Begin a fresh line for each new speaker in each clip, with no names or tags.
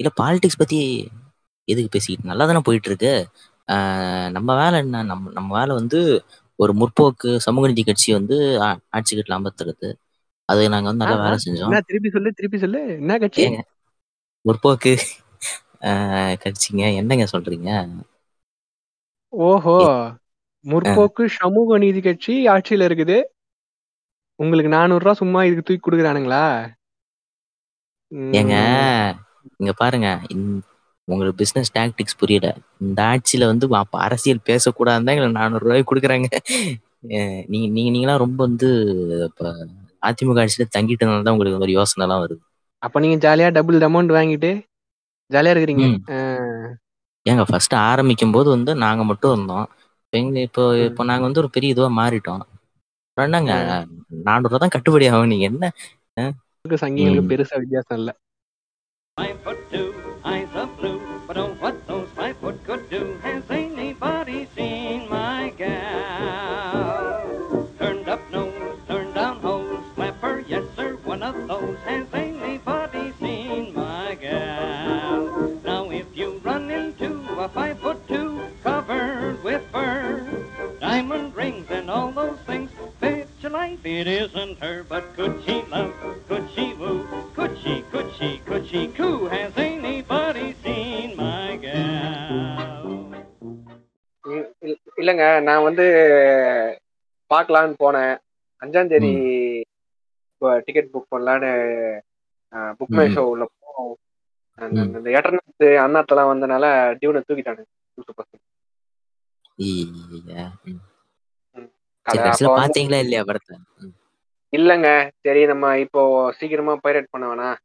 இல்ல பாலிடிக்ஸ் பத்தி எதுக்கு பேசிக்கிட்டு? நல்லா தானே போயிட்டு இருக்கு நம்ம வேலை என்ன? நம்ம நம்ம வேலை வந்து ஒரு முற்போக்கு சமூக நீதி கட்சி வந்து ஆட்சி கட்டில் அமர்த்துறது. அது நாங்க வந்து நல்லா. வேலை செஞ்சோம்.
திருப்பி சொல்லு திருப்பி சொல்லு. என்ன கட்சி?
முற்போக்கு கட்சிங்க. என்னங்க சொல்றீங்க?
ஓஹோ. முற்போக்கு சமூக நீதி கட்சி ஆட்சியில இருக்குது. உங்களுக்கு நானூறு ரூபாய் சும்மா இதுக்கு தூக்கி கொடுக்குறானுங்களா?
ஏங்க இங்க பாருங்க உங்களுக்கு பிசினஸ் டாக்டிக்ஸ் புரியல. இந்த ஆட்சியில வந்து அப்ப அரசியல் பேசக்கூடாதுன்னு தான் எங்களுக்கு நானூறு ரூபாய் கொடுக்குறாங்க. நீங்க நீங்க நீங்களாம் ரொம்ப வந்து இப்ப அதிமுக ஆட்சியில தங்கிட்டதுனால தான் உங்களுக்கு ஒரு யோசனை எல்லாம் வருது.
அப்ப நீங்க ஜாலியா டபுள் அமௌண்ட் வாங்கிட்டு ஜாலியா இருக்கிறீங்க.
ஏங்க ஃபர்ஸ்ட் ஆரம்பிக்கும் போது வந்து நாங்க மட்டும் இருந்தோம். எங்க இப்போ. இப்போ நாங்க வந்து ஒரு பெரிய இதுவா மாறிட்டோம். என்னங்க நானூறு தான் கட்டுப்படி ஆகும். நீங்க என்ன ம்.
பெருசா வித்தியாசம் இல்ல.
Five foot two, eyes of blue, but oh, what those five foot could do. Has anybody seen my gal? Turned up nose, turned down hose, flapper, yes sir, one of those. Has anybody seen my gal? Now if you run into a five foot two covered with fur, diamond rings and all those life. It isn't her, but could she love, could she woo, could she, could she, could she coo? Has anybody seen my gal?
இல்லங்க நான் வந்து பார்க்கலான்னு போனேன். அஞ்சாம் தேதி ticket book பண்ணலான்னு book my. Show உள்ள போனோம். இந்த எட்டர்னஸ் அண்ணாத்தெல்லாம் வந்தனால டியூனை தூக்கிட்டானுங்க. சூப்பர்
பாத்தீங்களா இல்லையா படத்தை.
இல்லங்க. சரி நம்ம இப்போ சீக்கிரமா பைரட் பண்ண வேணாம்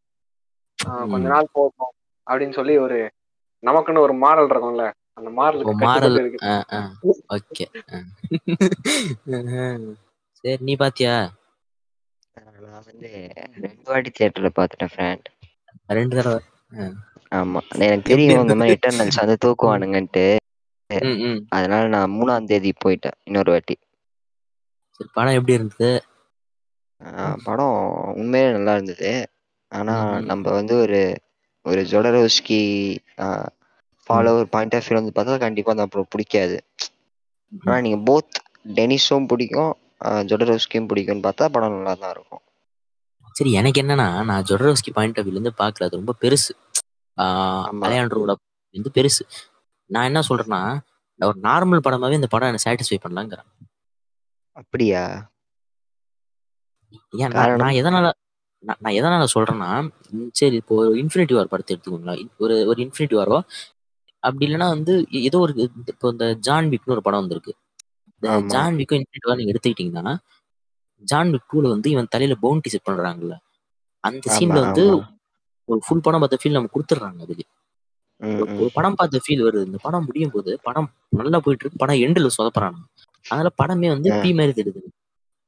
கொஞ்ச. நாள் போகும் அப்படின்னு சொல்லி ஒரு நமக்குன்னு ஒரு மாடல் இருக்கும்ல அந்த மாடலுக்கு இருக்கு.
ஓகே. சரி நீ பாத்தியா?
நான் வந்து ரெண்டு வாட்டி தியேட்டர்ல பார்த்துட்டேன் ஃப்ரெண்ட்
ரெண்டு தடவை.
ஆமா. எனக்கு தெரியும் இந்த? மாதிரி எட்டர்னல்ஸ் வந்து தூக்குவானுங்கன்ட்டு. அதனால நான் மூணாம் தேதி போயிட்டேன் இன்னொரு வாட்டி.
சரி படம் எப்படி இருந்தது?
படம் உண்மையிலே நல்லா இருந்தது. ஆனா. நம்ம வந்து ஒரு ஒரு Jodorowsky follower point of view வந்து பார்த்தா கண்டிப்பா அந்த அப்புறம் பிடிக்காது. ஆனா நீங்க போத் டெனிஸும் பிடிக்கும் ஜொடரோஸ்கியும் பிடிக்கும்னு பார்த்தா படம் நல்லா தான் இருக்கும்.
சரி எனக்கு என்னன்னா நான் ஜொடரோஸ்கி பாயிண்ட் ஆஃப் வியூல இருந்து பார்க்கல. அது ரொம்ப பெருசு. அலையாண்ட்ரோட வந்து பெருசு. நான் என்ன சொல்றேன்னா ஒரு நார்மல் படமாவே இந்த படம் என்ன சாட்டிஸ்ஃபை பண்ணலாங்கிறேன்.
அப்படியா?
ஏன் நான் எதனால நான் நான் எதனால சொல்றேன்னா சரி இப்போ ஒரு இன்ஃபினிட்டி வார் படத்தை எடுத்துக்கோங்களேன். ஒரு ஒரு இன்ஃபினிட்டி வாரோ அப்படி இல்லைன்னா வந்து ஏதோ ஒரு இப்போ இந்த ஜான் விக்னு ஒரு படம் வந்திருக்கு. இந்த. ஜான் விக்கும் இன்ஃபினிட்டி வார் நீங்க எடுத்துக்கிட்டீங்கன்னா ஜான் விக் டூல வந்து இவன் தலையில பவுண்டி செட் பண்றாங்கல்ல. அந்த சீன்ல வந்து. ஒரு ஃபுல் படம் பார்த்த ஃபீல் நம்ம கொடுத்துட்றாங்க அதுக்கு. ஒரு படம் பார்த்த ஃபீல் வருது. இந்த படம் முடியும் போது படம் நல்லா போயிட்டு இருக்கு. படம் எண்டில் சொதப்புறாங்க அதனால படமே வந்து. பி மாதிரி தெரியுது.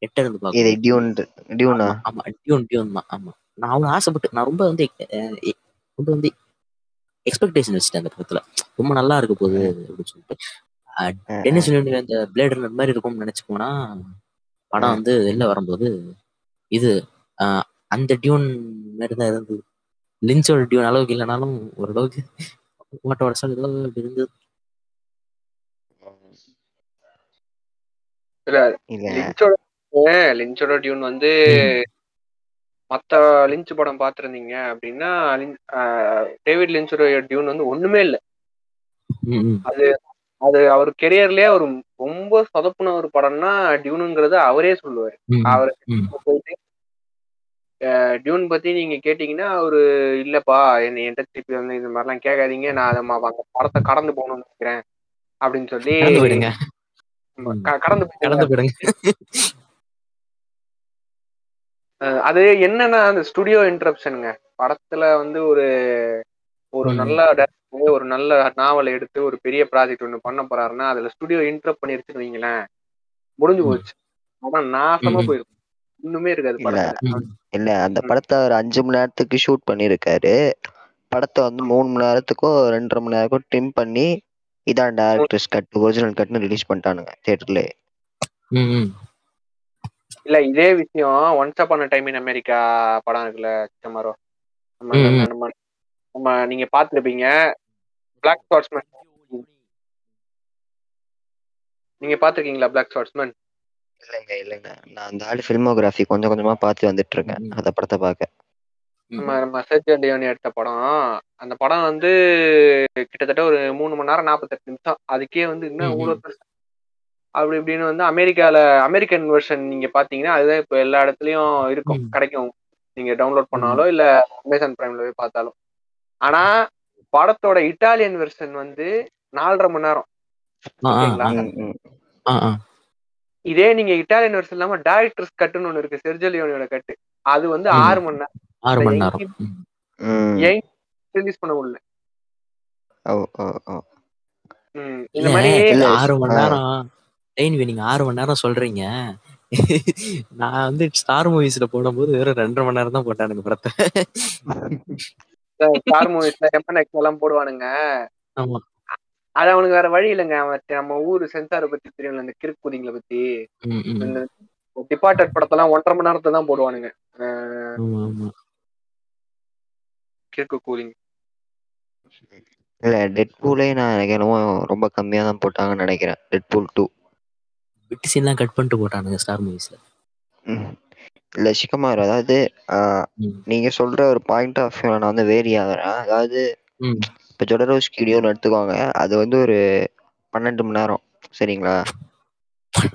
எட்ட இருந்து
இது
பார்க்கும்
டியூன்? டியூனா
ஆமா டியூன் டியூன் தான் ஆமா. நான் அவ்வளவு ஆசைப்பட்டு நான் ரொம்ப வந்து ரொம்ப வந்து எக்ஸ்பெக்டேஷன் வச்சுட்டேன் அந்த படத்துல. ரொம்ப நல்லா இருக்க போகுது அப்படின்னு சொல்லிட்டு. டென்னிஸ் அந்த பிளேட் ரன்னர் மாதிரி இருக்கும்னு நினைச்சு போனா படம். வந்து வெளில வரும்போது இது அந்த டியூன் மாதிரி தான் இருந்தது. லின்ச்சோட டியூன் அளவுக்கு இல்லைனாலும் ஓரளவுக்கு ஓட்ட வருஷம் இருந்தது.
இல்ல லிஞ்சோட டியூன் வந்து. மத்த லிஞ்ச் படம் பாத்திருந்தீங்க அப்படின்னா டேவிட் லிஞ்சோட டியூன் வந்து ஒண்ணுமே இல்ல.
ம்.
அது அவர் கெரியர்லயே ஒரு ரொம்ப சொதப்புன ஒரு படம்னா டியூனுங்கிறது அவரே சொல்லுவாரு. அவரு டியூன் பத்தி நீங்க கேட்டீங்கன்னா அவரு இல்லப்பா என்ன என்கிட்ட திருப்பி வந்து இந்த மாதிரிலாம் கேட்காதீங்க. நான் அதை படத்தை கடந்து போகணும்னு நினைக்கிறேன். அப்படின்னு சொல்லி
கடந்து
கடந்து
போயிடுங்க
அது என்னன்னா அந்த ஸ்டுடியோ இன்டரப்ஷனுங்க படத்துல வந்து ஒரு ஒரு. நல்ல ஒரு நல்ல நாவலை எடுத்து ஒரு பெரிய ப்ராஜெக்ட் ஒண்ணு பண்ண போறாருன்னா அதுல ஸ்டுடியோ இன்டரப்ட் பண்ணிருச்சுன்னு வைங்களேன் முடிஞ்சு. போச்சு படம் நாசமா. போயிருக்கும் ஒண்ணுமே இருக்காது
இல்ல.
படத்துல
ம்.
இல்ல அந்த. படத்தை அவர் அஞ்சு மணி நேரத்துக்கு ஷூட் பண்ணியிருக்காரு படத்தை வந்து மூணு மணி நேரத்துக்கோ ரெண்டரை மணி நேரத்துக்கோ ட்ரிம் பண்ணி இதான் டேரக்டர்ஸ் கட் ஒரிஜினல் கட்னு ரிலீஸ் பண்ணிட்டானுங்க தியேட்டர்ல.
இல்ல இதே விஷயம் once upon a time in America படம் இருக்குல்ல சிதம்பரம் நம்ம நீங்க பார்த்திருப்பீங்க. பிளாக் ஸ்வாட்ஸ்மேன் நீங்க பார்த்திருக்கீங்களா பிளாக் ஸ்வாட்ஸ்மேன்
இல்லைங்க இல்லைங்க. நான் அந்த ஆள் ஃபில்மோகிராஃபி கொஞ்சம் கொஞ்சமா பார்த்து வந்துட்டு இருக்கேன். அந்த படத்தை பார்க்க.
நம்ம சர்ச் லியோனி எடுத்த படம் அந்த படம் வந்து கிட்டத்தட்ட ஒரு மூணு மணி நேரம் நாற்பத்தெட்டு நிமிஷம். அதுக்கே வந்து இன்னும் பெருசு. அப்படி இப்படின்னு வந்து அமெரிக்கால அமெரிக்கன் வெர்ஷன் நீங்க பாத்தீங்கன்னா அதுதான் இப்போ எல்லா இடத்துலயும் இருக்கும். கிடைக்கும். நீங்க டவுன்லோட் பண்ணாலோ இல்ல அமேசான் பிரைம்ல போய் பார்த்தாலும். ஆனா படத்தோட இட்டாலியன் வெர்ஷன் வந்து நாலரை மணி நேரம். இதே நீங்க இட்டாலியன் வெர்ஷன் இல்லாம டைரக்டர்ஸ் கட்டுன்னு ஒண்ணு இருக்கு செர்ஜலியோனியோட கட்டு அது வந்து. ஆறு மணி நேரம்.
ஆறு மணி நேரம்.
ஏன் ரிலீஸ் பண்ண முடியல? இந்த மாதிரி
ஆறு மணி. நேரம். டெய்ன்வி நீங்க ஆறு மணி நேரம் சொல்றீங்க. நான் வந்து ஸ்டார் மூவிஸ்ல போடும்போது வெறும் ரெண்டரை மணி நேரம் தான் போட்டானுங்க படத்தை.
ஸ்டார் மூவிஸ்ல எம்என்எக்ஸ் எல்லாம் போடுவானுங்க.
ஆமா.
அது அவனுக்கு வேற வழி இல்லைங்க. அவன் நம்ம ஊரு சென்சாரை பத்தி தெரியும்ல இந்த கிறுக்குதிங்களை பத்தி. டிபார்ட்டட் படத்தெல்லாம் ஒன்றரை மணி நேரத்தை தான் போடுவானுங்க. கிறுக்கு கூலிங்
இல்ல டெட் பூலே நான் எனக்கு என்னமோ ரொம்ப கம்மியா தான் போட்டாங்கன்னு நினைக்கிறேன். டெட் பூல் டூ
விட்டு சீன்லாம் கட் பண்ணிட்டு போட்டானுங்க ஸ்டார் மூவிஸ்ல
இல்ல சிக்கமார் அதாவது. நீங்க சொல்ற ஒரு பாயிண்ட் ஆஃப் வியூ நான் வந்து வேரி ஆகுறேன் அதாவது
ம்.
இப்போ ஜொடரோஸ் வீடியோன்னு எடுத்துக்கோங்க. அது வந்து ஒரு பன்னெண்டு மணி நேரம். சரிங்களா?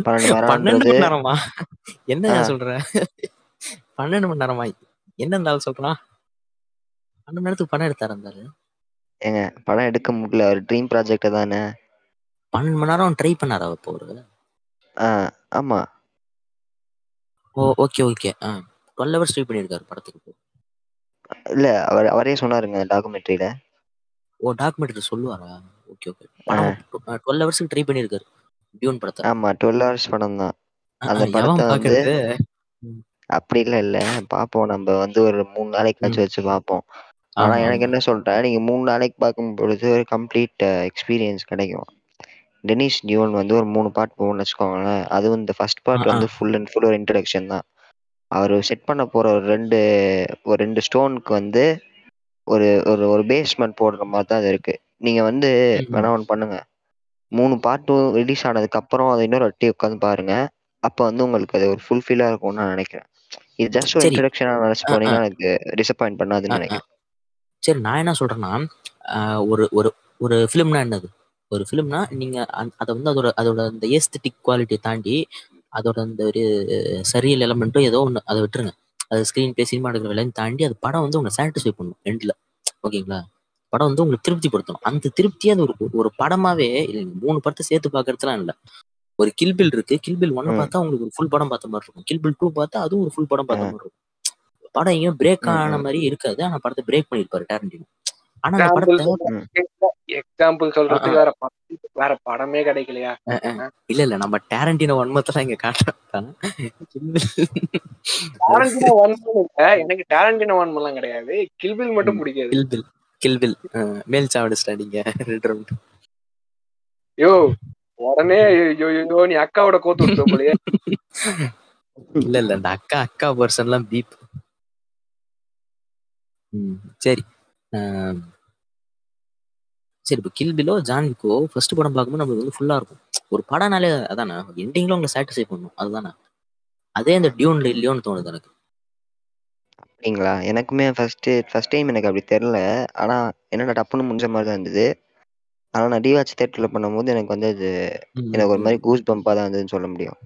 பன்னெண்டு மணி
பன்னெண்டு
நேரம்ன்றது
மணி நேரமா? என்ன. சொல்ற? பன்னெண்டு மணி நேரமா? என்ன இருந்தாலும் சொல்றான் மணி நேரத்துக்கு படம் எடுத்தாரு இருந்தாரு?
ஏங்க படம் எடுக்க முடியல. ஒரு ட்ரீம் ப்ராஜெக்ட் தானே.
பன்னெண்டு மணி நேரம் ட்ரை பண்ணாரா இப்போ ஒரு
ஆ ஆமா.
ஓ ஓகே ஓகே ஆ டுவெல் ஹவர்ஸ் ட்ரை பண்ணியிருக்காரு படத்துக்கு இப்போ.
இல்ல அவர் அவரே சொன்னாருங்க டாக்குமெண்ட்ரியில
ஓ டாக்குமெண்ட்ரி சொல்லுவாரா? ஓகே ஓகே டுவெல் ஹவர்ஸ்க்கு ட்ரை பண்ணியிருக்காரு டியூன் படத்தை
ஆமா டுவெல் ஹவர்ஸ் படம் தான். அந்த படத்தை வந்து- அப்படி இல்ல இல்ல. பாப்போம் நம்ம வந்து ஒரு மூணு நாளைக்காச்சும் வச்சு பார்ப்போம் ஆனா
ஆமா,
எனக்கு. என்ன சொல்றேன் நீங்க மூணு நாளைக்கு பார்க்கும் பொழுது ஒரு கம்ப்ளீட் எக்ஸ்பீரியன்ஸ் கிடைக்கும் டெனிஸ் டியோன் வந்து ஒரு மூணு பார்ட் போகணும்னு வச்சுக்கோங்களேன் அதுவும் இந்த ஃபர்ஸ்ட் பார்ட்
ஆ.
வந்து ஃபுல் அண்ட் ஃபுல் ஒரு இன்ட்ரடக்ஷன் தான் அவர் செட் பண்ண போற ஒரு ரெண்டு ஒரு ரெண்டு ஸ்டோனுக்கு வந்து ஒரு ஒரு ஒரு பேஸ்மெண்ட் போடுற மாதிரி தான் அது இருக்கு நீங்க வந்து. வேணா ஒன்று பண்ணுங்க மூணு பார்ட்டும் ரிலீஸ் ஆனதுக்கு அப்புறம் அதை இன்னொரு வாட்டி உட்காந்து பாருங்க அப்ப வந்து உங்களுக்கு அது ஒரு ஃபுல்ஃபில்லா இருக்கும்னு நான் நினைக்கிறேன் இது ஜஸ்ட் ஒரு
சரி.
இன்ட்ரடக்ஷனா நினைச்சு
ஆ, ஆ.
போனீங்கன்னா எனக்கு டிசப்பாயிண்ட்
ஆ,
பண்ணாதுன்னு
ஆ.
நினைக்கிறேன்
சரி நான் என்ன சொல்றேன்னா ஒரு ஒரு ஒரு ஃபிலிம்னா என்னது? ஒரு ஃபிலிம்னா நீங்க அதை வந்து அதோட அதோட அந்த ஏஸ்தட்டிக் குவாலிட்டியை தாண்டி அதோட அந்த ஒரு சரியல் எலமெண்ட்டோ ஏதோ ஒன்று அதை விட்டுருங்க. அது ஸ்க்ரீன் பிளே சினிமா எடுக்கிற வேலையும் தாண்டி அது படம் வந்து உங்களை சாட்டிஸ்ஃபை பண்ணும் எண்டில் ஓகேங்களா? படம் வந்து உங்களுக்கு திருப்திப்படுத்தணும். அந்த திருப்தியே அது ஒரு ஒரு படமாவே இல்லைங்க மூணு படத்தை சேர்த்து பார்க்கறதுலாம் இல்லை. ஒரு கில்பில் இருக்கு. கில்பில் ஒன்னு. பார்த்தா உங்களுக்கு ஒரு ஃபுல் படம் பார்த்த மாதிரி இருக்கும். கில்பில் டூ பார்த்தா அதுவும் ஒரு ஃபுல் படம் பார்த்த. மாதிரி இருக்கும். படம் எங்கேயும் பிரேக் ஆன. மாதிரி இருக்காது. ஆனா படத்தை பிரேக் பண்ணிருப்பாரு டேரண்டினோ ஆனா அந்த படத்தை
எக்ஸாம்பிள் சொல்றதுக்கு வேற வேற படமே கிடைக்கலையா?
இல்ல இல்ல. நம்ம டேரண்டினோ வன்மத்தெல்லாம் இங்க காட்டுறாங்க
டாரண்டினோ ஒன் இல்ல. எனக்கு டாரண்டினோ ஒன் எல்லாம் கிடையாது. கில்பில் மட்டும். பிடிக்காது.
கில்பில் கில்பில் மேல் சாவடு ஸ்டாடிங்க ரெட் ரவுண்ட்
யோ உடனே ஐயோ ஐயோ நீ அக்காவோட கோத்து விட்டு போலயே.
இல்ல இல்ல. இந்த அக்கா அக்கா பர்சன் எல்லாம் பீப் சரி. சரி இப்போ கில்பிலோ ஜான்விக்கோ ஃபர்ஸ்ட் படம் பார்க்கும்போது நம்மளுக்கு வந்து ஃபுல்லா இருக்கும். ஒரு படம்னாலே அதானே எண்டிங்ல உங்களை சாட்டிஸ்ஃபை பண்ணும். அதுதானே. அதே இந்த டியூன்ல இல்லையோன்னு தோணுது எனக்கு.
அப்படிங்களா? எனக்குமே ஃபர்ஸ்ட் ஃபர்ஸ்ட் டைம் எனக்கு அப்படி தெரில ஆனா என்னடா டப்புன்னு முடிஞ்ச மாதிரி தான் இருந்தது. ஆனா நான் டிவாச் தேட்டர்ல பண்ணும்போது எனக்கு வந்து அது எனக்கு ஒரு. மாதிரி கூஸ் பம்பா தான் இருந்ததுன்னு சொல்ல முடியும்.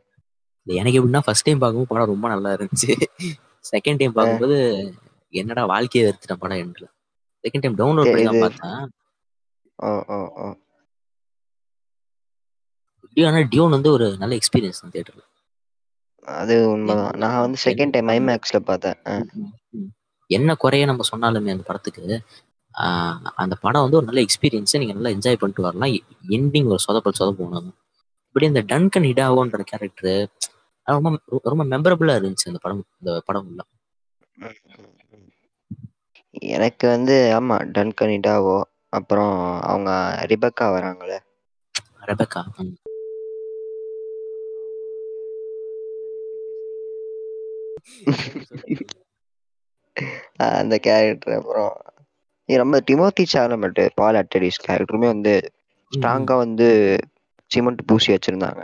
எனக்கு எப்படின்னா ஃபர்ஸ்ட் டைம் பார்க்கும்போது படம் ரொம்ப நல்லா இருந்துச்சு. செகண்ட் டைம் பார்க்கும்போது என்னடா வாழ்க்கையை எடுத்துட்டேன் படம் எண்ட்ல செகண்ட் டைம் டவுன்லோட் பண்ணி தான் பார்த்தேன். ஆனா டியூன் வந்து ஒரு நல்ல எக்ஸ்பீரியன்ஸ் தான் தியேட்டர்ல
அது உண்மைதான். நான் வந்து செகண்ட் டைம் ஐமேக்ஸ்ல பார்த்தேன்.
என்ன குறைய நம்ம சொன்னாலுமே அந்த படத்துக்கு அந்த படம் வந்து ஒரு நல்ல எக்ஸ்பீரியன்ஸ் நீங்க நல்லா என்ஜாய் பண்ணிட்டு வரலாம். எண்டிங் ஒரு சொதப்பல் சொதப்போனாங்க இப்படி இந்த டன்கன் ஹிடாவோன்ற கேரக்டர் ரொம்ப ரொம்ப மெமரபிளா இருந்துச்சு அந்த படம் இந்த படம் உள்ள
எனக்கு வந்து ஆமா டன்கன் இடாவோ அப்புறம் அவங்க ரிபக்கா வராங்களே
ரெபக்கா ம்.
அந்த கேரக்டர் அப்புறம் இது நம்ம டிமோத்தி சாலமெட் பால் அட்டடிஸ் கேரக்டருமே வந்து ஸ்ட்ராங்கா வந்து சிமெண்ட் பூசி வச்சிருந்தாங்க.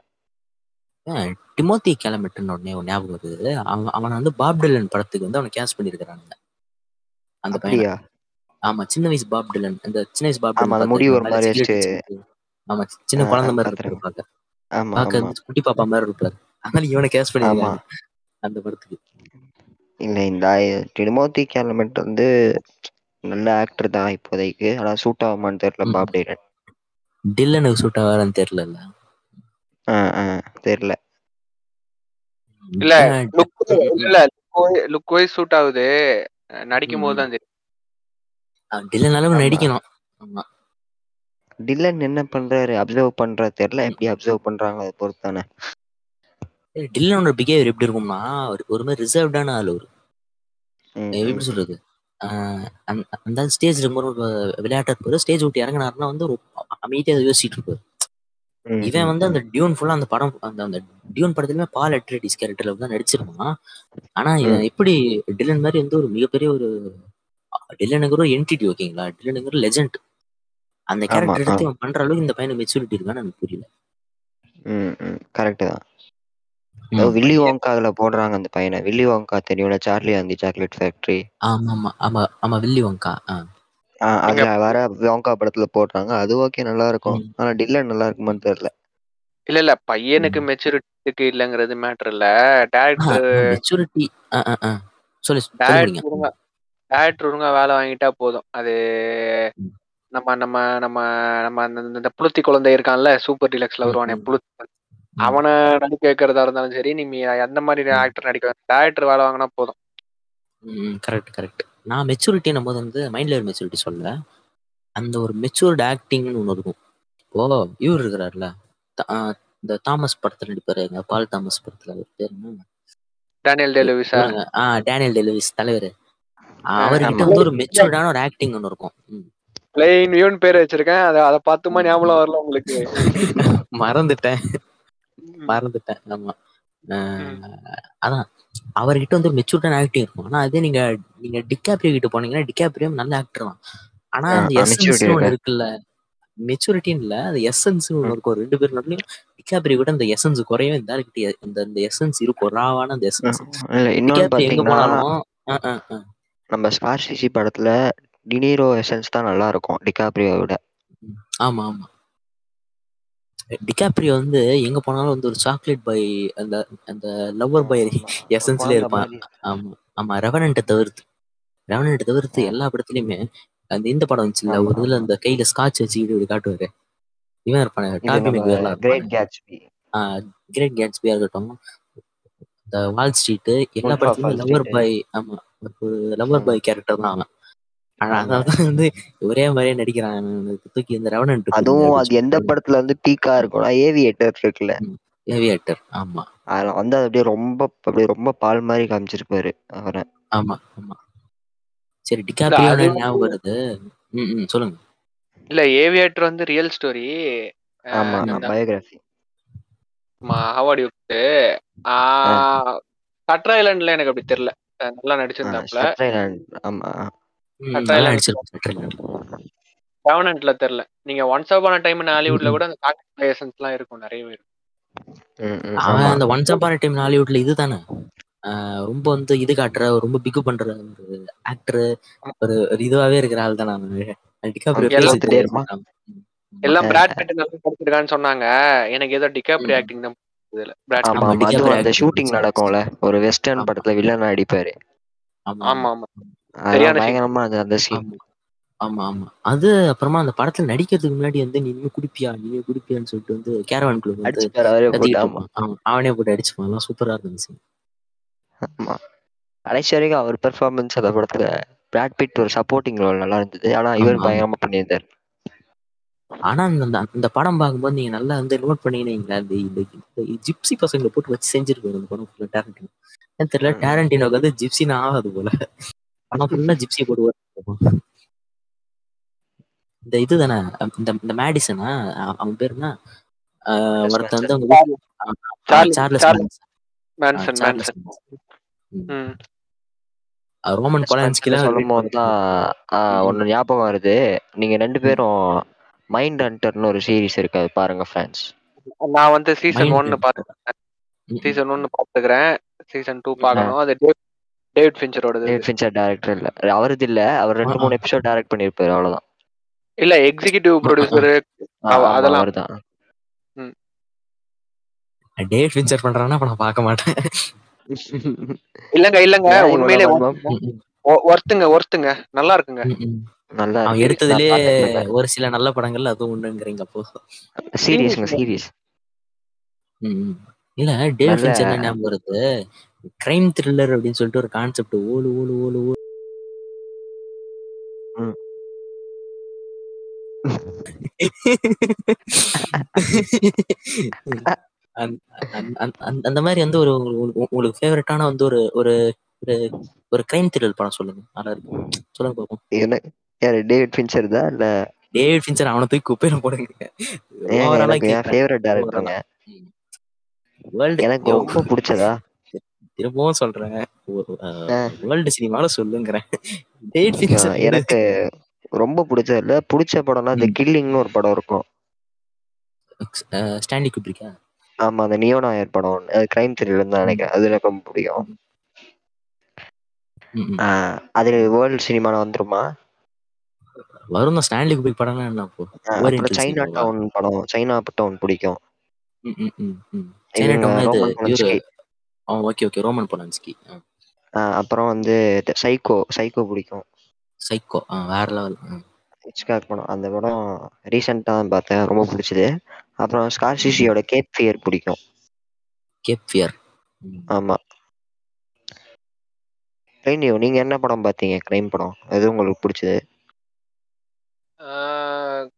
டிமோத்தி கிளம்பிட்டுன்னு உடனே ஒரு ஞாபகம் வருது அவன் அவனை வந்து பாப் டிலன் படத்துக்கு வந்து அவனை கேஸ் பண்ணியிருக்கிறானுங்க அந்த பையனை ஆமா சின்ன வயசு பாப் டிலன் அந்த சின்ன வயசு பாப்
ஆமா,
டிலன்
அந்த முடி ஒரு? மாதிரி
வச்சுக்கிட்டு. ஆமா சின்ன குழந்தை மாதிரி. இருப்பாரு பார்க்க
ஆமா
வந்து குட்டி பாப்பா மாதிரி இருப்பாரு அதனால இவனை கேஸ் பண்ணிருக்காங்க அந்த படத்துக்கு
இல்ல இந்த டிமோத்தி கேலமெட் வந்து நல்ல ஆக்டர் தான் இப்போதைக்கு ஆனா சூட் ஆகுமான்னு தெரியல. பாப் டைரன்
டில்லனுக்கு சூட் ஆவாரான்னு தெரியல
ஆ ஆ தெரியல
இல்ல, லுக் இல்ல லுக் வைஸ் சூட் ஆகுது நடிக்கும் போது தான் தெரியும்.
டில்லன் அளவு. நடிக்கணும். ஆமா.
டில்லன் என்ன பண்றாரு? அப்சர்வ் பண்றா தெரியல. எப்படி அப்சர்வ் பண்றாங்க? அதை பொறுத்து தானே
ஏய், டில்லனோட பிஹேவியர் எப்படி இருக்கும்னா ஒரு- ஒரு மாதிரி ரிசர்வ்டான ஆள் ஒரு எப்படி சொல்றது? அந்த- ஸ்டேஜ் ரொம்ப விளையாட்டு இருப்பாரு ஸ்டேஜ் விட்டு இறங்கினாருன்னா வந்து ரொம்ப அமைதியா யோசிச்சுட்டு இருப்பாரு. இவன் வந்து. அந்த டியூன் ஃபுல்லா அந்த படம் அந்த அந்த டியூன் படத்துலயுமே பால் அட்ரடிஸ் கேரக்டர்ல தான் நடிச்சிருப்பான். ஆனா இவன் எப்படி டில்லன் மாதிரி வந்து ஒரு மிகப்பெரிய ஒரு டில்லனுங்கிற ஒரு என்டிட்டி ஓகேங்களா டில்லனுங்கிற லெஜெண்ட் அந்த கேரக்டர் எடுத்து. இவன் பண்ற அளவுக்கு இந்த பையனுக்கு மெச்சூரிட்டி இருக்கான்னு எனக்கு புரியல.
கரெக்ட் தான். வில்லி வாங்கால போடுறாங்க அந்த பையனை. வில்லி வாங்கா தெரியும்ல? சார்லி அந்த சாக்லேட் ஃபேக்டரி.
ஆமா ஆமா ஆமா ஆமா வில்லி வங்கா. ஆ.
அதுல வர வாங்கா படத்துல போடுறாங்க அது ஓகே நல்லா இருக்கும். ஆனா டில்லன் நல்லா இருக்குமான்னு தெரியல
இல்ல இல்ல பையனுக்கு மெச்சூரிட்டிக்கு இல்லங்கிறது மேட்டர் இல்ல டேரக்டர்
மெச்சூரிட்டி சொல்லி
டேரக்டர் ஒழுங்கா டேரக்டர் ஒழுங்கா வேலை வாங்கிட்டா போதும் அது. நம்ம நம்ம நம்ம நம்ம அந்த இந்த புளுத்தி குழந்தை இருக்கான்ல சூப்பர் டிலக்ஸ்ல வருவானே. புளுத்தி. அவனை நடிக்க வைக்கிறதா இருந்தாலும் சரி நீ எந்த மாதிரி. ஆக்டர் நடிக்க டேரக்டர் வேலை வாங்கினா போதும்
கரெக்ட் கரெக்ட் நான் மெச்சூரிட்டி நம்ம வந்து மைண்ட் லெவல் மெச்சூரிட்டி சொல்ல அந்த ஒரு மெச்சூர்டு ஆக்டிங்னு ஒன்று இருக்கும். இப்போ இவர் இருக்கிறார்ல. இந்த தாமஸ் படத்துல நடிப்பாரு. எங்க பால் தாமஸ் படத்துல அவர் பேர் என்ன?
டேனியல் டெலுவிஸா.
ஆ டேனியல் டெலிவிஸ் தலைவர். அவர்கிட்ட. வந்து ஒரு மெச்சூர்டான ஒரு ஆக்டிங் ஒன்று இருக்கும்.
பிளெயின் வியூன்னு பேர் வச்சிருக்கேன். அதை அதை பார்த்துமா ஞாபகம் வரல உங்களுக்கு.
மறந்துட்டேன். மறந்துட்டேன். ஆமா. அதான் அவர்கிட்ட வந்து ஒரு மெச்சூர்டான ஆக்டிங் இருக்கும். ஆனா அதே நீங்க நீங்க டிகாப்ரியோ கிட்ட போனீங்கன்னா டிகாப்ரியோ நல்ல ஆக்டர் தான். ஆனா அந்த எசன்ஸ் ஒன்று
இருக்கு.
இருக்குல்ல. மெச்சூரிட்டின்னு இல்ல அந்த எசன்ஸ் ஒன்று இருக்கும். ரெண்டு பேர் நடுலையும் டிகாப்ரியோ கூட அந்த எசன்ஸ் குறையும் இந்த இந்த இந்த எசன்ஸ் இருக்கும் ராவான அந்த எசன்ஸ்
இல்ல இன்னொன்னு
டிகாப்ரியோ எங்க போனாலும் ஆ, ஆ, ஆ.
நம்ம ஸ்கார்சிசி படத்துல டினீரோ எசன்ஸ் தான் நல்லா இருக்கும் டிகாப்ரியோ விட
ஆமா ஆமா. டிகாப்ரியோ வந்து எங்க போனாலும் வந்து ஒரு சாக்லேட் பை அந்த அந்த லவ்வர் பை எசன்ஸ்ல இருப்பான் ஆமா ஆமா ரெவனண்ட்டை தவிர்த்து ரெவனண்ட்டை தவிர்த்து. எல்லா படத்துலயுமே அந்த இந்த படம் வந்துச்சுல்ல
ஆமா,
ஒரு இதுல அந்த கையில ஸ்காட்ச் வச்சுக்கிட்டு இப்படி காட்டுவாரு இவன் இருப்பானே டாபி மெக்வேர்லாம்
கிரேட் கேட்ஸ்பி
கிரேட் கேட்ஸ்பியா இருக்கட்டும் இந்த வால் ஸ்ட்ரீட் எல்லா படத்துலயுமே லவ்வர்
Street.
பாய் ஆமா ஒரு லவ்வர். பாய் கேரக்டர் தான் அவன் ஆனா வந்து ஒரே மாதிரியே நடிக்கிறான் தூக்கி இந்த
அதுவும் அது எந்த படத்துல வந்து பீக்கா இருக்கும்னா ஏவியேட்டர் இருக்குல்ல.
ஏவியேட்டர் ஆமா.
அதுல வந்து அது அப்படியே ரொம்ப அப்படியே ரொம்ப பால் மாதிரி காமிச்சிருப்பாரு அவரை.
ஆமா ஆமா. சரி டிகாப்ரியோ
அது
ஞாபகம் வருது? ம் ம் சொல்லுங்க.
இல்ல ஏவியேட்டர் வந்து ரியல் ஸ்டோரி
ஆமா
ம்.
பயோகிராஃபி
ஹவாடி கட்ரா ஐலாண்ட்ல எனக்கு அப்படி தெரியல. நல்லா நடிச்சிருந்தாப்ல
ஆமா
ரெவனண்ட்ல தெரியல. நீங்க ஒன்ஸ் அப்பான டைம் ஹாலிவுட்ல. கூட அந்த எசன்ஸ் எல்லாம் இருக்கும் நிறையவே இருக்கும்
அவன்
ஆமா.
அந்த ஒன்ஸ் அப்பான டைம் ஹாலிவுட்ல இதுதானே? ஆஹ் ரொம்ப வந்து இது காட்டுற ரொம்ப பிகு பண்ற ஒரு ஆக்டர் ஒரு இதுவாவே இருக்கிற ஆள் தானே அவன். டிகாப்ரியோ
எல்லாம்
பேசிட்டு
தோத்துட்டே இருப்பான்.
ஆமா.
எல்லாம் பிராட் பிட் நல்லா படிச்சிருக்கான்னு சொன்னாங்க. எனக்கு ஏதோ டிகாப்ரி. ஆக்டிங் தான் இதுல. பிராட்
அந்த ஷூட்டிங். நடக்கும்ல. ஒரு வெஸ்டர்ன். படத்துல வில்லனா அடிப்பாரு
ஆமா
ஆமா.
பயங்கரமா இருந்தது அந்த சீன்
ஆமா. ஆமா அது அப்புறமா அந்த படத்துல நடிக்கிறதுக்கு முன்னாடி வந்து நீ இன்னும் குடிப்பியா? நீ குடிப்பியான்னு சொல்லிட்டு வந்து கேரவான் குழு அவன் போட்டு அடிச்சுப்பான். எல்லாம் சூப்பரா இருந்துச்சு
ஆமா. கடைசி வரைக்கும் அவர் பெர்ஃபார்மன்ஸ் அந்த படத்துல பிராட் பிட் ஒரு சப்போர்ட்டிங் ரோல் நல்லா இருந்தது. ஆனா இவர். பயங்கரமா பண்ணியிருந்தாரு.
ஆனா இந்த- இந்த படம் பார்க்கும்போது நீங்க நல்லா வந்து நோட் பண்ணீங்கன்னா இந்த ஜிப்சி பசங்களை போட்டு வச்சு செஞ்சிருப்பாரு அந்த படம் டேரண்டினோ தெரியல. டேரண்டினோக்கு வந்து ஜிப்சின்னு ஆகாது போல. படம் ஃபுல்லா ஜிப்சி போட்டு இந்த இது தானே இந்த இந்த மேடிசனா அ- அவன் பேர் என்ன? ஒருத்தன் வந்து. அவங்க சார்லஸ் ரோமன் பொலான்ஸ்கிலாம்
சொல்லும் போது தான்
ம்.
ஒன்று ஞாபகம் வருது. நீங்க ரெண்டு பேரும் மைண்ட் ஹண்டர்னு ஒரு சீரிஸ் இருக்கு அது பாருங்க ஃப்ரெண்ட்ஸ்
நான் வந்து சீசன் ஒன்னு பார்த்துக்கிறேன்
ம்,
சீசன் ஒன்னு பார்த்துக்கிறேன் சீசன் டூ பார்க்கணும். அது டேவிட் டேவிட் ஃபின்ச்சரோடது
டேவிட் ஃபின்ச்சர் டேரக்டர் இல்ல. அவரது இல்ல. அவர் ரெண்டு மூணு எபிசோட் டைரக்ட் பண்ணிருப்பாரு அவ்வளவுதான்.
இல்ல எக்ஸிகியூட்டிவ் ப்ரொடியூசர் அதெல்லாம்.
அவர்தான்.
டேவிட் ஃபின்ச்சர் பண்றான்னா அப்ப நான் பார்க்க மாட்டேன்.
இல்லங்க இல்லங்க. உண்மையிலே ஒர்த்துங்க ஒர்த்துங்க. நல்லா இருக்குங்க.
நல்லா.
எடுத்ததுலயே. ஒரு சில நல்ல படங்கள் அதுவும் ஒண்ணுங்கிறீங்க அப்போ.
சீரியஸ்ங்க சீரியஸ்.
இல்ல டேவிட் ஃபின்ச்சர் என்ன ஞாபகம் வருது? கிரைம் த்ரில்லர் அப்படின்னு சொல்லிட்டு ஒரு கான்செப்ட் ஓலு ஓலு ஓலு ஓலு. அந்த- மாதிரி வந்து ஒரு உங்களுக்கு- ஃபேவரட்டான வந்து ஒரு ஒரு ஒரு- கிரைம் த்ரில்லர் படம் சொல்லுங்க. நல்லா இருக்கும் சொல்லுங்க பாப்போம்.
என்ன? யாரு டேவிட் ஃபின்ச்சர் தான்? இல்ல?
டேவிட் ஃபின்ச்சர் அவனை தூக்கி குப்பையில போடுங்க. ஓவராலா
ஃபேவரட் டேரக்டருங்க
வேர்ல்டு
எனக்கு ரொம்ப பிடிச்சதா?
திரும்பவும் சொல்றேன். வேர்ல்டு சினிமால சொல்லுங்கிறேன்.
எனக்கு ரொம்ப பிடிச்சது இல்ல பிடிச்ச படம்னா இந்த. கில்லிங்னு ஒரு படம் இருக்கும்.
ஸ்டாண்டி குப்ரிக்கா
ஆமா அந்த நியோனாயர் படம் ஒண்ணு. அது கிரைம் த்ரில்லர் தான் நினைக்கிறேன். அது எனக்கு ரொம்ப பிடிக்கும். அது வேர்ல்டு சினிமால வந்துருமா?
வரும் ஸ்டான்லி குபிக் படம்னா என்ன
அப்புறம் சைனா? டவுன் படம். சைனா டவுன் பிடிக்கும்.
ஓகே ஓகே ரோமன் பொலான்ஸ்கி
அப்புறம் வந்து சைக்கோ சைக்கோ பிடிக்கும்.
சைக்கோ வேற லெவல்
ஹிச்காக் படம். அந்த படம் ரீசெண்டாக தான் பார்த்தேன். ரொம்ப பிடிச்சது. அப்புறம் ஸ்கார்சிசியோட கேப் ஃபியர் பிடிக்கும்.
கேப் ஃபியர்
ஆமா. ரெய்னியோ நீங்க என்ன படம் பார்த்தீங்க? கிரைம் படம். எது உங்களுக்கு பிடிச்சது?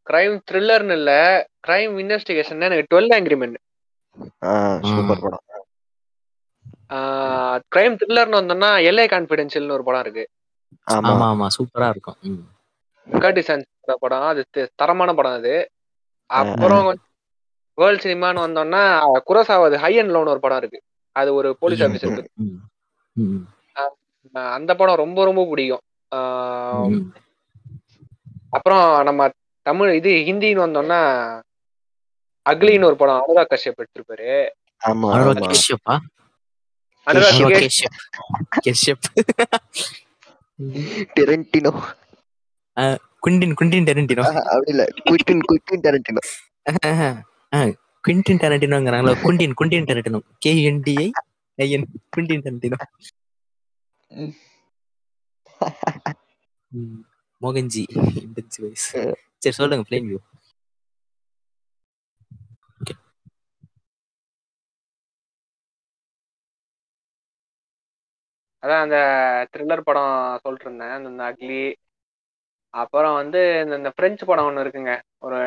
கிரைம் த்ரில்லர்னு இல்ல. கிரைம் இன்வெஸ்டிகேஷன் எனக்கு டுவெல் ஆங்கிரிமெண்ட்
ஆஹ் சூப்பர் படம்.
கிரைம் த்ரில்லர்னு வந்தோம்னா எல்ஏ கான்ஃபிடென்ஷியல்னு ஒரு படம் இருக்கு.
ஆமா.
ஆமா சூப்பரா இருக்கும்.
கர்டிசன்ஸ் படம். அது தரமான படம் அது. அப்புறம் வேர்ல்ட் சினிமான்னு வந்தோம்னா குரசாவது ஹை அண்ட் லோன் ஒரு படம் இருக்கு. அது ஒரு போலீஸ் ஆஃபீஸர் அந்த படம் ரொம்ப ரொம்ப பிடிக்கும். அப்புறம் நம்ம தமிழ் இது ஹிந்தின்னு வந்தோம்னா அக்லின்னு ஒரு படம். அனுராக் கஷ்யப் எடுத்திருப்பாரு.
டெரண்டினோ
குண்டின் குண்டின் டெரண்டினோ
அப்படி இல்ல Quentin Quentin Tarantino
Quentin டெரண்டினோங்கிறாங்களா Quentin Quentin Tarantino K NTI IN Quentin Tarantino. Mohanji சரி சொல்லுங்க பிளேன் வியூ
அதான் அந்த த்ரில்லர் படம் சொல்லிட்டு இருந்தேன் அந்த அக்லி அப்புறம் வந்து இந்த பிரெஞ்சு படம் ஒன்று இருக்குங்க. ஒரு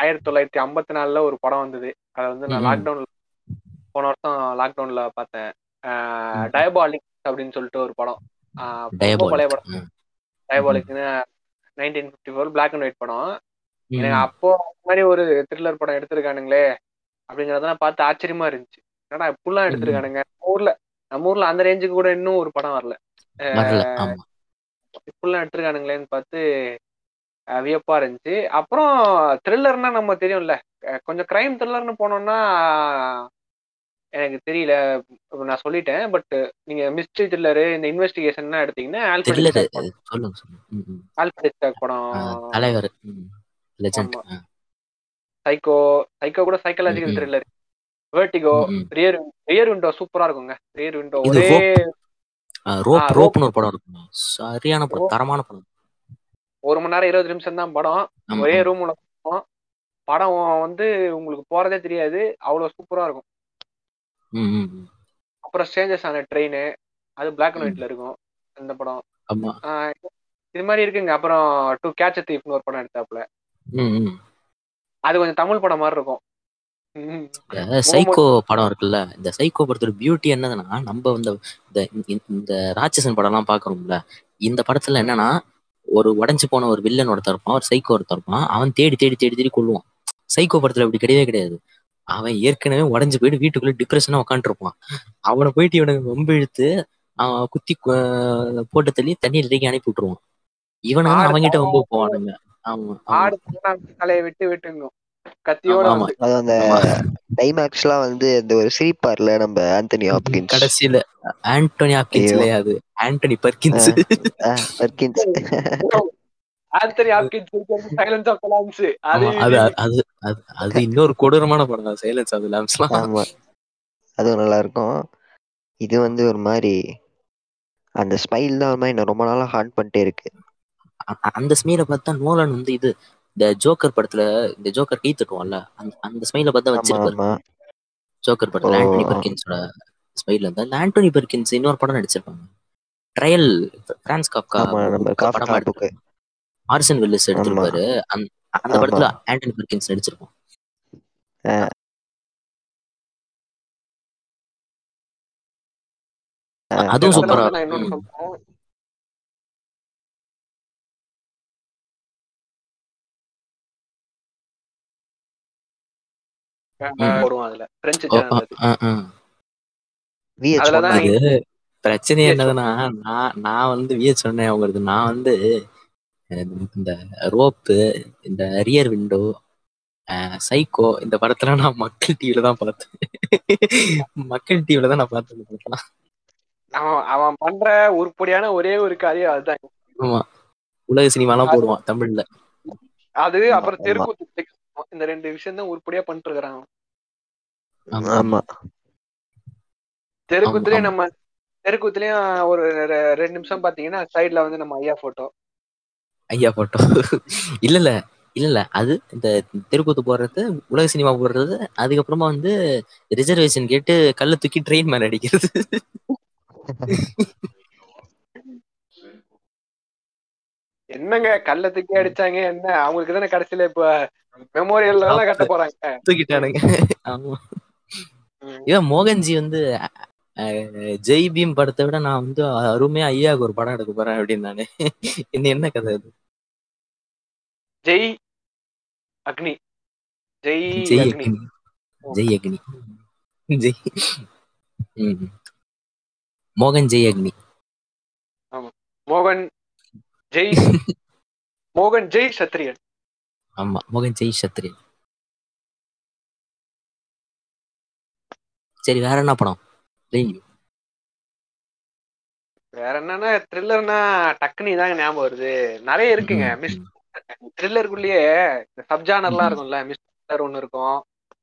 ஆயிரத்தி தொள்ளாயிரத்தி ஐம்பத்தி நாலுல ஒரு படம் வந்தது. அதை வந்து நான். லாக்டவுன்ல போன வருஷம் லாக்டவுன்ல பார்த்தேன். டயபாலிக் அப்படின்னு சொல்லிட்டு ஒரு படம். பழைய படம். டயபாலிக்னு nineteen fifty four black and white படம். எனக்கு அப்போ அந்த மாதிரி ஒரு த்ரில்லர் படம் எடுத்திருக்கானுங்களே அப்படிங்கறதெல்லாம் பார்த்து ஆச்சரியமா இருந்துச்சு. என்னடா இப்படிலாம் எடுத்திருக்கானுங்க? ஊர்ல நம்ம ஊர்ல அந்த ரேஞ்சுக்கு கூட இன்னும் ஒரு படம் வரல. இப்படிலாம் எடுத்திருக்கானுங்களேன்னு பார்த்து வியப்பா இருந்துச்சு. அப்புறம் த்ரில்லர்னா நம்ம தெரியும்ல. கொஞ்சம் கிரைம் த்ரில்லர்னு போனோம்னா எனக்கு தெரியல. நான் சொல்லிட்டேன் பட் நீங்க மிஸ்ட்ரி த்ரில்லரு இந்த இன்வெஸ்டிகேஷன் எடுத்தீங்கன்னா ஹிச்காக் படம்.
தலைவர்.
சைக்கோ சைக்கோ கூட psychological. Thriller Vertigo Rear Rear Window சூப்பரா இருக்குங்க. ரியர் விண்டோ ஒரே
ரோப் ரோப்னு ஒரு படம் இருக்கும்? சரியான படம். தரமான படம்.
ஒரு மணி நேரம் இருபது நிமிஷம் தான் படம். ஒரே. ரூம்ல படம். வந்து உங்களுக்கு போறதே தெரியாது. அவ்வளவு சூப்பரா இருக்கும். அப்புறம் ஸ்டேஞ்சஸ் ஆன ட்ரெயின் அது பிளாக் அண்ட். ஒயிட்ல இருக்கும் அந்த படம். இது மாதிரி இருக்குங்க. அப்புறம் டு கேட்ச் தீப்னு ஒரு படம் எடுத்தாப்புல. அது கொஞ்சம் தமிழ் படம் மாதிரி இருக்கும்.
சைக்கோ படம் இருக்குல்ல இந்த சைக்கோ படத்தோட பியூட்டி என்னதுன்னா நம்ம இந்த இந்த ராட்சசன் படம்லாம் பாக்குறோம்ல இந்த படத்துல என்னன்னா ஒரு உடைஞ்சு போன ஒரு வில்லன் ஒருத்தன் இருப்பான் ஒரு சைக்கோ ஒருத்தன் இருப்பான் அவன் தேடி தேடி தேடி தேடி கொள்ளுவான் சைக்கோ படத்துல அப்படி கிடையவே கிடையாது. அவன் ஏற்கனவே உடைஞ்சு போயிட்டு வீட்டுக்குள்ள டிப்ரெஷனா உட்காந்துருப்பான் அவனை போயிட்டு இவனுக்கு ரொம்ப இழுத்து அவன் குத்தி போட்டு தள்ளி தண்ணீர் தூக்கி அனுப்பி விட்டுருவான். இவனுங்க
ஆடு
அவன்கிட்ட வந்து போவானுங்க. ஆமா
தலையை விட்டு விட்டுங்க. கத்தியோட
அது அந்த. டைமேக்ஸ்லாம் வந்து இந்த ஒரு சிரிப்பார்ல நம்ம ஆந்தனி ஹாப்கின்ஸ்.
கடைசியில ஆண்டோனி ஹாப்கின்ஸ். இல்லையா அது? Anthony Perkins.
Perkins.
Anthony Hopkins Silence of Lambs அது
அது அது அது அது இன்னொரு கொடூரமான படம் தான் சைலன்ஸ் ஆஃப் லாம்ஸ்லாம்
ஆமா. அதுவும் நல்லா இருக்கும் இது வந்து ஒரு மாதிரி அந்த ஸ்மைல் தான் ஒரு மாதிரி ரொம்ப நாளா ஹார்ட் பண்ணிட்டே இருக்கு.
அ- அந்த ஸ்மெயில பார்த்தா நோலன் வந்து இது இந்த ஜோக்கர் படத்துல இந்த ஜோக்கர் கை தட்டுவான்ல அந்த அந்த ஸ்மெயில பார்த்தா வச்சிருப்பாரு ஜோக்கர் படத்துல. ஆண்டனி பர்கின்ஸோட ஸ்மைல் வந்து அந்த ஆண்டனி பர்கின்ஸ் இன்னொரு படம் நடிச்சிருப்பாங்க. ட்ரையல் பிரான்ஸ் காப்கா படமா எடுத்து மார்சன் வில்லிஸ் எடுத்திருப்பாரு. அந்த. படத்துல ஆண்டனி பர்கின்ஸ் நடிச்சிருப்பான். அதுவும் சூப்பரா
வந்து நான் இன்னொன்னு
இருக்கும்.
சொல்றேன்
ம்.
வரும் அதுல பிரெஞ்சு
ஓ,
சேனல்
ஆ,
அது
ஆ, ஆ.
விஹெச்
அதுலதான்
இது பிரச்சனை என்னதுன்னா நான் நான் வந்து வியட் சொன்னேன் உங்களுக்கு நான் வந்து இந்த ரோப்பு இந்த ரியர் விண்டோ சைக்கோ இந்த படத்துல நான் மக்கள் டிவில தான் பார்த்தேன் மக்கள் டிவில தான் நான் பார்த்தேன்.
அவன் பண்ற உருப்படியான ஒரே ஒரு காரியம் அதுதான்
ஆமா உலக சினிமாலாம் போடுவான் தமிழ்ல
அது அப்புறம். தெருக்கூத்து இந்த ரெண்டு விஷயம் தான் உருப்படியா பண்ணிட்டு இருக்கிறான்
ஆமா.
ஆமா.
நம்ம தெருக்கூத்துலயும் ஒரு ரெண்டு நிமிஷம் பாத்தீங்கன்னா சைடுல வந்து நம்ம ஐயா போட்டோ
ஐயா போட்டோ இல்ல இல்ல இல்ல இல்ல அது இந்த தெருக்கூத்து போடுறது உலக சினிமா போடுறது அதுக்கப்புறமா வந்து ரிசர்வேஷன் கேட்டு கல்ல தூக்கி ட்ரெயின் மேல அடிக்கிறது.
என்னங்க கல்ல தூக்கி அடிச்சாங்க? என்ன? அவங்களுக்கு தானே கடைசியில இப்ப மெமோரியல் எல்லாம் கட்ட போறாங்க?
தூக்கிட்டானுங்க. இவன் மோகன்ஜி வந்து ஜெய் பீம் படத்தை விட நான் வந்து அருமையா ஐயாவுக்கு ஒரு படம் எடுக்க போறேன் அப்படின்னு நானு. என்ன என்ன கதை அது?
ஜெய் அக்னி. ஜெய்
ஜெய்
அக்னி.
ஜெய் அக்னி. ஜெய். மோகன் ஜெய் அக்னி.
மோகன் ஜெய் மோகன் ஜெய் சத்ரியன்
ஆமா மோகன் ஜெய் சத்ரியன் சரி வேற என்ன படம்.
வேற என்னன்னா த்ரில்லர்னா டக்குனி தாங்க ஞாபகம் வருது நிறைய இருக்குங்க மிஸ். த்ரில்லருக்குள்ளேயே சப்ஜானர்லாம். இருக்கும்ல மிஸ் த்ரில்லர் ஒன்னு இருக்கும்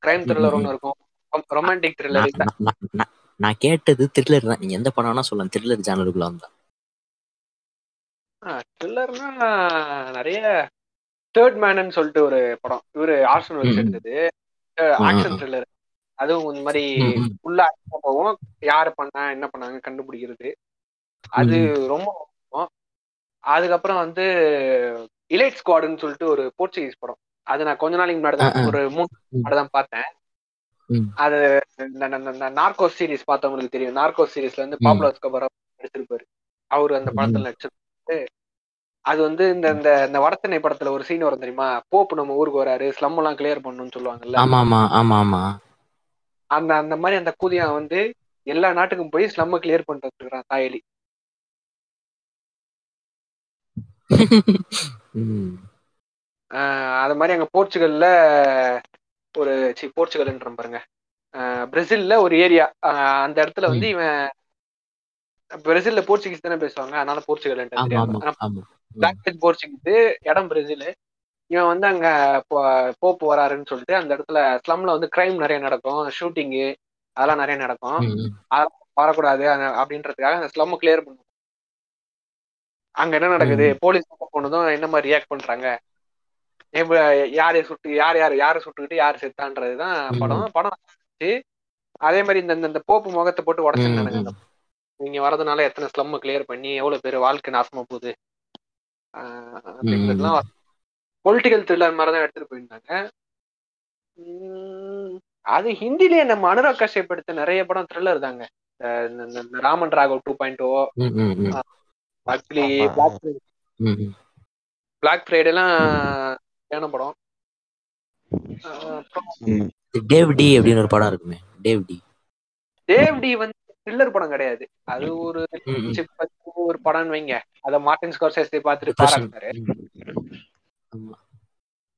கிரைம் த்ரில்லர்
ம்.
ஒன்னு இருக்கும் ரொமான்டிக் த்ரில்லர்
நான் கேட்டது த்ரில்லர் தான் நீங்க எந்த படம்னா சொல்லலாம் த்ரில்லர் ஜானருக்குள்ள வந்தா
த்ரில்லர்னா நிறைய தேர்ட் மேனன்னு சொல்லிட்டு ஒரு படம் இவரு ஆர்சன்
ம்.
எடுத்தது ஆக்ஷன். த்ரில்லர் அதுவும் இந்த மாதிரி
ம், ம்.
உள்ள ஆக்ஷன் போகும் யாரு பண்ணா என்ன பண்ணாங்க கண்டுபிடிக்கிறது அது. ரொம்ப. அதுக்கப்புறம் வந்து இலைட் ஸ்குவாடுன்னு சொல்லிட்டு ஒரு போர்ச்சுகீஸ் படம் அது நான் கொஞ்ச நாளைக்கு முன்னாடி தான். ஒரு மூணு. முன்னாடி தான் பார்த்தேன். அது இந்த நார்கோஸ் சீரிஸ் பார்த்தவங்களுக்கு தெரியும் நார்கோஸ் சீரிஸ்ல வந்து. பாப்புலர் எஸ்கோபார் நடிச்சிருப்பாரு அவரு அந்த படத்துல நடிச்சிருப்பாரு அது வந்து இந்த இந்த இந்த வடத்தென்னை படத்துல ஒரு சீன் வரும் தெரியுமா? போப்பு நம்ம ஊருக்கு வராரு ஸ்லம் எல்லாம் கிளியர் பண்ணணும்னு சொல்லுவாங்கல்ல?
ஆமா ஆமா ஆமா ஆமா.
அந்த அந்த மாதிரி அந்த கூதியான் வந்து எல்லா நாட்டுக்கும் போய் ஸ்லம்ம கிளியர் பண்ணிட்டு இருக்கிறான் தாயலி. அது மாதிரி அங்க போர்ச்சுகல்ல ஒரு சி போர்ச்சுகல்ன்ற பாருங்க. பிரேசில்ல ஒரு ஏரியா. அந்த இடத்துல வந்து இவன் பிரேசில்ல போர்ச்சுகீஸ் தானே பேசுவாங்க. அதனால போர்ச்சுகல். பிளாக் போர்ச்சுகீஸ் இடம் பிரேசில். இவன் வந்து அங்க போ- போப்பு வராருன்னு சொல்லிட்டு அந்த இடத்துல ஸ்லம்ல வந்து கிரைம் நிறைய நடக்கும். ஷூட்டிங்கு அதெல்லாம் நிறைய நடக்கும். வரக்கூடாது. அப்படின்றதுக்காக அந்த ஸ்லம் கிளியர் பண்ணும் அங்க என்ன நடக்குது? போலீஸ் போனதும் என்ன மாதிரி ரியாக்ட் பண்றாங்க? யாரை சுட்டு யார் யார் யாரை சுட்டுக்கிட்டு யார் செத்தான்றதுதான். படம். படம். அதே மாதிரி இந்த இந்த- போப்பு முகத்தை போட்டு. அந்த நீங்க வரதுனால எத்தனை ஸ்லம் கிளியர் பண்ணி எவ்வளவு பேர் வாழ்க்கை நாசமா போகுது? ஆஹ் அப்படின்றதுலாம் பொலிட்டிக்கல் த்ரில்லர் மாதிரி தான் எடுத்துட்டு போயிருந்தாங்க. உம், அது ஹிந்திலேயே நம்ம அனுராக் கஷ்யப் எடுத்த நிறைய படம் த்ரில்லர் தாங்க. Raman Raghav two point O. Ugly. Black. Black Friday எல்லாம் ஏன படம்.
டேவ் டி அப்படின்னு ஒரு படம் இருக்குமே. டேவ் டி.
தேவ் டி வந்து த்ரில்லர் படம் கிடையாது. அது ஒரு ஒரு படம்னு வைங்க. அத மார்டின் ஸ்கார்செஸே பார்த்துட்டு.
ஆமா.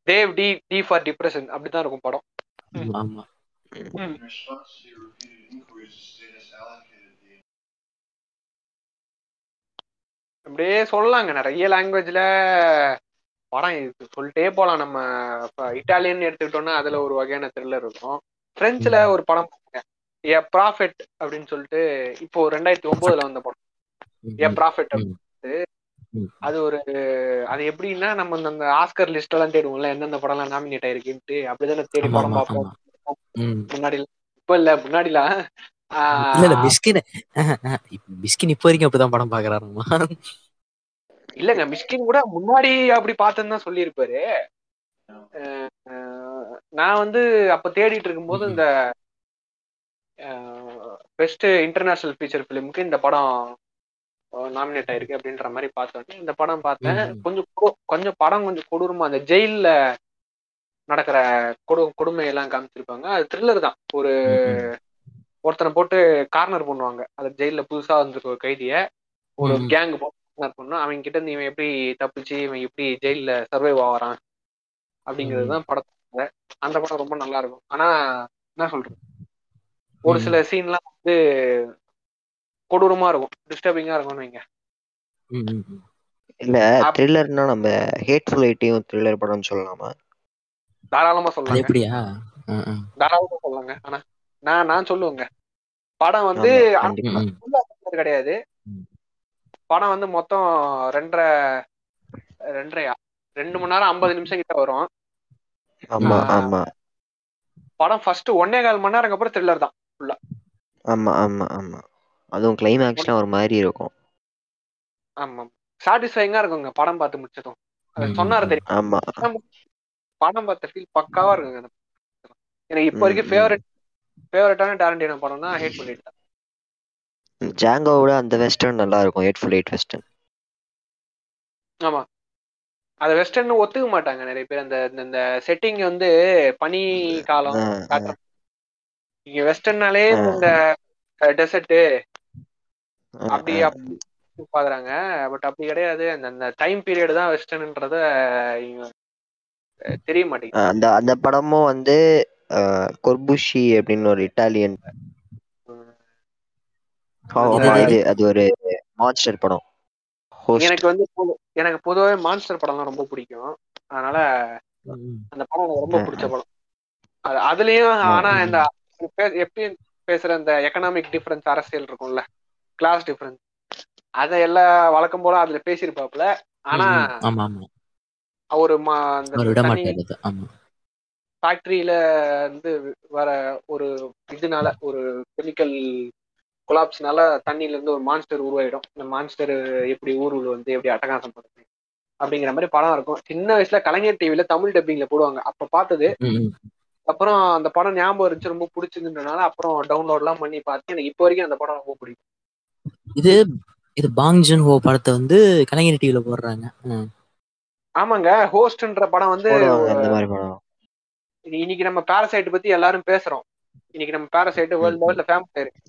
Dev D D for depression அப்படிதான் இருக்கும் படம்.
ஆமா
அப்படியே சொல்லலாங்க. நிறைய லாங்குவேஜ்ல படம் சொல்லிட்டே போலாம். நம்ம இட்டாலியன் எடுத்துக்கிட்டோம்னா அதுல ஒரு வகையான த்ரில்லர் இருக்கும். பிரெஞ்சுல ஒரு படம் ஏ ப்ராஃபிட் அப்படின்னு சொல்லிட்டு இப்போ ரெண்டாயிரத்தி ஒன்பதுல வந்த படம் ஏ. ப்ராஃபிட்.
ம்.
அது ஒரு அது எப்படின்னா நம்ம அந்த ஆஸ்கர் லிஸ்ட் எல்லாம் தேடுவோம்ல எந்தெந்த படம் எல்லாம் நாமினேட் ஆயிருக்குன்ட்டு அப்படிதானே தேடி படம் பார்ப்போம். முன்னாடி இப்ப இல்ல முன்னாடிலாம்
இல்ல இல்ல மிஸ்கின் மிஸ்கின் இப்போ வரைக்கும் அப்படிதான் படம் பாக்குறாருமா
இல்லங்க மிஸ்கின் கூட முன்னாடி அப்படி பார்த்தேன்னு தான் சொல்லியிருப்பாரு நான் வந்து அப்ப தேடிட்டு இருக்கும்போது. இந்த பெஸ்ட் இன்டர்நேஷனல் ஃபீச்சர் ஃபிலிமுக்கு இந்த படம் நாமினேட் ஆயிருக்கு அப்படின்ற மாதிரி பார்த்தோன்னே இந்த படம் பார்த்தேன். கொஞ்சம் கொஞ்சம் படம் கொஞ்சம் கொடூரமா அந்த ஜெயில்ல நடக்கிற கொடு கொடுமை எல்லாம் காமிச்சிருப்பாங்க. அது த்ரில்லர் தான். ஒரு ஒருத்தனை போட்டு கார்னர் பண்ணுவாங்க. அது ஜெயில்ல புதுசா வந்திருக்க ஒரு கைதிய. ஒரு. கேங் போட்டு கார்னர் பண்ணும். அவன் கிட்ட இருந்து இவன் எப்படி தப்பிச்சு இவன் எப்படி ஜெயில்ல சர்வைவ் ஆகிறான் அப்படிங்கிறது தான் படத்துல அந்த படம் ரொம்ப நல்லா இருக்கும். ஆனா என்ன சொல்றது? ஒரு. சில சீன்லாம் வந்து கொடூரமா இருக்கும். டிஸ்டர்பிங்கா இருக்கும்னு வைங்க.
ம், ம், ம்.
இல்ல த்ரில்லர்னா நம்ம ஹேட்ஃபுல் எயிட்டையும் த்ரில்லர் படம்னு சொல்லலாமா?
தாராளமா
அது
சொல்லலாங்க
எப்படியா.
தாராளமா சொல்லலாங்க. ஆனா நான் நான் சொல்லுவேங்க. படம் வந்து கிடையாது. படம் வந்து மொத்தம் ரெண்டரை ரெண்டரையா? ரெண்டு மணி நேரம் ஐம்பது நிமிஷம் கிட்ட வரும்.
ஆமா. ஆமா.
படம் ஃபர்ஸ்ட் ஒன்னே கால் மணி நேரம் அப்புறம் த்ரில்லர் தான்.
ஆமா ஆமா ஆமா. அதுவும் கிளைமேக்ஸ்லாம் ஒரு மாதிரி இருக்கும்.
ஆமா சாட்டிஸ்ஃபைங்கா இருக்குங்க படம் பார்த்து முடிச்சதும். அது சொன்னாரு. தெரியும்?
ஆமா.
படம் பார்த்த ஃபீல் பக்காவா இருக்குங்க அந்த. எனக்கு இப்போ வரைக்கும். ஃபேவரட் ஃபேவரட்டான டேரண்டினோ படம்னா ஹேட் பண்ணிட்டு
ஜாங்கோவோட அந்த வெஸ்டர்ன் நல்லா இருக்கும் ஹேட்ஃபுல் எயிட் வெஸ்டர்ன்
ஆமா. அத வெஸ்டர்ன் ஒத்துக்க மாட்டாங்க நிறைய பேர். அந்த இந்த- செட்டிங் வந்து பனி காலம் இங்க வெஸ்டர்னாலே. இந்த டெசர்ட் அப்படி அப்படி பாக்குறாங்க பட் அப்படி கிடையாது. அந்த அந்த டைம் பீரியட் தான் அஹ், தெரிய மாட்டேங்குது.
அந்த அந்த படமும் வந்து கொர்புஷி அப்படின்னு ஒரு இட்டாலியன்
இது-
அது ஒரு மான்ஸ்டர் படம்.
எனக்கு வந்து பொது- எனக்கு பொதுவாகவே மான்ஸ்டர் படம்லாம் ரொம்ப பிடிக்கும். அதனால. அந்த படம் எனக்கு ரொம்ப பிடிச்ச படம். அது அதுலயும் ஆனா. இந்த எப்பயும் பேசுற அந்த எக்கனாமிக் டிஃபரன்ஸ் அரசியல் இருக்கும்ல? கிளாஸ் டிஃபரன்ஸ் அத எல்லாம் வழக்கம் போல அதுல பேசியிருப்பாப்ல ஆனா ஒரு ஃபேக்டரியில இருந்து வர ஒரு இதனால ஒரு கெமிக்கல் கொலாப்ஸ்னால தண்ணியில இருந்து ஒரு மான்ஸ்டர் உருவாயிடும். இந்த மான்ஸ்டர் எப்படி ஊர் வந்து எப்படி அட்டகாசம் பண்ணுது அப்படிங்கிற மாதிரி படம் இருக்கும். சின்ன வயசுல கலைஞர் டிவில தமிழ் டப்பிங்ல போடுவாங்க. அப்ப பார்த்தது. அப்புறம் அந்த படம் ஞாபகம் இருந்துச்சு ரொம்ப பிடிச்சிருந்ததுனால அப்புறம் டவுன்லோட் எல்லாம் பண்ணி பார்த்து எனக்கு இப்போ வரைக்கும் அந்த படம் ரொம்ப பிடிக்கும்.
இது இது பாங் ஜூன் ஹோ படத்தை வந்து கலைஞர் டிவில போடுறாங்க.
ஆமாங்க ஹோஸ்ட்ன்ற படம் வந்து
அந்த மாதிரி படம்.
இது இன்னைக்கு நம்ம பேரசைட் பத்தி எல்லாரும் பேசுறோம். இன்னைக்கு நம்ம பேரசைட் வேர்ல்டு லெவல்ல ஃபேமஸ் ஆயிருக்கு.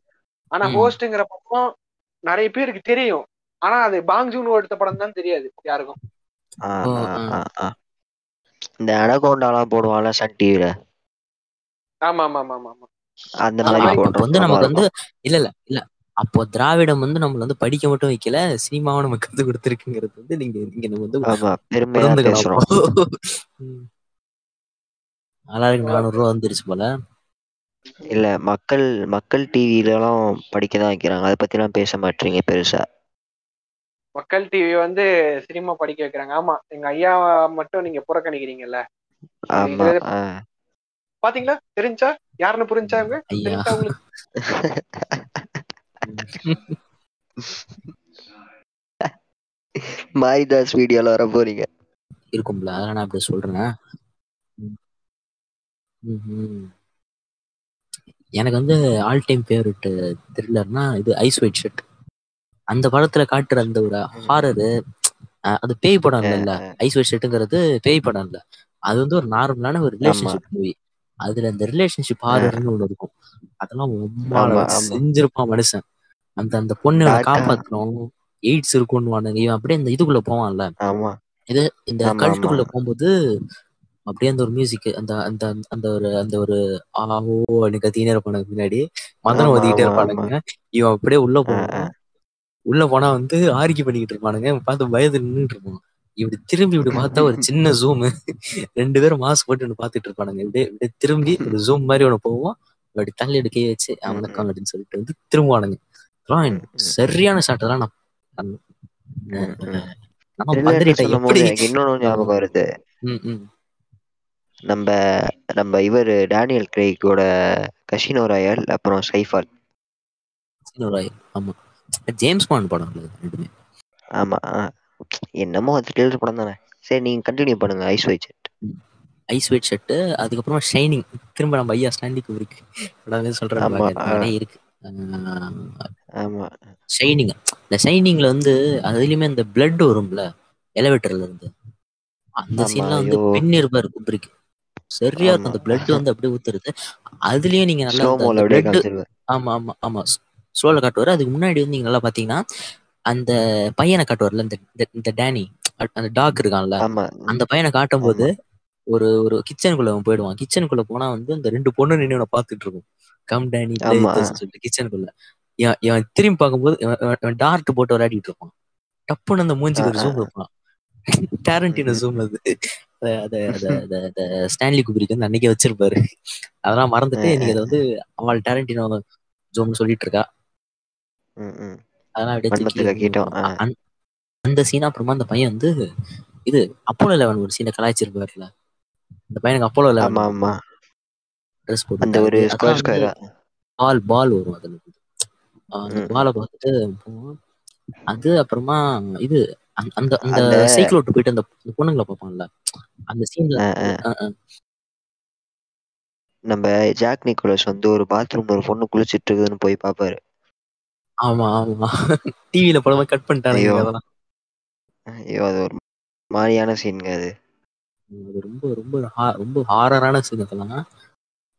ஆனா. ஹோஸ்ட்ங்கிற படம் நிறைய பேருக்கு தெரியும். ஆனா அது பாங் ஜூன் எடுத்த படம் தான் தெரியாது யாருக்கும்.
இந்த அனகோண்டாலாம் போடுவான்ல சன் டிவில
ஆமா ஆமா ஆமா ஆமா
அந்த மாதிரி
அப்ப வந்து நமக்கு வந்து இல்ல இல்ல இல்ல. அப்போ திராவிடம் வந்து நம்மள வந்து படிக்க மட்டும் வைக்கல சினிமாவை நமக்கு கத்து கொடுத்துருக்குங்கிறது வந்து நீங்க இங்க நம்ம வந்து
ஆமா பெருமையா
உணர்ந்துக்கலாம்
பேசுறோம்.
ஆளாளுக்கு நானூறு ரூபா வந்துருச்சு போல.
இல்ல மக்கள் மக்கள் டிவிலலாம் படிக்க தான் வைக்கிறாங்க. அதை பத்தி எல்லாம் பேச மாட்டீங்க பெருசா.
மக்கள் டிவி வந்து சினிமா படிக்க வைக்கிறாங்க. ஆமா எங்க ஐயா மட்டும் நீங்க புறக்கணிக்கிறீங்கல்ல. பாத்தீங்களா? தெரிஞ்சா? யாருன்னு புரிஞ்சா இவங்க?
மாரிதாஸ் வீடியோல வர போறீங்க.
இருக்கும்ல அதெல்லாம் நான் அப்படி சொல்றேன். எனக்கு வந்து ஆல் டைம் ஃபேவரட் த்ரில்லர்னா இது ஐஸ் ஒயிட் ஷர்ட் அந்த படத்துல காட்டுற அந்த ஒரு ஹாரரு அது பேய் படம் இல்லைல்ல? ஐஸ் ஒயிட் ஷர்ட்டுங்கிறது பேய் படம் இல்ல. அது வந்து ஒரு நார்மலான ஒரு ரிலேஷன்ஷிப் மூவி அதுல அந்த ரிலேஷன்ஷிப் ஹாரர்னு ஒண்ணு இருக்கும். அதெல்லாம்
ஆமா
செஞ்சிருப்பான் மனுஷன். அந்த அந்த பொண்ணை காப்பாத்தணும். எய்ட்ஸ் இருக்குன்னு இவன் அப்படியே அந்த இதுக்குள்ள போவான்ல. இது இந்த கல்ட்டுக்குள்ள போகும்போது அப்படியே அந்த ஒரு மியூசிக் அந்த அந்த அந்த ஒரு அந்த ஒரு ஆவோ அப்படின்னு கத்தினே இருப்பானுங்க பின்னாடி. மதனம் ஓதிக்கிட்டே இருப்பானுங்க. இவன் அப்படியே உள்ள. போவான். உள்ள போனா வந்து ஆர்கி பண்ணிக்கிட்டு இருப்பானுங்க. பார்த்து பயந்து நின்றுட்டு இருப்பான். இப்படி திரும்பி இப்படி பார்த்தா ஒரு சின்ன ஜூம் ரெண்டு பேரும் மாஸ்க் போட்டு ஒன்று பார்த்துட்டு இருப்பானுங்க. இப்படியே இப்படியே திரும்பி ஒரு ஜூம் மாதிரி ஒன்று போவோம். அப்படி தள்ளி எடுக்க வச்சு
ம்,
அவனுக்கும்
ம்,
அப்படின்னு சொல்லிட்டு வந்து திரும்புவானுங்க. சரியான ஷாட் எல்லாம் நான்
இன்னொன்னு ஞாபகம் வருது. நம்ம நம்ம இவர் டேனியல் கிரேக்கோட கஷினோ ராயல் அப்புறம் ஸ்கைஃபால்
ராய் ஆமா. ஜேம்ஸ் பாண்ட் படம் ரெண்டுமே.
ஆமா. என்னமோ அது த்ரில்லர் படம் தானே. சரி நீங்க கண்டினியூ பண்ணுங்க Eyes Wide Shut
Eyes Wide Shut அதுக்கப்புறமா ஷைனிங் திரும்ப நம்ம ஐயா ஸ்டாண்டி குப்ரிக் படமே சொல்றேன் இருக்கு.
ஆமா.
ஷைனிங் இந்த ஷைனிங்ல வந்து அதுலயுமே இந்த பிளட் வரும்ல எலிவேட்டர்ல இருந்து. அந்த
ஆமா
சீன்லாம் வந்து பின் இருப்பாரு குப்ரிக் சரியா இருக்கும் அந்த பிளட் வந்து அப்படியே ஊத்துறது. அதுலயும் நீங்க நல்லா அந்த ஆமா ஆமா ஆமா. ஸ்லோல காட்டுவாரு. அதுக்கு முன்னாடி வந்து நீங்க நல்லா பாத்தீங்கன்னா அந்த பையனை காட்டுவார்ல இந்த இந்த- டேனி அந்த டாக் இருக்கான்ல அந்த பையனை காட்டும் போது ஒரு ஒரு கிச்சனுக்குள்ள அவன் போயிடுவான். கிச்சனுக்குள்ள போனா வந்து அந்த ரெண்டு பொண்ணு நின்று இவனை பார்த்துட்டு இருக்கும். கம் டேனி சொல்லிட்டு கிச்சனுக்குள்ள. இவன் திரும்பி பார்க்கும்போது இவன் டார்ட் போட்டு விளையாடிட்டு இருப்பான். டப்புன்னு அந்த மூஞ்சிக்கு ஒரு ஜூம் இருப்பான் டேரண்டினோ ஜூம் அது. ஸ்டான்லி குப்ரிக் வந்து அன்னைக்கே வச்சிருப்பாரு. அதெல்லாம் மறந்துட்டு இன்னைக்கு அதை வந்து அவள் டேரண்டினோ ஜூம்னு சொல்லிட்டு இருக்கா. அதெல்லாம் அப்படியே அந்த- அந்த சீன் அப்புறமா அந்த பையன் வந்து இது அப்போலோ லெவன் ஒரு சீனை கலாய்ச்சிருப்பாருல. அந்த பையனுக்கு அப்போலோ லெவன்
ஆமா
ட்ரெஸ்
அந்த
போட்டு
ஒரு
வந்து
ஸ்கொயரா
பால் பால் வரும் அதுல. அந்த பாலை. பார்த்துட்டு அது அப்புறமா இது அந்த அந்த அந்த
அந்த
சைக்கிள் விட்டு போயிட்டு அந்த அந்த பொண்ணுங்களை பார்ப்பான்ல. அந்த சீன்ல.
நம்ம ஜாக் நிக்கோலஸ் வந்து ஒரு பாத்ரூம்ல ஒரு பொண்ணு குளிச்சிட்டு இருக்குதுன்னு போய் பாப்பாரு
ஆமா ஆமா. டிவில படமா கட் பண்ணிட்டானுங்க
ஐயோ.
அதெல்லாம்.
ஐயோ அது ஒரு மாதிரியான சீனுங்க அது.
அது ரொம்ப ரொம்ப ரொம்ப ஹாரரான சீன் அதெல்லாம்.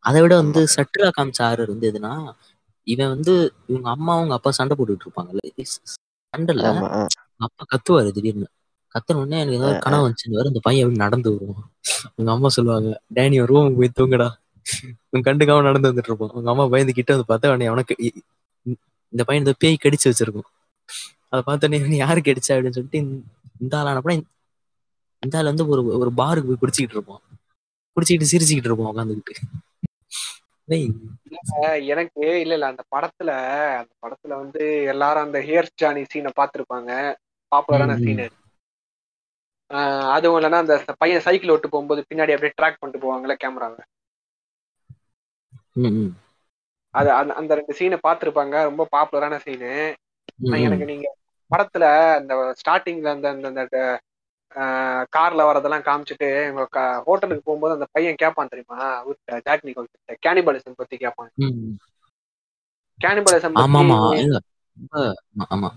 அதை விட வந்து சட்டிலா காமிச்ச ஹாரர் வந்து எதுனா இவன் வந்து இவங்க அம்மாவும் அவங்க அப்பா சண்டை போட்டுட்டு இருப்பாங்கல்ல. சண்டைல அப்பா கத்துவாரு திடீர்னு. கத்துன உடனே எனக்கு ஏதாவது. கனவு வந்துச்சு வேற அந்த பையன் எப்படி நடந்து வருவான். உங்க அம்மா சொல்லுவாங்க டேனி ரூமுக்கு போய் தூங்குடா. உன் கண்டுக்காம நடந்து வந்துட்டு இருப்பான். உங்க அம்மா பயந்து கிட்ட வந்து பார்த்தா அவனை அவனுக்கு இந்த பையன் இந்த பேய் கடிச்சு வச்சிருக்கும். அதை பார்த்தோன்னே யாரு கடிச்சா? அப்படின்னு சொல்லிட்டு இந்த- இந்த ஆளானப்பட இந்த ஆள் வந்து ஒரு ஒரு பாருக்கு போய் குடிச்சிக்கிட்டு இருப்பான். குடிச்சிக்கிட்டு சிரிச்சுக்கிட்டு இருப்பான் உட்காந்துக்கிட்டு
எனக்கு இல்ல இல்ல. அந்த படத்துல அந்த படத்துல வந்து எல்லாரும் அந்த ஹியர் ஜானி சீனை பார்த்திருப்பாங்க. பாப்புலரான. சீனு. அதுவும் இல்லைன்னா அந்த பையன் சைக்கிள் ஓட்டு போகும்போது பின்னாடி அப்படியே ட்ராக் பண்ணிட்டு போவாங்கல்ல கேமராவை. அது அந்த அந்த ரெண்டு சீனை பார்த்திருப்பாங்க. ரொம்ப பாப்புலரான சீனு. எனக்கு நீங்க படத்துல அந்த ஸ்டார்டிங்ல அந்த அந்த கார்ல வரதெல்லாம் காமிச்சிட்டு இவங்க ஹோட்டலுக்கு போகும்போது அந்த பையன் கேட்பான் தெரியுமா? ஜாக் நிக்கோல் கேனிபலிசம் பத்தி கேட்பான். கேனிபலிசம்
ஆமா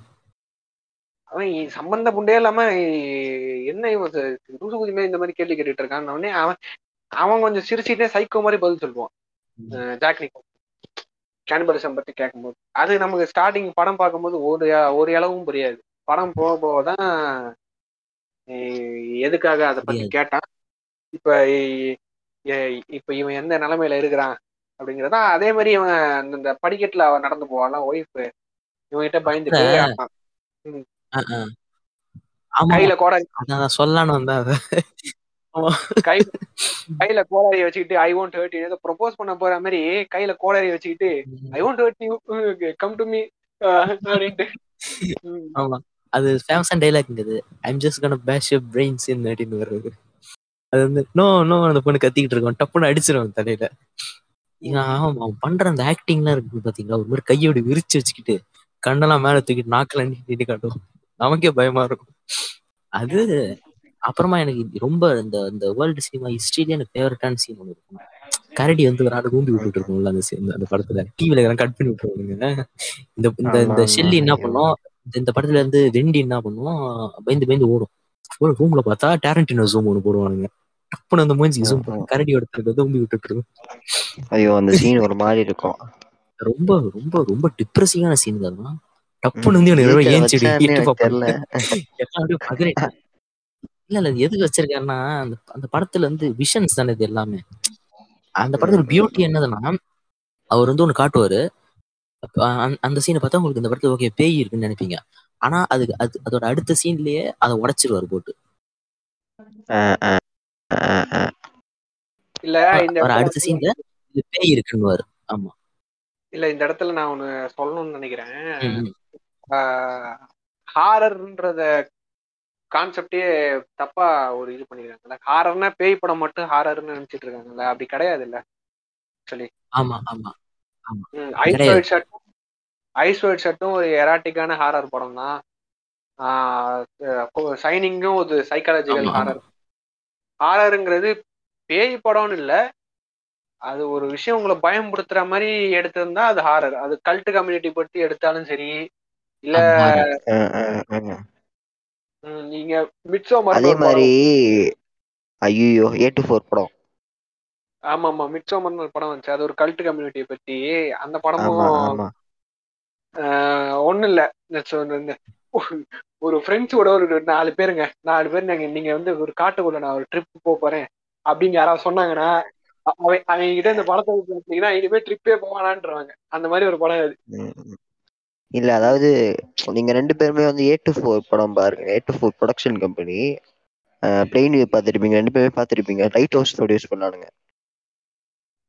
அவன் சம்பந்த புண்டே இல்லாம என்ன இவன் லூசு குதிமே இந்த மாதிரி கேள்வி கேட்டுட்டு இருக்கான் அவன் அவன் கொஞ்சம் சிரிச்சுட்டே சைக்கோ மாதிரி பதில் சொல்லுவான். அஹ் ஜாக் நிக்கோல் கேனிபலிசம் பத்தி கேட்கும்போது அது நமக்கு ஸ்டார்டிங் படம் பார்க்கும்போது ஒரு ஒரு அளவும் புரியாது. படம் போக போக தான் அஹ் எதுக்காக அதை பத்தி. கேட்டான்? இப்ப இப்ப இவன் எந்த நிலைமையில இருக்கிறான் அப்படிங்கறதா அதே மாதிரி இவன் அந்த- அந்த படிக்கட்டுல அவன் நடந்து போவான் ஒய்ஃப் இவன்கிட்ட பயந்துட்டு கையில
நான் சொல்லலான்னு.
கை கையில கோடாரி வச்சுக்கிட்டு ஐ ஒன்ட் ஹர்ட் ஏதோ ப்ரொபோஸ் பண்ண போற மாதிரி கையில கோடாரி வச்சுக்கிட்டு I won't hurt you come to me அப்படின்ட்டு.
ஆமா. அது ஃபேமஸான டைலாக்ங்கிறது ஐம் ஜஸ்ட் கன பேஷ் யூர் பிரெயின்ஸ் இன் அப்படின்னு வருது அது வந்து நோ நோ அந்த பொண்ணு கத்திக்கிட்டு இருக்கோம். டப்புன்னு அடிச்சிருவான் தலையில. அவன் பண்ற அந்த ஆக்டிங்லாம் இருக்கு பாத்தீங்களா? ஒரு மாதிரி கையோட விரிச்சு வச்சுக்கிட்டு கண்ணெல்லாம் மேல தூக்கிட்டு நாக்கில் நீட்டி காட்டும் நமக்கே பயமா இருக்கும். அது அப்புறமா எனக்கு ரொம்ப இந்த இந்த வேர்ல்டு சினிமா ஹிஸ்டரியிலே எனக்கு ஃபேவரட்டான சீன் ஒன்று இருக்கும். கரடி வந்து ஒரு ஆள் ஊம்பி விட்டுட்டு இருக்கும்ல அந்த அந்த படத்துல. டிவில எல்லாம் கட் பண்ணி விட்டுருவாங்க இந்த இந்த இந்த ஷெல்லி என்ன. பண்ணும்? இந்த படத்துல இருந்து வெண்டி என்ன பண்ணும்? பயந்து பயந்து ஓடும். ஒரு ரூம்ல பார்த்தா டேரண்டினோ ஜூம் ஒன்று போடுவானுங்க. டப்புன்னு அந்த மூஞ்சி ஜூம்
ம், ம்.
கரடியோட தடுக்கிறது ஊம்பி விட்டுட்டு இருக்கும்
ஐயோ அந்த சீன் ஒரு மாதிரி இருக்கும்.
ரொம்ப ரொம்ப ரொம்ப டிப்ரெசிங்கான சீன் தான் டப்புன்னு வந்து
எதுக்கு
ஏன் செடி இல்ல இல்ல. எதுக்கு வச்சிருக்காருன்னா அந்த அந்த படத்துல வந்து விஷன்ஸ் தானே இது எல்லாமே. அந்த படத்துல பியூட்டி என்னதுன்னா அவர் வந்து ஒண்ணு காட்டுவாரு. அந்த- அந்த சீனை பார்த்தா உங்களுக்கு இந்த படத்துல ஓகே பேய் இருக்குன்னு நினைப்பீங்க. ஆனா அது அது அதோட அடுத்த சீன்லயே அதை உடைச்சிருவாரு போட்டு.
இல்ல இந்த
அடுத்த சீன்ல பேய் இருக்குன்னு ஆமா.
இல்ல இந்த இடத்துல நான் ஒண்ணு சொல்லணும்னு நினைக்கிறேன். ஹாரர்ன்றத கான்செப்டே தப்பா ஒரு இது பண்ணிருக்காங்கல்ல? ஹாரர்னா பேய் படம் மட்டும் ஹாரர்னு நினைச்சிட்டு இருக்காங்கல்ல? அப்படி கிடையாது இல்ல ஆக்சுவலி
ஆமா. ஆமா.
ஒயிட் ஷர்ட்டும் ஐஸ் ஒயிட் ஷர்ட்டும் ஒரு எராட்டிக்கான ஹாரர் படம் தான். சைனிங்கும் ஒரு சைக்காலஜிக்கல். ஹாரர் ஹாரருங்கிறது பேய் படம்னு இல்ல. அது ஒரு விஷயம் உங்களை பயம்படுத்துற மாதிரி எடுத்திருந்தா அது ஹாரர் அது கல்ட் கம்யூனிட்டி பத்தி எடுத்தாலும் சரி இல்ல
ஆமா,
அஹ் அஹ் அஹ்.
ம், நீங்க மிட்சோ
அதே மாதிரி ஐயோ ஏ டு ஃபோர் படம்.
ஆமா ஆமா மிட்சோமர்னு ஒரு படம் வந்துச்சு. அது ஒரு கல்ட் கம்யூனிட்டியை பத்தி. அந்த படமும் ஒன்றும் இல்லை. இந்த ஒரு ஃப்ரெண்ட்ஸோட ஒரு நாலு பேருங்க. நாலு பேர் நாங்க நீங்க வந்து ஒரு காட்டுக்குள்ள நான் ஒரு ட்ரிப் போக போறேன். அப்படின்னு யாராவது சொன்னாங்கன்னா அவன் அவங்க கிட்ட இந்த படத்தை பார்த்தீங்கன்னா இனிமே ட்ரிப்பே போவானான்றாங்க அந்த மாதிரி ஒரு படம் அது.
இல்ல அதாவது நீங்க ரெண்டு பேருமே வந்து ஏ டு ஃபோர் படம் பாருங்க. A two four production company Plain View பார்த்துருப்பீங்க. ரெண்டு பேருமே பார்த்துருப்பீங்க. லைட் ஹவுஸ் ப்ரொடியூஸ் பண்ணானுங்க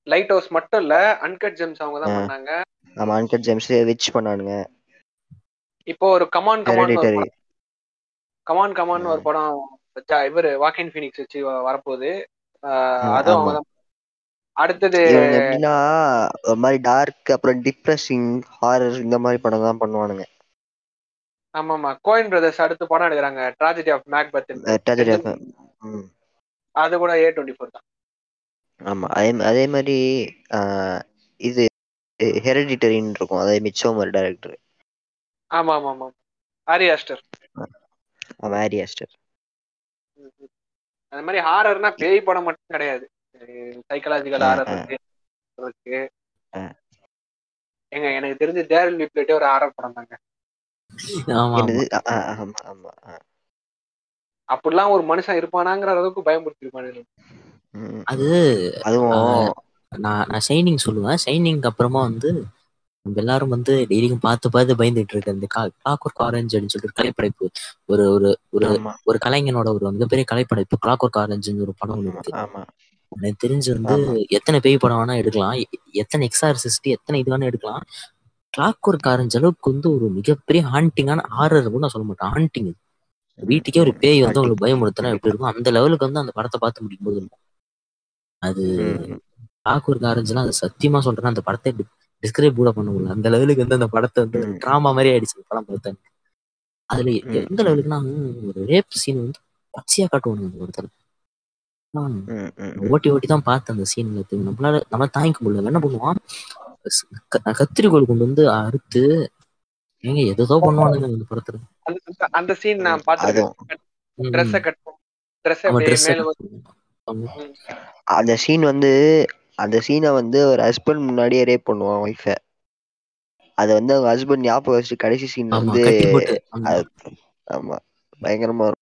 லைட் ஹவுஸ் மட்டும் இல்ல அன்கட் ஜெம்ஸ் அவங்க தான். பண்ணாங்க.
ஆமா அன்கட் ஜேம்ஸ் விச் பண்ணானுங்க.
இப்போ ஒரு கமான் கமான் கமான் கமான் ஒரு படம். இவரு வாக்கின் ஃபீனிக்ஸ் வச்சு வரப்போகுது. அதுவும். அவங்க தான் அடுத்தது
எப்படின்னா ஒரு மாதிரி டார்க் அப்புறம் டிப்ரெசிங் ஹாரர் இந்த மாதிரி படம் தான் பண்ணுவானுங்க.
ஆமா ஆமா கோயின் பிரதர்ஸ் அடுத்து படம் எடுக்கிறாங்க. Tragedy of Macbeth
Tragedy of- ம்.
அது கூட ஏ டுவெண்ட்டி ஃபோர் தான்.
ஆமா. அதே அதே மாதிரி இது ஹெரிடிட்டரின்னு இருக்கும். அதே மிச்சோமர் டைரக்டர்
ஆமா ஆமா ஆமா ஆரி ஆஸ்டர்
மேரி ஆஸ்டர்
அந்த மாதிரி ஹாரர்னா பேய் படம் மட்டும் கிடையாது. சைக்கலாஜிக்கல்
ஆ,
ஹாரர்
ஆ.
இருக்கு. ஏங்க எனக்கு தெரிஞ்சு தேரல் பிளேட்டே ஒரு ஹாரர் படம் தாங்க. அப்படிலாம் ஒரு மனுஷன் இருப்பானாங்கிற அளவுக்கு பயமுறுத்திருப்பானு.
அது
அதுவும்
நான் நான் ஷைனிங் சொல்லுவேன். ஷைனிங் அப்புறமா வந்து நம்ம எல்லாரும் வந்து டெய்லியும் பார்த்து பார்த்து பயந்துட்டு இருக்க இந்த கிளாக் ஒர்க் ஆரஞ்சு அப்படின்னு சொல்லிட்டு கலைப்படைப்பு. ஒரு ஒரு ஒரு ஒரு கலைஞனோட ஒரு மிகப்பெரிய கலைப்படைப்பு கிளாக் ஒர்க் ஆரஞ்சுன்னு ஒரு படம்
ஆமா.
எனக்கு தெரிஞ்சு வந்து. எத்தனை பேய் படம் வேணா எடுக்கலாம். எத்தனை எக்ஸார்சிஸ்ட் எத்தனை இது வேணா எடுக்கலாம். கிளாக் ஒர்க் ஆரஞ்சு அளவுக்கு வந்து ஒரு மிகப்பெரிய ஹாண்டிங்கான ஆரர் கூட நான் சொல்ல மாட்டேன். ஹாண்டிங் வீட்டுக்கே ஒரு பேய் வந்து உங்களுக்கு பயமுறுத்தினா எப்படி இருக்கும்? அந்த லெவலுக்கு வந்து அந்த படத்தை பார்த்து முடிக்கும் போது இருக்கும். அது. கிளாக் ஒர்க் ஆரஞ்சுலாம் அது சத்தியமா சொல்றேன் அந்த படத்தை டிஸ்கிரைப் கூட பண்ண முடியல. அந்த லெவலுக்கு வந்து அந்த படத்தை வந்து. டிராமா மாதிரி ஆயிடுச்சு படம் பார்த்தேன் அதுல. எந்த லெவலுக்குன்னா ஒரு ரேப் சீன் வந்து பச்சையா காட்டுவானுங்க அந்த படத்துல ஆஹ்
ம், ம்,
ஓட்டி ஓட்டி தான் பார்த்தேன் அந்த சீன்ல நம்மளால நம்ம தாங்கிக்க முடியல. என்ன பண்ணுவான்? ஸ்- க- கத்திரிக்கோல் கொண்டு வந்து அறுத்து ஏங்க எதோ பண்ணுவானுங்க அந்த படத்துல.
அந்த சீன் நான்
ஆமா
அந்த சீன் வந்து அந்த சீனை வந்து ஒரு ஹஸ்பண்ட் முன்னாடியே ரேப் பண்ணுவான் ஒய்ஃபை அதை வந்து அவங்க ஹஸ்பண்ட் ஞாபகம் வச்சுட்டு கடைசி
ஆமா
வந்து
ஆமா.
பயங்கரமா இருக்கும்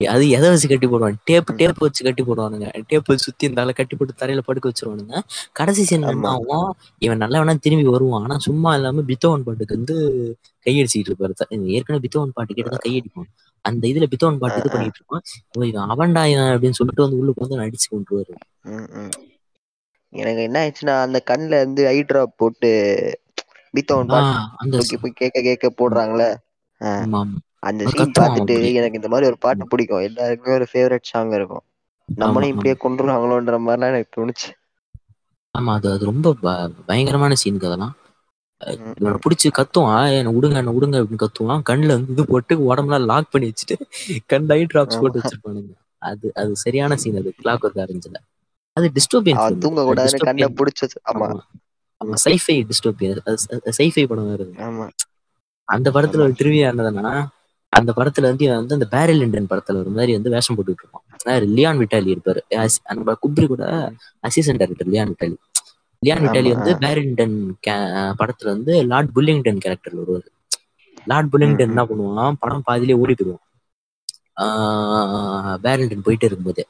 அது எதை வச்சு கட்டி போடுவான் டேப். டேப் வச்சு கட்டி போடுவானுங்க. டேப் வச்சு சுத்தி இருந்தால கட்டி போட்டு தரையில படுக்க வச்சிருவானுங்க. கடைசி சீன் என்ன. ஆகும் இவன் நல்லா வேணா திரும்பி வருவான். ஆனா சும்மா இல்லாம பித்தோவன் பாட்டுக்கு வந்து கையடிச்சிட்டு இருப்பாரு. ஏற்கனவே பித்தோவன் பாட்டு கேட்டு தான் கையடிப்பான். அந்த இதுல பித்தோவன் பாட்டு இது. பண்ணிட்டு இருப்பான். இவன் அவன்டா அப்படின்னு சொல்லிட்டு வந்து உள்ளுக்கு வந்து அடிச்சு கொண்டுருவாரு
ம், ம். எனக்கு என்ன ஆயிடுச்சுன்னா அந்த கண்ணுல இருந்து ஐ டிராப் போட்டு பீத்தவன் பாட்டு கேட்க கேட்க போடுறாங்களே. ஆ,
ஆமா ஆமா.
அந்த சீன் பார்த்துட்டு. எனக்கு இந்த மாதிரி ஒரு பாட்டு பிடிக்கும். எல்லாருக்குமே ஒரு ஃபேவரட் சாங் இருக்கும். நம்மளையும்
ஆமா,
இப்படியே கொண்டுருவாங்களோன்ற மாதிரிலாம் எனக்கு தோணுச்சு.
ஆமா அது அது ரொம்ப பயங்கரமான சீனுக்கு அதெல்லாம். இவனை பிடிச்சி கத்துவான் என்ன விடுங்க என்ன விடுங்க அப்படின்னு கத்துவான். கண்ணுல வந்து இது போட்டு உடம்புலாம் லாக் பண்ணி வச்சுட்டு கண் ஐ டிராப்ஸ் போட்டு. வச்சிருப்பானுங்க. அது அது சரியான சீன் அது. கிளாக் ஒர்க் ஆரஞ்சுல அது டிஸ்டோபியன்
தூங்க கூடாதுன்னு கண்ணை பிடிச்ச ஆமா.
ஆமா. சைஃபை டிஸ்டோபியன் சைஃபை படம் வேற அது.
ஆமா.
அந்த படத்துல. ஒரு திருவியா என்னதுன்னா அந்த படத்துல வந்து இவன் வந்து அந்த பேரல் இண்டன் படத்துல ஒரு மாதிரி வந்து வேஷம் போட்டுட்டு இருப்பான். லியான் விட்டாலி இருப்பாரு. நம்ம குப்ரி கூட assistant director Leon Vitali. Leon Vitali வந்து. பேரிங்டன் கே- படத்துல வந்து லார்ட் புல்லிங்டன் கேரக்டர் வருவாரு. லார்ட் புல்லிங்டன் என்ன பண்ணுவான்? படம் பாதியிலே ஓடி போயிடுவான். பேரிங்டன் போயிட்டே இருக்கும்போது.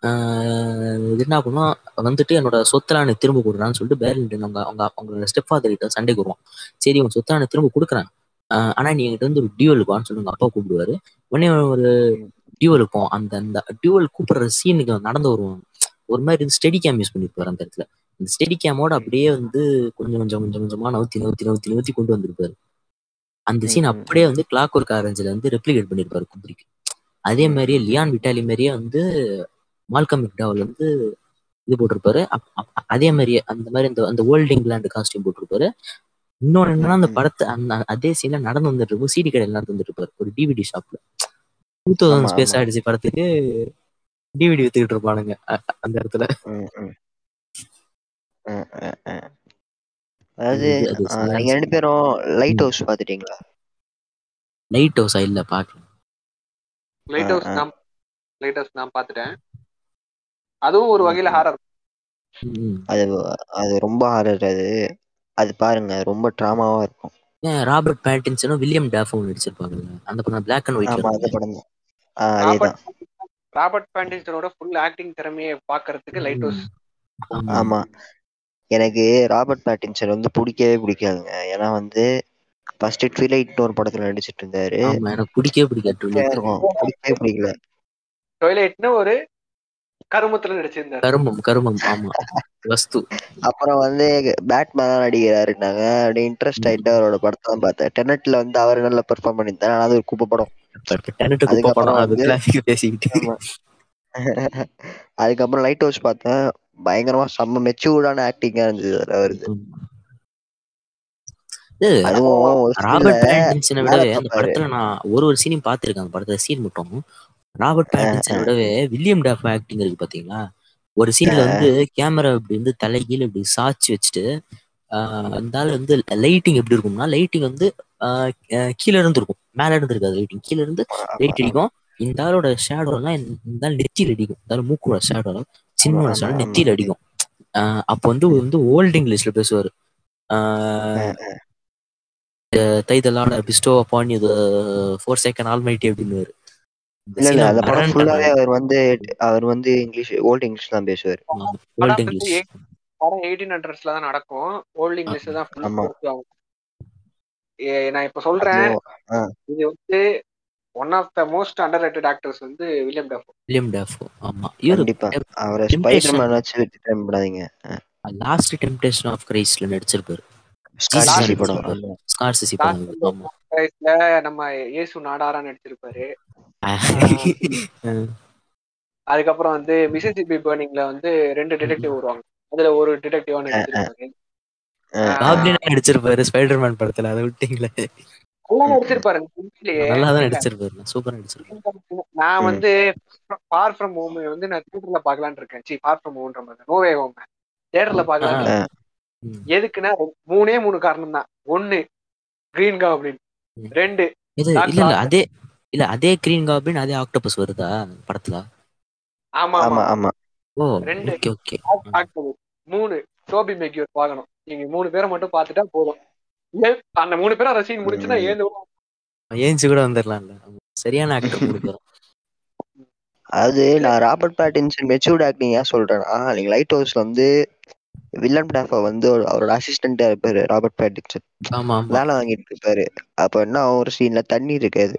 என்ன பண்ணுவான்? வந்துட்டு என்னோட சொத்தெல்லாம் எனக்கு திரும்ப கொடுறான்னு சொல்லிட்டு பேரிங்டன் அவங்க அவங்க அவங்க ஸ்டெப் ஃபாதர் கிட்ட சண்டைக்கு வருவான். சரி உன் சொத்தெல்லாம் எனக்கு திரும்ப கொடுக்குறேன். ஆனா நீ என்கிட்ட வந்து ஒரு டியூவல் வான்னு சொல்லி உங்க அப்பா கூப்பிடுவாரு. உடனே ஒரு டியூவல் இருக்கும். அந்த அந்த டியூவல் கூப்பிடுற சீனுக்கு நடந்து வருவான் ஒரு மாதிரி ஸ்டெடி கேம் யூஸ் பண்ணிருப்பாரு அந்த இடத்துல. இந்த ஸ்டெடி கேமோட அப்படியே வந்து கொஞ்சம் கொஞ்சம் கொஞ்சம் கொஞ்சமா நவுத்தி நவுத்தி நவுத்தி நவுத்தி கொண்டு வந்திருப்பாரு. அந்த சீன் அப்படியே வந்து கிளாக் ஒர்க் ஆரஞ்சில் வந்து ரெப்ளிகேட் பண்ணிருப்பாரு குப்ரிக்கு அதே மாதிரியே லியான் விட்டாலி மாதிரியே வந்து மால்கம் மெக்டாவல் வந்து இது போட்டிருப்பாரு. அதே மாதிரியே அந்த மாதிரி அந்த அந்த ஓல்ட் இங்கிலாந்து காஸ்டியூம் போட்டிருப்பாரு. இன்னொன்னு என்னன்னா அந்த. படத்தை அந்த அதே சீன்ல நடந்து வந்துட்டு இருக்கும். சிடி கடையில் நடந்து வந்துட்டு இருப்பாரு. ஒரு டிவிடி ஷாப்ல டூ தௌசண்ட் ஸ்பேஸ். ஆயிடுச்சு படத்துக்கு. டிவிடி வித்துக்கிட்டு இருப்பானுங்க அந்த இடத்துல.
அதாவது நீங்க ரெண்டு பேரும் லைட் ஹவுஸ் பாத்துட்டீங்களா?
லைட் ஹவுஸா இல்ல பாக்கல.
Light house. நான் லைட் ஹவுஸ் நான் பார்த்துட்டேன் அதுவும் ஒரு வகையில. ஹாரர்.
அது அது ரொம்ப ஹாரர் அது. அது பாருங்க ரொம்ப ட்ராமாவா இருக்கும்.
ஏன் ராபர்ட் பேட்டின்சனும் வில்லியம் டேஃபோவும் நடிச்சிருப்பாங்கல்ல அந்த படம் பிளாக் அண்ட் ஒயிட்ல
ஆமா அந்த படம் தான். அதேதான்
ராபர்ட் பேண்டின்சனோட ஃபுல் ஆக்டிங் திறமையை பார்க்கறதுக்கு லைட் ஹவுஸ்
ஆமா.
எனக்கு ராபர்ட் பேட்டின்சன் வந்து பிடிக்கவே பிடிக்காதுங்க. ஏன்னா வந்து ஃபர்ஸ்ட் ட்விலைட்னு ஒரு படத்துல நடிச்சிட்டு இருந்தாரு.
ஆமா எனக்கு பிடிக்கவே பிடிக்காது
பிடிக்கவே பிடிக்கல.
டொய்லைட்னு ஒரு கருமத்துல நடிச்சிருந்தாரு.
கருமம் கருமம். ஆமா. வஸ்து.
அப்புறம் வந்து பேட்மேன் நடிக்கிறாருன்னாங்க. அப்படியே இன்ட்ரெஸ்ட் ஆயிட்டு அவரோட படத்தை தான் பார்த்தேன். டெனட்ல வந்து அவர் நல்லா பெர்ஃபார்ம் பண்ணியிருந்தாரு. ஆனா அது ஒரு குப்பை படம். அதுக்கப்புறம் லைட் ஹவுஸ் பார்த்தேன். பயங்கரமா செம்ம மெச்சூர்டான ஆக்டிங்கா இருந்தது அதுல அவருக்கு
ராபர்ட் பேட்டின்சனை அந்த. படத்துல நான் ஒரு ஒரு சீனையும் பார்த்திருக்கேன். அந்த படத்துல சீன் மட்டும். ராபர்ட் பேட்டின்சனை விடவே வில்லியம் டாஃப் ஆக்டிங் இருக்கு பாத்தீங்களா? ஒரு சீன்ல வந்து கேமரா இப்படி வந்து தலைகீழ இப்படி சாய்ச்சி வச்சுட்டு ஆள் வந்து லைட்டிங் எப்படி இருக்கும்னா லைட்டிங் வந்து கீழ இருந்து இருக்கும் மேல இருந்து இருக்காது லைட்டிங் கீழ இருந்து லைட் அடிக்கும். இந்த ஆளோட ஷேடோ எல்லாம் இந்த ஆள் நெத்தியில் அடிக்கும். இந்த ஆள் மூக்கோட ஷேடோ சின்னோட
ஆமா,
ஷேடோ. நெத்தியில் அடிக்கும். அப்போ வந்து வந்து ஓல்ட் இங்கிலீஷ்ல பேசுவாரு. தைதலான பிஸ்டோ அப்பான் இது ஃபோர் செகண்ட் ஆல்மைட்டி அப்படின்னு
இல்ல இல்ல. அந்த படம் ஃபுல்லாவே அவர் வந்து அவர் வந்து இங்கிலீஷ் ஓல்ட் இங்கிலீஷ் தான் பேசுவாரு.
ஓல்ட் இங்கிலீஷ்
படம் எயிட்டீன் ஹண்ட்ரட்ஸ்ல தான் நடக்கும். ஓல்ட் இங்கிலீஷ்ல தான் ஃபுல்
ஆமா.
ஆகும். ஏ, நான் இப்ப சொல்றேன். இது வந்து one of the most underrated actors வந்து வில்லியம் டஃபோ
வில்லியம் டேஃபோ ஆமா. இவரு
கண்டிப்பா. அவரை
Temptation.
ஸ்பைடர் மேன் வச்சு டைம் பண்ணாதீங்க
லாஸ்ட் டெம்டேஷன் ஆஃப் கிரைஸ்ட்ல நடிச்சிருப்பாரு.
நம்ம இயேசு நாடாரா நடிச்சிருப்பாரு. அதுக்கப்புறம் வந்து மிசிசிபி பர்னிங்ல வந்து ரெண்டு டிடெக்டிவ் வருவாங்க. அதுல ஒரு டிடெக்டிவா நடிச்சிருப்பாரு.
நடிச்சிருப்பாரு ஸ்பைடர்மேன் படத்துல. அதை விட்டீங்களே.
நல்லா நடிச்சிருப்பாரு உண்மையிலேயே.
நல்லா தான் நடிச்சிருப்பாரு. சூப்பரா நடிச்சிருப்பாரு
நான். வந்து ஃபார் ஃப்ரம் ஹோம் வந்து நான் தியேட்டர்ல பார்க்கலாம்னு இருக்கேன். சி ஃபார் ஃப்ரம் ஹோம்ன்ற மாதிரி. நோவே ஹோம் தியேட்டர்ல பார்க்கலாம்னு. எதுக்குன்னா மூணே மூணு காரணம் தான் ஒண்ணு கிரீன் காப்ளின். ரெண்டு
இல்ல இல்ல அதே இல்ல அதே கிரீன் காபின் அதே ஆக்டோபஸ் வருதா படத்துல?
ஆமா
ஆமா.
ஆமா
ஓ
ரெண்டு.
Okay okay
Octopus. மூணு டோபி மெக்யூர் பார்க்கணும். நீங்க மூணு பேரை மட்டும் பார்த்துட்டா போதும். ஏ- அந்த மூணு பேரும் அந்த சீன் முடிச்சுன்னா. ஏழு
ஏஞ்சி கூட வந்துடலாம்ல சரியான ஆக்டர் கொடுக்குறோம்
அதாவது நான் ராபர்ட் பேட்டின்சன் மெச்சூர்ட் ஆக்டிங் ஏன் சொல்றேன்னா நீங்க லைட் ஹவுஸ்ல வந்து வில்லன் டாஃபா வந்து அவரோட அசிஸ்டண்டா இருப்பாரு ராபர்ட்
ஆமா
வேலை வாங்கிட்டு இருப்பாரு. அப்ப என்ன ஒரு சீன்ல தண்ணி இருக்காது.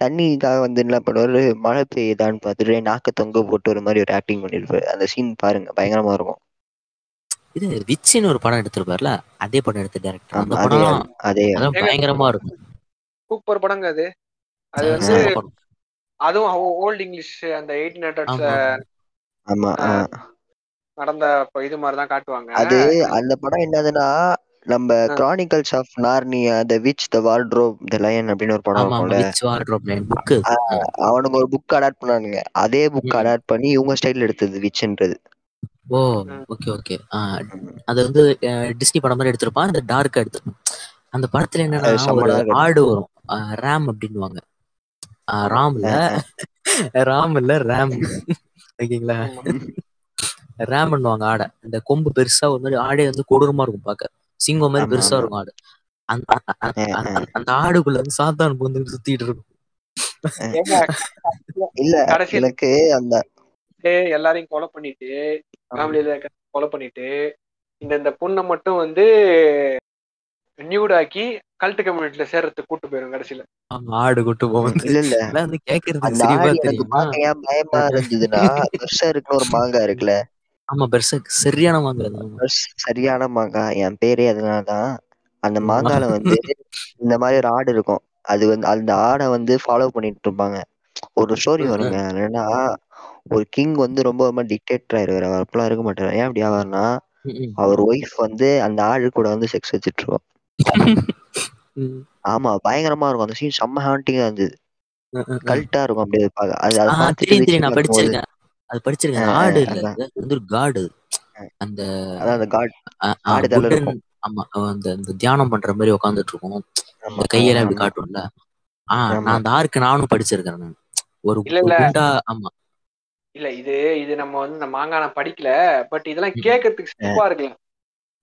தண்ணிக்காக வந்து என்ன பண்ணுவாரு? மழை பெய்யுதான்னு பார்த்துட்டு நாக்க தொங்க போட்டு ஒரு மாதிரி ஒரு ஆக்டிங் பண்ணிருப்பாரு. அந்த சீன் பாருங்க பயங்கரமா இருக்கும்.
இது விச்சின்னு ஒரு படம் எடுத்திருப்பாருல? அதே படம் எடுத்த டேரக்டர் அந்த படம்
அதே
பயங்கரமா இருக்கும்.
சூப்பர் படங்க அது. அது வந்து. அதுவும் ஓல்ட் இங்கிலீஷ் அந்த எயிட்டீன் ஹண்ட்ரட்ஸ்
ஆமா.
நடந்த இது மாதிரி தான் காட்டுவாங்க.
அது அந்த படம் என்னதுன்னா நம்ம. Chronicles of Narnia the witch the wardrobe the lion அப்படின்னு ஒரு படம் இருக்கும்ல. அவனுங்க ஒரு புக் அடாப்ட் பண்ணானுங்க அதே புக். அடாப்ட் பண்ணி இவங்க ஸ்டைல் எடுத்தது விச்ன்றது
ஓ. ஓகே ஓகே அது வந்து டிஸ்னி படம் மாதிரி எடுத்திருப்பான் இந்த டார்க்கா எடுத்திருப்பான். அந்த படத்துல என்னன்னா. ஆடு வரும். ராம் அப்படின்னுவாங்க. அஹ், ராம் இல்ல ராம் இல்ல ராம் ஓகேங்களா. ரேம் பண்ணுவாங்க ஆடை. இந்த கொம்பு பெருசா ஒரு மாதிரி ஆடே வந்து கொடூரமா இருக்கும் பார்க்க. சிங்கம் மாதிரி பெருசா. இருக்கும் ஆடு. அந்த ஆடுக்குள்ள வந்து சாத்தான் வந்து சுத்திட்டு இருக்கும்.
இல்ல எனக்கு அந்த
எல்லாரையும் கொலை பண்ணிட்டு ஃபேமிலியில கொலை பண்ணிட்டு இந்த இந்த பொண்ணை மட்டும் வந்து நியூடாக்கி கல்ட்டு கம்யூனிட்டில சேர்றதுக்கு கூட்டு போயிரும் கடைசியில.
ஆமா ஆடு கொட்டு போகும்
இல்ல இல்ல.
வந்து
எனக்கு பார்க்க ஏன் பயமா இருந்ததுன்னா இருக்கிற ஒரு மாங்காய் இருக்குல்ல
ஆமா பெருசா சரியான
பெருசு சரியான மாங்காய். என் பேரே அதனாலதான் அந்த. மாங்கால வந்து இந்த மாதிரி ஒரு ஆடு இருக்கும். அது வந்து அந்த ஆடை வந்து ஃபாலோ பண்ணிட்டு இருப்பாங்க. ஒரு ஸ்டோரி வருங்க. என்னன்னா ஒரு கிங் வந்து ரொம்ப ரொம்ப டிக்டேட்டர் ஆயிருவாரு. அவர் அப்பெல்லாம் இருக்க மாட்டாரு. ஏன் அப்படி ஆவார்னா. அவர் ஒய்ஃப் வந்து அந்த ஆடு கூட வந்து செக்ஸ் வச்சுட்டு இருக்கோம் ஆமா பயங்கரமா இருக்கும். அந்த சீன் செம்ம ஹாண்டிங்கா இருந்தது. கல்ட்டா இருக்கும். அப்படியே அது அதை
நான் படிச்சிருக்கேன். அது படிச்சிருக்கேன் ஆடு இல்ல. வந்து ஒரு காடு. அந்த
அந்த காட்.
ஆமா அந்த இந்த தியானம் பண்ற மாதிரி உட்காந்துட்டு இருக்கும். கையெல்லாம்
ஆமா.
இப்படி காட்டும்ல. ஆ
ஆமா.
நான் அந்த ஆர்க்கு நானும் படிச்சிருக்கேன் நான். ஒரு
இல்ல
ஒரு
இல்ல.
குண்டா ஆமா.
இல்ல இது இது நம்ம வந்து இந்த மாங்காய் நான் படிக்கல. பட் இதெல்லாம்
ம்.
கேட்கறதுக்கு சிரிப்பா இருக்கலாம்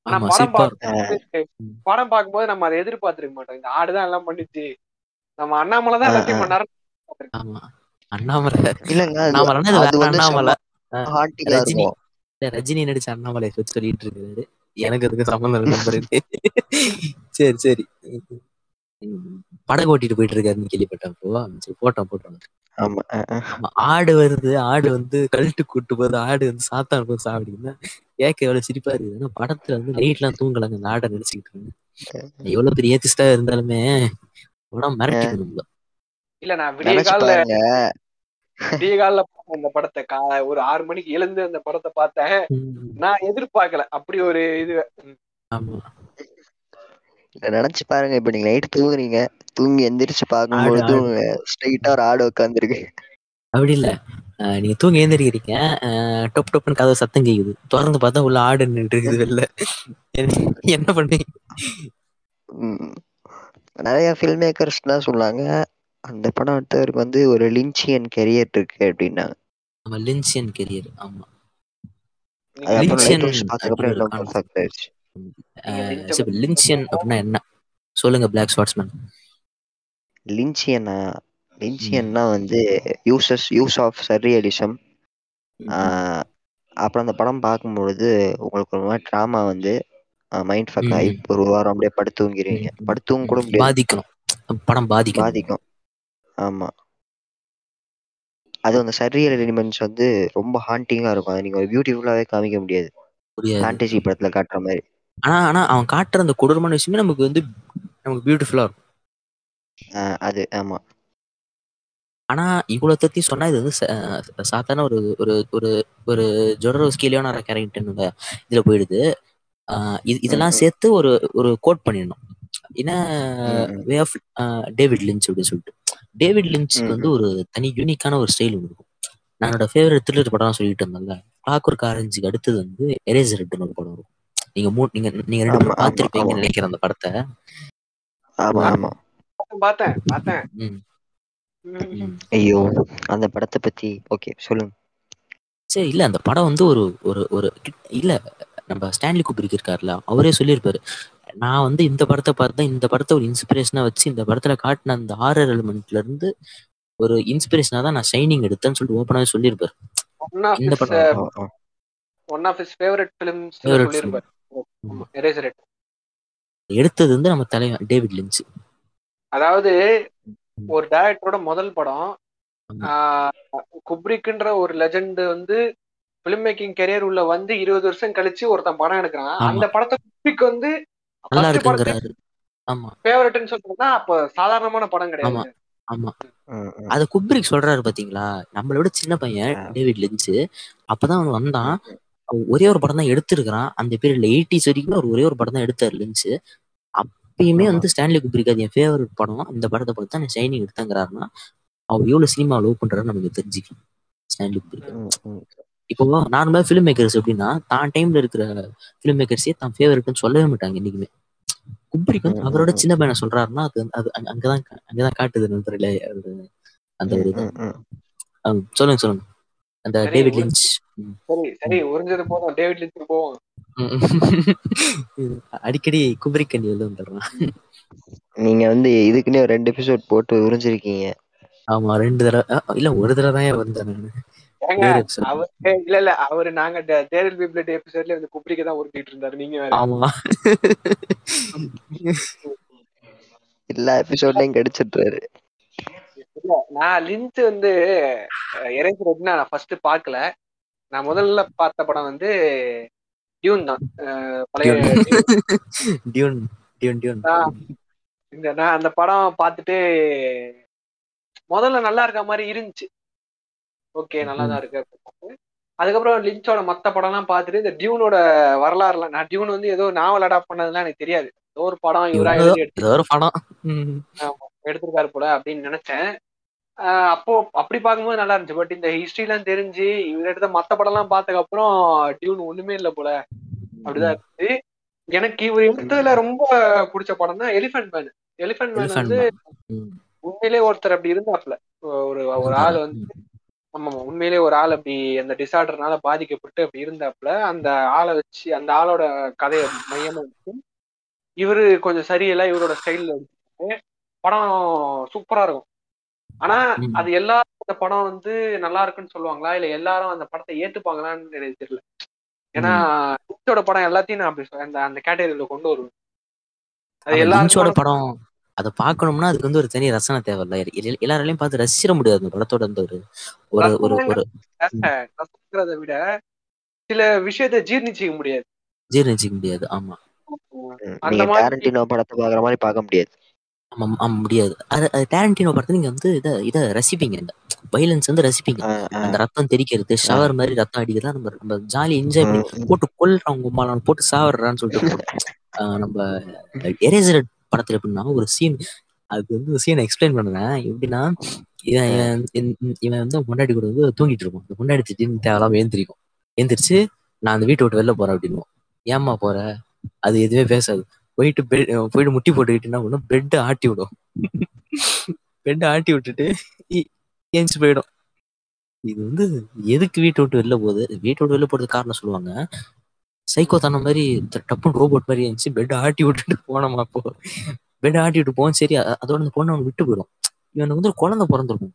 ஆனா படம். படம் பார்க்கும்போது நம்ம அதை எதிர்பார்த்திருக்க மாட்டோம். இந்த ஆடுதான் எல்லாம் பண்ணிச்சு. நம்ம அண்ணாமலை தான்
ஆ,
எல்லாத்தையும். பண்ணாரு
ஆமா. அண்ணாமலை.
இல்லங்க
அண்ணாமலை ரஜினி. ரஜினி நடிச்ச அண்ணாமலை பத்தி சொல்லிட்டு இருக்காரு. எனக்கு அதுக்கு இல்லை நம்பர் சரி சரி. ம். படகு ஓட்டிட்டு போயிட்டு இருக்காருன்னு கேள்விப்பட்டேன் இப்போ சரி போட்டோம் போட்டோம் ஆடு வருது ஆடு வந்து கழட்டு கூட்டு போகுது ஆடு வந்து சாத்தான் போய் சாப்பிடுதுன்னா கேட்க எவ்வளவு சிரிப்பா இருக்குது. படத்துல வந்து நைட் எல்லாம் தூங்கலாங்க அந்த ஆடை நினைச்சுக்கிட்டு இருந்தேன் எவ்வளவு பெரிய ஏத்திஸ்டா இருந்தாலுமே படம் மிரட்டிடும் நம்மள.
இல்ல நான் விடிய
பாருங்க.
விடிய காலில் பார்த்தேன் இந்த படத்தை. கா ஒரு ஆறு மணிக்கு எழுந்து அந்த படத்தை பார்த்தேன். நான் எதிர்பார்க்கல. அப்படி ஒரு இது.
நினைச்சு பாருங்க. இப்ப நீங்க நைட் தூங்குறீங்க. தூங்கி எந்திரிச்சு பார்க்கும்பொழுது ஸ்ட்ரைட்டா ஒரு ஆடு உட்காந்துருக்கு
அப்படி இல்ல. நீங்க தூங்கி எழுந்திருக்கிறீங்க அஹ் டொப் டொப்னு கதவு சத்தம் கேக்குது. திறந்து பார்த்தா உள்ள ஆடு நின்றுட்டு இருக்குது வெளில. என்ன- என்ன பண்ணி
நிறைய ஃபில்ம் மேக்கர்ஸ்லாம் சொன்னாங்க. அந்த படம் எடுத்தவருக்கு வந்து ஒரு லின்ச்சியன் கெரியர் இருக்கு அப்படின்னாங்க.
லின்சியன் கெரியர் ஆமா. லின்ச்சியன் அப்படின்னு என்ன? சொல்லுங்க பிளாக் ஸ்வாட்ஸ்மேன்
லின்ச்சியனா லின்ச்சியன்னா வந்து யூசஸ் யூஸ் ஆஃப் சர்ரியலிசம் அப்புறம் அந்த படம் பார்க்கும்பொழுது உங்களுக்கு ஒரு மாதிரி ட்ராமா வந்து மைண்ட் ஃபக் ஆகி. ஒரு வாரம் அப்படியே படுத்து தூங்கிடுவீங்க படுத்து தூங்க கூட
பாதிக்கணும். படம் பாதிக்கணும்.
பாதிக்கும். ஆமா. அது அந்த சர்ரியல் எலிமெண்ட்ஸ் வந்து ரொம்ப ஹாண்டிங்கா இருக்கும். அதை நீங்க ஒரு பியூட்டிஃபுல்லாவே காமிக்க முடியாது.
புரியாது
ஃபேண்டசி படத்துல காட்டுற மாதிரி.
ஆனா ஆனா அவன் காட்டுற அந்த கொடூரமான விஷயமே நமக்கு வந்து நமக்கு பியூட்டிஃபுல்லா இருக்கும்.
ஆஹ் அது ஆமா.
ஆனா இவ்வளவு தத்தி சொன்னா இது வந்து ச- சாதாரண ஒரு ஒரு ஒரு ஒரு ஜொடரோஸ்கி லியோனார கேரக்டர் இதுல போயிடுது. இது இதெல்லாம்
ம்.
சேர்த்து ஒரு ஒரு கோட் பண்ணிடணும்.
ம், ம்.
வே ஆஃப் டேவிட் லிஞ்ச் அப்படின்னு சொல்லிட்டு. டேவிட் லிஞ்சுக்கு வந்து ஒரு தனி யூனிக்கான ஒரு ஸ்டைல் இருக்கும். என்னோட ஃபேவரட் த்ரில்லர் படம் சொல்லிட்டு இருந்தேன்ல. கிளாக் ஒர்க் ஆரஞ்சுக்கு அடுத்தது வந்து எரேசர் ரெட்னு ஒரு படம் இருக்கும் நீங்க மூ நீங்க நீங்க ரெண்டு பேரும் பார்த்திருப்பீங்கன்னு நினைக்கிறேன் அந்த படத்தை.
ஆமா ஆமா.
பார்த்தேன் பார்த்தேன்.
ஐயோ அந்த படத்தை பத்தி ஓகே சொல்லுங்க.
சரி இல்ல அந்த படம் வந்து ஒரு ஒரு ஒரு இல்ல நம்ம ஸ்டான்லி குப்ரிக் இருக்கார்ல அவரே சொல்லியிருப்பாரு. நான் வந்து இந்த படத்தை பார்த்தேன் இந்த படத்தை ஒரு இன்ஸ்பிரேஷனா வச்சு இந்த படத்துல காட்டின அந்த ஆரர் எலிமெண்ட்ல இருந்து ஒரு இன்ஸ்பிரேஷனா தான் நான் ஷைனிங் எடுத்தேன்னு சொல்லிட்டு ஓப்பனாவே சொல்லியிருப்பாரு. இந்த படம்.
ஒன் ஆஃப் ஹிஸ் ஃபேவரட் ஃபிலிம்ஸ்ல
ஃபேவரட் ஃபிலிம்
சொல்லியிருப்பாரு. எரேசர்
எடுத்தது வந்து நம்ம தலைவன் டேவிட் லிஞ்ச்
அதாவது ஒரு டைரக்டரோட முதல் படம் குப்ரிக்ன்ற ஒரு லெஜெண்ட் வந்து பிலிம் மேக்கிங் கெரியர் உள்ள வந்து இருபது வருஷம் கழிச்சு ஒருத்தன் படம் எடுக்கிறான். அந்த படத்தை குப்ரிக் வந்து
நல்லா இருக்குங்கிறாரு. ஆமா.
ஃபேவரட்னு சொல்றதுன்னா அப்ப சாதாரணமான படம்
ஆமா
கிடையாது
ஆமா. அத குப்ரிக் சொல்றாரு பாத்தீங்களா? நம்மளை விட சின்ன பையன். டேவிட் லிஞ்ச் அப்பதான் அவன் வந்தான். ஒரே ஒரு படம் தான் எடுத்திருக்கிறான். அந்த பீரியட்ல எயிட்டிஸ் வரைக்கும் அவர் ஒரே ஒரு படம் தான் எடுத்தாரு லிஞ்ச் அப்பயுமே. வந்து ஸ்டான்லி குப்ரிக் அது என் ஃபேவரட் படம். இந்த படத்தை பார்த்து தான் நான் ஷைனிங் எடுத்தேங்கிறாருன்னா அவர் எவ்வளவு சினிமா லவ் பண்றாருன்னு நமக்கு தெரிஞ்சுக்கலாம். Stanley Kubrick. இப்போ நார்மலா ஃபிலிம் மேக்கர்ஸ் எப்படின்னா தான் டைம்ல இருக்கிற ஃபிலிம் மேக்கர்ஸே தான் ஃபேவரட்னு சொல்லவே மாட்டாங்க என்னைக்குமே. குப்ரிக் வந்து அவரோட. சின்ன பையனை சொல்றாருன்னா அது அது அங்க- அங்கதான் அங்கதான் காட்டுது நண்பர்களே அந்த ஒரு சொல்லுங்க சொல்லுங்க. அந்த டேவிட் லிஞ்ச்
சரி சரி உறிஞ்சது போதும் டேவிட் லிஞ்சுக்கு போவோம்.
அடிக்கடி குபரிக்கண்ணி வெளில வந்துடுறான்.
நீங்க வந்து இதுக்குன்னே ஒரு ரெண்டு எபிசோட் போட்டு உறிஞ்சிருக்கீங்க.
ஆமா ரெண்டு தடவை இல்ல ஒரு தடவை தான் வந்தேன் நானு.
இல்ல இல்ல அவரு நாங்க தேடல் பிப்ளட் எபிசோட்ல வந்து குப்ரிக்க தான் உருட்டிட்டு இருந்தாரு. நீங்க வேற.
ஆமா.
எல்லா எபிசோட்லயும் கிடைச்சிட்டாரு
இல்ல நான் லிஞ்ச் வந்து எரேசர் எப்படின்னா நான் ஃபர்ஸ்ட் பார்க்கல. நான் முதல்ல பார்த்த படம் வந்து டியூன் தான். பழைய
டியூன். டியூன்.
இந்த நான் அந்த படம் பார்த்துட்டு முதல்ல நல்லா இருக்க மாதிரி இருந்துச்சு. ஓகே நல்லா தான் இருக்கு அப்படின்னு. அதுக்கப்புறம் லிஞ்சோட மத்த படம்லாம் பார்த்துட்டு இந்த டியூனோட வரலாறுலாம் நான் டியூன் வந்து ஏதோ நாவல் அடாப்ட் பண்ணதுலாம் எனக்கு தெரியாது. ஏதோ ஒரு படம் இவரா
ஒரு படம். ம்.
எடுத்திருக்காரு போல அப்படின்னு நினைச்சேன். அப்போ அப்படி பார்க்கும்போது நல்லா இருந்துச்சு. பட் இந்த ஹிஸ்டரி எல்லாம் தெரிஞ்சு இவர் எடுத்த மத்த படம் எல்லாம் பார்த்ததுக்கு அப்புறம் டியூன் ஒண்ணுமே இல்லை போல. அப்படிதான் இருந்துச்சு. எனக்கு இவர் எடுத்ததுல ரொம்ப பிடிச்ச படம் தான் எலிஃபென்ட் மேன் எலிஃபென்ட் மேன் வந்து. உண்மையிலே ஒருத்தர் அப்படி இருந்தாப்ல. ஒரு ஒரு ஆள் வந்து ஆமா உண்மையிலே ஒரு ஆள் அப்படி அந்த டிசார்டர்னால பாதிக்கப்பட்டு அப்படி இருந்தாப்புல அந்த ஆளை வச்சு அந்த ஆளோட கதையை மையமா வச்சு இவரு கொஞ்சம் சரியில்லை இவரோட ஸ்டைல்ல எடுத்து படம் சூப்பரா இருக்கும். ஆனா. அது எல்லாரும் அந்த படம் வந்து நல்லா இருக்குன்னு சொல்லுவாங்களா? இல்ல எல்லாரும் அந்த படத்தை ஏத்துப்பாங்களான்னு எனக்கு தெரியல. ஏன்னா படம் எல்லாத்தையும் நான் அப்படி அந்த அந்த கேட்டகரியில கொண்டு வருவேன். அது
லிஞ்சோட படம் அதை பார்க்கணும்னா அதுக்கு வந்து ஒரு தனி ரசனை தேவையில்ல. எல்~ எல்லாராலையும் பார்த்து ரசிச்சிட முடியாது அந்த படத்தோட அந்த ஒரு ஒரு ஒரு ஒரு
விட சில விஷயத்தை ஜீர்ணிச்சிக்க முடியாது.
ஜீரணிச்சிக்க முடியாது. ஆமா.
அந்த
டேரண்டினோ படத்தை பாக்குற மாதிரி பார்க்க முடியாது.
ஆமா ஆமா முடியாது. அது அது டேரண்டினோ படத்தை நீங்க வந்து இதை இதை ரசிப்பீங்க. இந்த வைலன்ஸ் வந்து ரசிப்பீங்க. அந்த ரத்தம் தெரிக்கிறது ஷவர் மாதிரி ரத்தம் அடிக்கிறதா நம்ம நம்ம ஜாலி என்ஜாய் பண்ணி. போட்டு கொல்றவங்க போட்டு சாவடுறான்னு சொல்லிட்டு நம்ம எரேசர் படத்துல எப்படின்னா ஒரு சீன் அது வந்து சீனை எக்ஸ்பிளைன் பண்ணுவேன். எப்படின்னா இவன் இவன் வந்து முன்னாடி கூட வந்து தூங்கிட்டு இருக்கும் இந்த முன்னாடி திடீர்னு தேவையில்லாம ஏந்திரிக்கும் எந்திரிச்சு நான் அந்த வீட்டை விட்டு வெளில போறேன் அப்படின்னு ஏம்மா போற? அது எதுவுமே பேசாது. போயிட்டு பெட் போயிட்டு முட்டி போட்டுக்கிட்டுன்னா ஒன்றும் பெட் ஆட்டி விடும். பெட் ஆட்டி விட்டுட்டு இ- ஏஞ்சி போயிடும். இது வந்து எதுக்கு வீட்டை விட்டு வெளில போகுது? வீட்டை விட்டு வெளில போறதுக்கு காரணம் சொல்லுவாங்க. சைக்கோ தன மாதிரி டப்புன்னு ரோபோட் மாதிரி இருந்துச்சு. பெட் ஆட்டி விட்டுட்டு போனோமா அப்போ. பெட் ஆட்டி விட்டு போவோம் சரி அதோட அந்த பொண்ணு அவனுக்கு விட்டு போயிடும். இவனுக்கு வந்து ஒரு குழந்தை பிறந்திருக்கும்.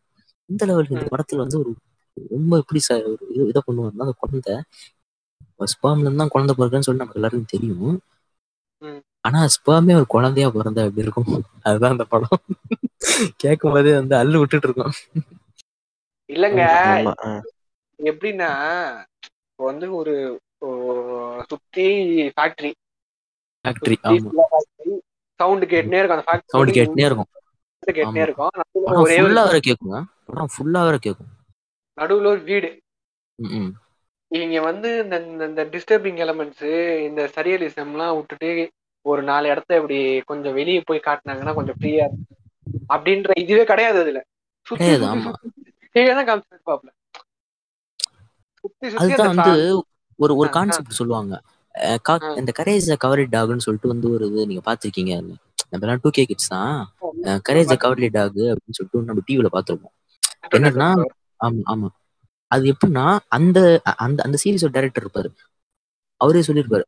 இந்த லெவலுக்கு இந்த படத்துல வந்து ஒரு ரொம்ப எப்படி ச ஒரு இது இதை பண்ணுவாங்கன்னா அந்த குழந்தை. ஸ்பேம்ல இருந்து தான் குழந்தை பிறகுன்னு சொல்லி நமக்கு எல்லாருக்கும் தெரியும். ஆனா ஸ்பேமே ஒரு குழந்தையா பிறந்தா எப்படி இருக்கும்? அதுதான் அந்த படம். கேட்கும் போதே வந்து அள்ளு விட்டுட்டு இருக்கோம்
இல்லங்க. எப்படின்னா இப்போ வந்து ஒரு சுத்தி ஃபேக்டரி
ஃபேக்டரி
சவுண்ட் கேட்டுனே இருக்கும் அந்த
சவுண்ட்
ஃபேக்டரி
இருக்கும்.
கேட்டுனே
ஆமா.
இருக்கும். நடுவுல
படம்
ஒரே
ஃபுல்லா வர கேக்குங்க. படம் ஃபுல்லா வர கேக்கும்.
நடுவுல ஒரு வீடு. இங்க வந்து இந்த இந்த- டிஸ்டர்பிங் எலமெண்ட்ஸ் இந்த சரியலிசம்லாம் விட்டுட்டு ஒரு நாலு இடத்த இப்படி கொஞ்சம் வெளியே போய் காட்டினாங்கன்னா கொஞ்சம் ஃப்ரீயா இருக்கும். அப்படின்ற இதுவே கிடையாது அதுல. சுத்தி தான் காமிச்சிருப்பாப்ல. சுத்தி சுத்தி
ஒரு ஒரு. கான்செப்ட் சொல்லுவாங்க. இந்த கரேஜ் கவரி டாக்னு சொல்லிட்டு வந்து ஒரு இது நீங்க பாத்திருக்கீங்க நம்ம டூ கே கிட்ஸ் தான். கரேஜ் கவர்லி டாக் அப்படின்னு சொல்லிட்டு நம்ம டிவில பாத்திருப்போம் என்னன்னா ஆமா ஆமா. அது எப்படின்னா அந்த அந்த அந்த சீரிஸோட டைரக்டர் இருப்பாரு. அவரே சொல்லியிருப்பாரு.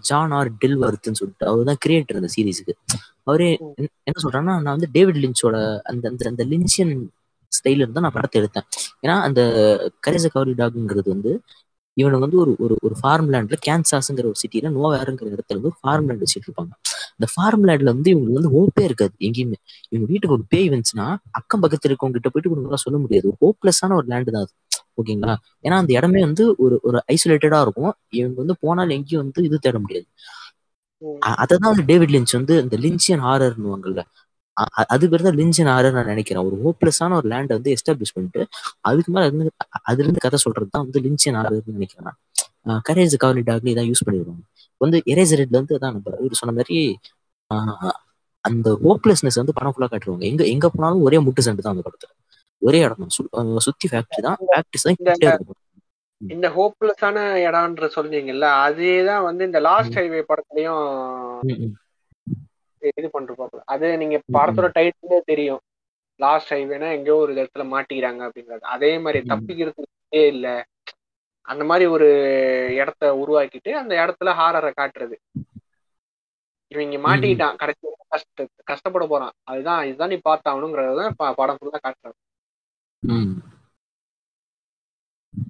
ஜான் ஆர் டில் வருத்துன்னு சொல்லிட்டு அவர் தான் கிரியேட்டர் அந்த சீரிஸுக்கு அவரே என்ன- சொல்றாருன்னா நான் வந்து டேவிட் லின்ச்சோட அந்த அந்த அந்த லின்ச்சியன் ஸ்டைல இருந்து நான் படத்தை எடுத்தேன். ஏன்னா அந்த கரேஜ கவரி டாக்ங்கிறது வந்து இவனுக்கு வந்து ஒரு ஒரு ஒரு ஃபார்ம் லேண்ட்ல கேன்சாஸ்ங்கிற ஒரு சிட்டில நோவேருங்கிற இடத்துல வந்து ஃபார்ம் லேண்ட் வச்சுட்டு இருப்பாங்க. அந்த ஃபார்ம் லேண்ட்ல வந்து இவங்களுக்கு வந்து ஹோப்பே இருக்காது எங்கேயுமே. இவங்க வீட்டுக்கு ஒரு பேய் வந்துச்சுன்னா அக்கம் பக்கத்துல இருக்கவங்க கிட்ட போயிட்டு இவங்களால சொல்ல முடியாது. ஒரு ஹோப்லெஸ்ஸான ஒரு லேண்டு தான் அது. ஓகேங்களா ஏன்னா அந்த இடமே வந்து ஒரு ஒரு ஐசோலேட்டடா இருக்கும். இவங்க வந்து போனால் எங்கேயும் வந்து இது தேட முடியாது. அததான் வந்து டேவிட் லிஞ்ச் வந்து இந்த லிஞ்சியன் ஹாரர்னுவாங்கல்ல அது பேர் தான் லிஞ்சியன் ஹாரர் நான் நினைக்கிறேன். ஒரு ஹோப்லெஸ்ஸான ஒரு லேண்டை வந்து எஸ்டாப்ளிஷ் பண்ணிட்டு அதுக்கு மேல இருந்து அதுல இருந்து கதை சொல்றது தான் வந்து லிஞ்சியன் ஹாரர்னு நினைக்கிறேன் நான். கரேஜ் கவர்லி டாக்னி தான் யூஸ் பண்ணிடுவாங்க வந்து எரேசர்ல வந்து அதான் நம்ம இவர் சொன்ன மாதிரி அந்த ஹோப்லெஸ்னஸ் வந்து படம் ஃபுல்லா காட்டுவாங்க எங்க எங்க போனாலும் ஒரே முட்டு சண்டை தான் அந்த படத்துல. ஒரே இடம் தான் சுத்தி ஃபேக்டரி தான். ஃபேக்டரிஸ் தான்
இந்த ஹோப்லெஸ்ஸான இடம்ன்ற சொல்றீங்கல்ல அதேதான் வந்து இந்த லாஸ்ட் ஹைவே படத்துலயும். இது பண்ணிருப்பாப்ல அது நீங்க படத்தோட டைட்டிலே தெரியும். லாஸ்ட் ஹைவேனா எங்கேயோ ஒரு இடத்துல மாட்டிக்கிறாங்க அப்படின்றது அதே மாதிரி. தப்பிக்கிறதுக்கே இல்ல. அந்த மாதிரி ஒரு இடத்த உருவாக்கிட்டு அந்த இடத்துல ஹாரரை காட்டுறது. இவங்க மாட்டிக்கிட்டான். கடைசி கஷ்ட கஷ்டப்பட போறான். அதுதான் இதுதான் நீ பார்த்தாகணுங்கிறதான் படம் ஃபுல்லா காட்டுறாங்க
ம்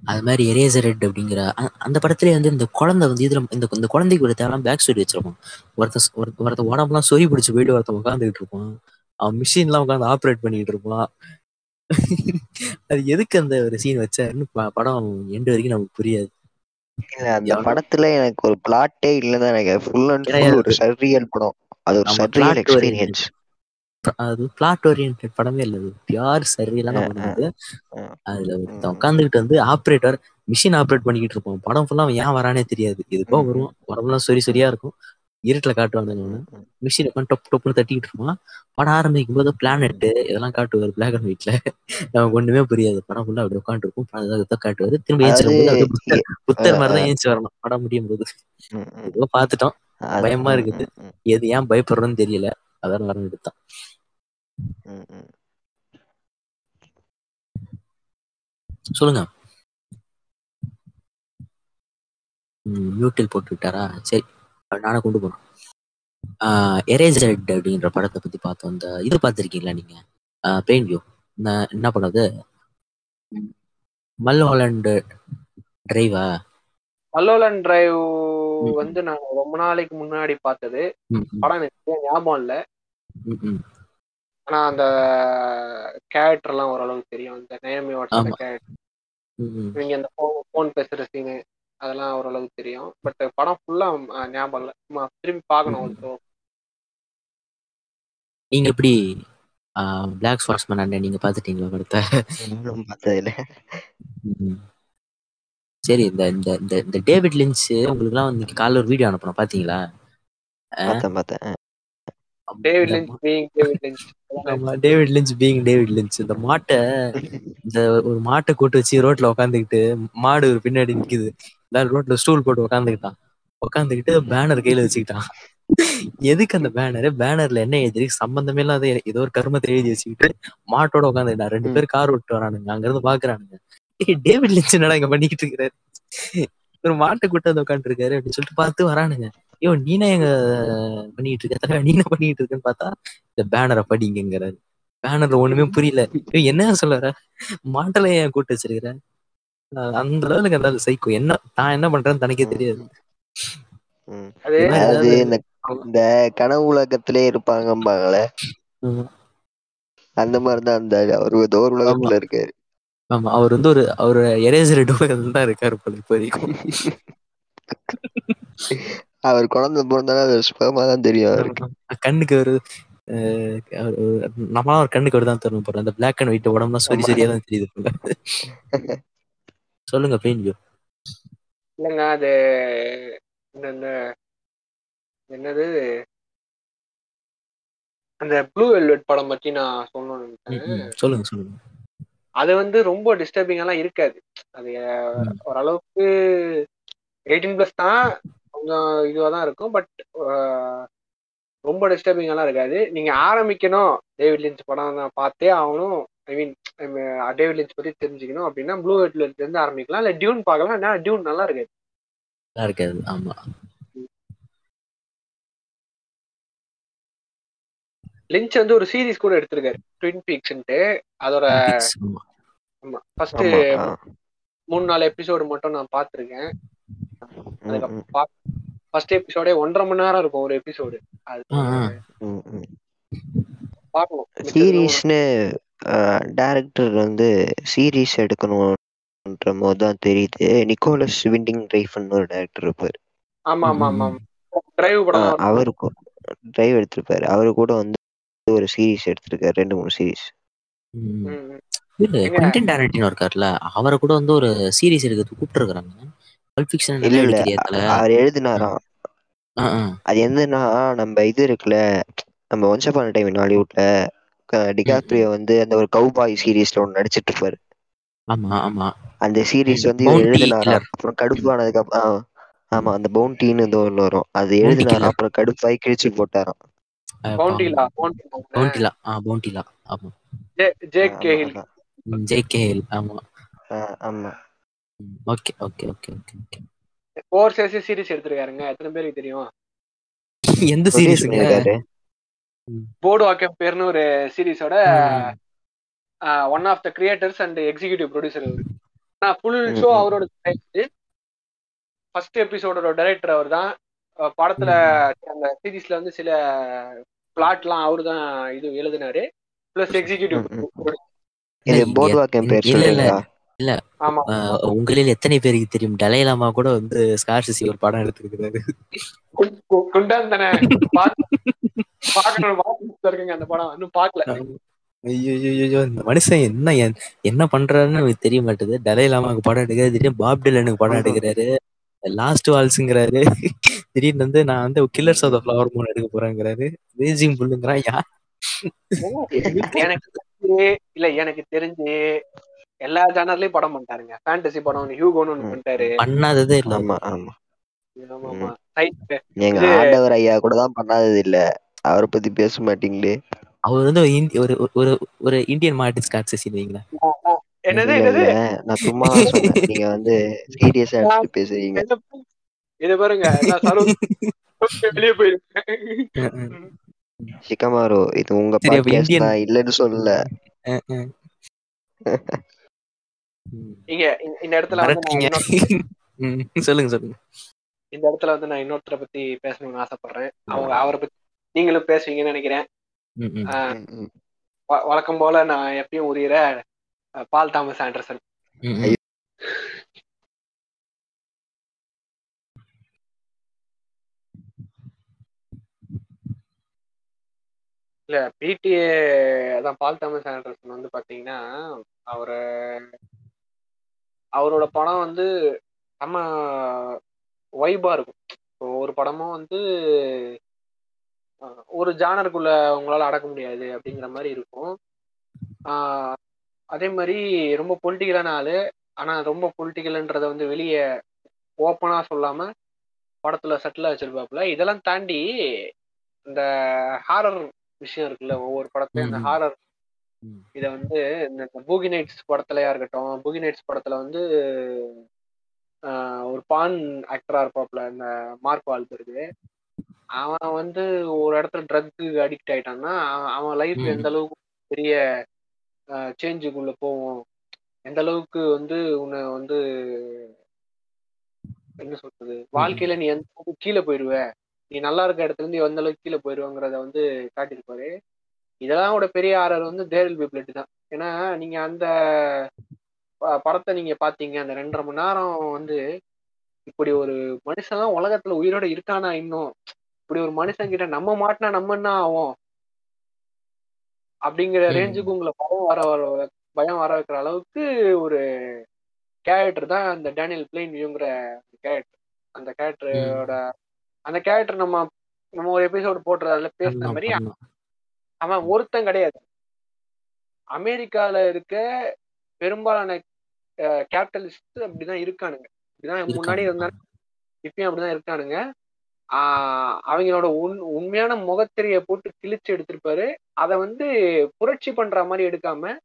அது மாதிரி எரேசர் ரெட் அப்படிங்கிற அந்த படத்துலயே வந்து இந்த குழந்தை வந்து இதுல இந்த இந்த குழந்தைக்கு ஒரு தேவையான பேக் ஸ்டோரி வச்சிருப்பான். ஒருத்த ஒருத்த ஒருத்த உடம்புலாம் சொறி பிடிச்சி போயிட்டு ஒருத்தன் உட்காந்துக்கிட்டு இருப்பான். அவன் மிஷின்லாம் உட்காந்து ஆப்ரேட் பண்ணிட்டு இருப்பான். அது எதுக்கு அந்த ஒரு சீன் வச்சாருன்னு படம் எண்டு வரைக்கும் நமக்கு புரியாது.
இல்ல அந்த படத்துல எனக்கு ஒரு பிளாட்டே இல்லைன்னு எனக்கு ஃபுல் அண்ட் ஃபுல். ஒரு சர்ரியல் படம். அது ஒரு சர்ரியல் எக்ஸ்பீரியன்ஸ்
அது பிளாட் ஓரியன்ட் படமே இல்ல. அது பியார் சரியெல்லாம் பண்ணுது அதுல ஒருத்தன். உட்காந்துக்கிட்டு வந்து ஆப்ரேட்டர் மிஷின் ஆப்ரேட் பண்ணிக்கிட்டு இருப்பான். படம் ஃபுல்லா அவன் ஏன் வரானே தெரியாது. எதுக்கோ
ம்.
வருவான். உடம்புலாம் சொறி சொரியா இருக்கும். இருட்டுல காட்டுவானுங்க
ம்.
மிஷின் உட்காந்து டொப்புன்னு தட்டிக்கிட்டு இருப்பான். படம் ஆரம்பிக்கும் போது பிளானட் இதெல்லாம் காட்டுவார் பிளாக் அண்ட் ஒயிட்ல நமக்கு ஒண்ணுமே புரியாது. படம் ஃபுல்லா அப்படி உட்காந்து இருக்கும் படம் காட்டுவாரு. திரும்ப ஏஞ்சிடும் போது
அதாவது
அப்படியே புத்தர் புத்தர் மாதிரி தான்
அஹ்
ஏஞ்சி வரணும். படம் முடியும் போது. ஏதோ பார்த்துட்டோம்.
அது-
பயமா இருக்குது. எது ஏன் பயப்படுறோன்னு தெரியல. அதான் வரம் எடுத்தான். சொல்லுங்க. மியூட்டில் போட்டு விட்டாரா? சரி நானே கொண்டு போறேன். எரேசர் அப்படின்ற படத்தை பத்தி பார்த்தோம் இந்த இது பார்த்துருக்கீங்களா நீங்க பெயின் வியூ என்ன பண்ணது? மல்ஹாலண்ட் டிரைவா
மல்லோலன் டிரைவ். வந்து நான் ரொம்ப நாளைக்கு முன்னாடி பார்த்தது. படம் எனக்கு ஞாபகம் இல்ல. ஆனா அந்த கேரக்டர் எல்லாம் ஓரளவுக்கு தெரியும். அந்த நேமி வாட்ஸ்
ஆமா.
கேரக்டர். இவங்க அந்த போன் பேசுற சீனு அதெல்லாம் ஓரளவுக்கு தெரியும். பட் படம் ஃபுல்லா ஞாபகம் இல்ல. திரும்பி பார்க்கணும்
நீங்க எப்படி பிளாக் ஸ்வாட்ஸ்மேன் அண்ணன் நீங்க பாத்துட்டீங்களா படத்தை?
பார்த்ததில்ல.
சரி இந்த இந்த இந்த இந்த டேவிட் லின்ச் உங்களுக்குலாம் இன்னைக்கு காலைல ஒரு வீடியோ அனுப்பணும். பாத்தீங்களா?
பார்த்தேன் பார்த்தேன்.
David Lynch being David Lynch
ஆமா David Lynch being David Lynch இந்த மாட்டை இந்த ஒரு மாட்டை கூட்டு வச்சு ரோட்ல உட்காந்துக்கிட்டு மாடு ஒரு பின்னாடி நிக்குது. எல்லாரும் ரோட்ல ஸ்டூல் போட்டு உட்காந்துக்கிட்டான் உட்காந்துக்கிட்டு பேனர் கையில வச்சுக்கிட்டான். எதுக்கு அந்த பேனர் பேனர்ல என்ன எழுதி சம்பந்தமே இல்லாத ஏதோ ஒரு கருமத்தை எழுதி வச்சுக்கிட்டு மாட்டோட உட்காந்துக்கிட்டான் ரெண்டு பேர் கார் விட்டு வரானுங்க. அங்க இருந்து பாக்குறானுங்க. ஏய் டேவிட் லிஞ்ச் என்னடா இங்க பண்ணிக்கிட்டு இருக்கிறாரு? ஒரு மாட்டை கூட்டு வந்து உட்காந்துட்டு இருக்காரு அப்படின்னு சொல்லிட்டு பார்த்து வரானுங்க. ஐயோ நீனா எங்க பண்ணிட்டு இருக்க? தல நீ என்ன பண்ணிட்டு இருக்கன்னு பார்த்தா இந்த பேனரை படிங்கிறாரு பேனர்ல ஒண்ணுமே புரியல. என்ன சொல்லுற மாட்டல ஏன் கூட்டு வச்சிருக்கிற? அந்த லெவலுக்கு அந்த சைக்கோ என்ன தான் என்ன பண்றேன்னு தனக்கே தெரியாது.
அது
இந்த இந்த கனவு உலகத்திலே இருப்பாங்கம்பாங்களே?
ஆமா.
அந்த மாதிரிதான் அந்த அவர் ஏதோ ஒரு உலகத்துல இருக்காரு.
ஆமா அவர் வந்து ஒரு அவர் எரேசர் உலகத்துல தான் இருக்காரு போல இப்போ
அவர் குழந்தை பிறந்தாலும் அது சுகமா தான் தெரியும் அவருக்கு.
கண்ணுக்கு ஒரு அவர் ஒரு- நம்மளாம் ஒரு கண்ணுக்கு ஒரு தான் தரணும் போறோம் அந்த பிளாக் அண்ட் ஒயிட் உடம்புலாம் சரி. சரியா தான் தெரியுது சொல்லுங்க பெயின் வியூ
இல்லைங்க அது இந்த என்னது? அந்த ப்ளூ வெல்வெட் படம் பத்தி நான் சொல்லணும்னு
சொல்லுங்க சொல்லுங்க.
அது வந்து ரொம்ப டிஸ்டர்பிங் எல்லாம் இருக்காது. அது. ஓரளவுக்கு எயிட்டீன் பிளஸ் தான். கொஞ்சம் இதுவாக தான் இருக்கும். பட் ரொம்ப டிஸ்டர்பிங் எல்லாம் இருக்காது. நீங்க ஆரம்பிக்கணும். டேவிட் லின்ச் படம் நான் பார்த்தே ஆகணும். ஐ மீன் டேவிட் லின்ச் பத்தி தெரிஞ்சுக்கணும் அப்படின்னா ப்ளூ வெட்ல இருந்து ஆரம்பிக்கலாம். இல்ல டியூன் பார்க்கலாம். ஏன்னா டியூன் நல்லா இருக்கு
நல்லா இருக்காது. ஆமா.
லின்ச் வந்து ஒரு சீரிஸ் கூட எடுத்திருக்காரு. ட்வின் பீக்ஸ்ன்ட்டு அதோட
ஆமா.
ஃபர்ஸ்ட். மூணு நாலு எபிசோடு மட்டும் நான் பார்த்திருக்கேன். ஃபர்ஸ்ட் எபிசோடே ஒன்றரை மணி நேரம் இருக்கும் ஒரு எபிசோடு அது
சீரீஸ்னு டைரக்டர் வந்து சீரீஸ் எடுக்கணும்ன்ற போது தான் தெரியுது. நிக்கோலஸ் விண்டிங் ட்ரைஃப்னு ஒரு டைரக்டர் இருப்பார்.
ஆமா ஆமா ஆமா. டிரைவ் படம். தான் வரும்.
அவருக்கு டிரைவ் எடுத்திருப்பாரு. அவரு கூட வந்து ஒரு சீரீஸ் எடுத்திருக்காரு. ரெண்டு மூணு சீரீஸ்.
குவென்டின் டாரண்டினோ இருக்காருல்ல. அவரை கூட வந்து ஒரு சீரிஸ் எடுக்கிறதுக்கு கூப்பிட்டு இருக்காங்க பல்ப் ஃபிக்ஷன்
இல்ல அவர் எழுதினாராம். அது என்னன்னா நம்ம இது இருக்குல்ல நம்ம Once upon a Time In ஹாலிவுட்ல DiCaprio வந்து அந்த ஒரு கவுபாய் சீரீஸ்ல ஒன்று நடிச்சிட்டு இருப்பாரு.
ஆமா ஆமா.
அந்த சீரீஸ் வந்து எழுதினாராம். அப்புறம் கடுப்பானதுக்கு அப்புறம் ஆமா அந்த பவுண்டின்னு ஏதோ ஒன்று வரும். அது எழுதினாராம். அப்புறம் கடுப்பாய் கிழிச்சு போட்டாராம்.
பவுண்டிலா பவுண்டிலா
பவுண்டிலா ஆ பவுண்டிலா ஆமா.
ஆமா,
okay okay okay okay okay.
Four chairs series எடுத்திருக்காருங்க. எத்தனை பேருக்கு தெரியும்?
எந்த சீரிஸுங்க
போர்டு வாக்கம் பேர்னு ஒரு சீரிஸோட one of the creators and executive producer அவரு. நான் ஃபுல் ஷோ. அவரோட ஃபர்ஸ்ட் எபிசோடோட டைரக்டர் அவர் தான் படத்துல அந்த சீரிஸ்ல வந்து சில பிளாட்லாம் அவரு தான் இது எழுதினாரு பிளஸ் எக்ஸிகியூட்டிவ். ப்ரொடியூசர்
இல்ல, உங்களில் எத்தனை பேருக்கு தெரியும்? டலைலாமா கூட வந்து ஸ்கார்சிசி ஒரு படம் எடுத்திருக்கிறாரு. ஐயோ இந்த மனுஷன் என்ன என்- என்ன பண்றாருன்னு எனக்கு தெரிய மாட்டேது. டலைலாமாக்கு படம் எடுக்கிறாரு. திடீர்னு பாப் டிலனுக்கு படம். எடுக்கிறாரு. லாஸ்ட் வால்ஸுங்கிறாரு. திடீர்னு வந்து நான் வந்து Killers of the Flower Moon எடுக்க போறேங்கிறாரு. ரேசிங் புல்லுங்கிறான் யா?
எனக்கு இல்ல எனக்கு தெரிஞ்சு எல்லா ஜானர்லயும் படம் பண்ணிட்டாருங்க. ஃபேண்டசி படம் ஹியூகோன்னு
ம்.
பண்ணிட்டாரு.
பண்ணாததே இல்ல
ஆமா. ஆமா எங்க ஆண்டவர் ஐயா கூட தான் பண்ணாதது இல்ல. அவரை பத்தி பேச மாட்டீங்களே.
அவர் வந்து ஒரு ஒரு ஒரு இந்தியன் மார்டின் ஸ்கார்சிசி வைங்களேன்
என்னது என்னது?
நான் சும்மா நீங்க வந்து சீரியஸா எடுத்துட்டு பேசுறீங்க.
இது பாருங்க. வெளியே போயிருக்கேன்.
சிக்கமாரோ இது உங்க பாட்காஸ்ட் இல்லன்னு சொல்லல.
இங்க இந்த- இடத்துல வந்து
சொல்லுங்க சொல்லுங்க.
இந்த இடத்துல வந்து நான் இன்னொருத்தரை பத்தி பேசணும்னு ஆசைப்படுறேன். அவங்க அவரை பத்தி நீங்களும் பேசுவீங்கன்னு நினைக்கிறேன். வழக்கம் போல நான் எப்பயும் உரியற பால் தாமஸ் ஆண்டர்சன். இல்ல பிடிஏ அதான் பால் தாமஸ் ஆண்டர்சன் வந்து பாத்தீங்கன்னா அவரை அவரோட படம் வந்து நம்ம வைபா இருக்கும் இப்போ ஒரு படமும் வந்து ஒரு ஜானருக்குள்ள உங்களால அடக்க முடியாது அப்படிங்கிற மாதிரி இருக்கும் அதே மாதிரி ரொம்ப பொலிட்டிக்கலான ஆளு ஆனா ரொம்ப பொலிட்டிக்கல்ன்றத வந்து வெளியே ஓப்பனா சொல்லாம படத்துல செட்டில் வச்சிருப்பாப்புல இதெல்லாம் தாண்டி இந்த ஹாரர் விஷயம் இருக்குல்ல ஒவ்வொரு படத்துலயும் இந்த
ம்.
ஹாரர். இத வந்து இந்த பூகி நைட்ஸ் படத்துலயா இருக்கட்டும் பூகி நைட்ஸ் படத்துல வந்து ஒரு பான் ஆக்டரா இருப்பாப்புல இந்த மார்க் வால்பெர்கு. அவன் வந்து ஒரு இடத்துல ட்ரக்கு அடிக்ட் ஆயிட்டான்னா அவன் லைஃப். எந்த அளவுக்கு பெரிய சேஞ்சுக்குள்ள போகும் எந்த அளவுக்கு வந்து உன்னை வந்து என்ன சொல்றது வாழ்க்கையில நீ எந்த அளவுக்கு கீழே போயிடுவ நீ நல்லா இருக்க இடத்துல இருந்து எந்த அளவுக்கு கீழே போயிடுவாங்கிறத வந்து காட்டியிருப்பாரு. இதெல்லாம் கூட பெரிய ஆர்டர் வந்து தேரில் பி பிளட் தான். ஏன்னா நீங்க அந்த படத்தை நீங்க பாத்தீங்க அந்த ரெண்டரை மணி நேரம் வந்து இப்படி ஒரு மனுஷன்லாம் உலகத்துல உயிரோட இருக்கானா இன்னும்? இப்படி ஒரு மனுஷன் கிட்ட நம்ம மாட்டினா நம்ம என்ன ஆகும்? அப்படிங்கிற. ரேஞ்சுக்கு உங்களை பயம் வர வர பயம் வர வைக்கிற அளவுக்கு ஒரு கேரக்டர் தான் அந்த டேனியல் பிளேன் வியூங்கிற கேரக்டர் அந்த கேரக்டரோட அந்த கேரக்டர் நம்ம நம்ம ஒரு எபிசோடு போட்டுறது அதுல பேசுன மாதிரி. அவன் ஒருத்தன் கிடையாது. அமெரிக்கால இருக்க பெரும்பாலான கேபிட்டலிஸ்ட் அப்படிதான் இருக்கானுங்க. இப்படிதான் முன்னாடி. இருந்தாங்க இப்பயும் அப்படிதான் இருக்கானுங்க. ஆஹ் அவங்களோட உண் உண்மையான முகத்திரைய போட்டு கிழிச்சு எடுத்திருப்பாரு. அதை வந்து புரட்சி பண்ற மாதிரி எடுக்காம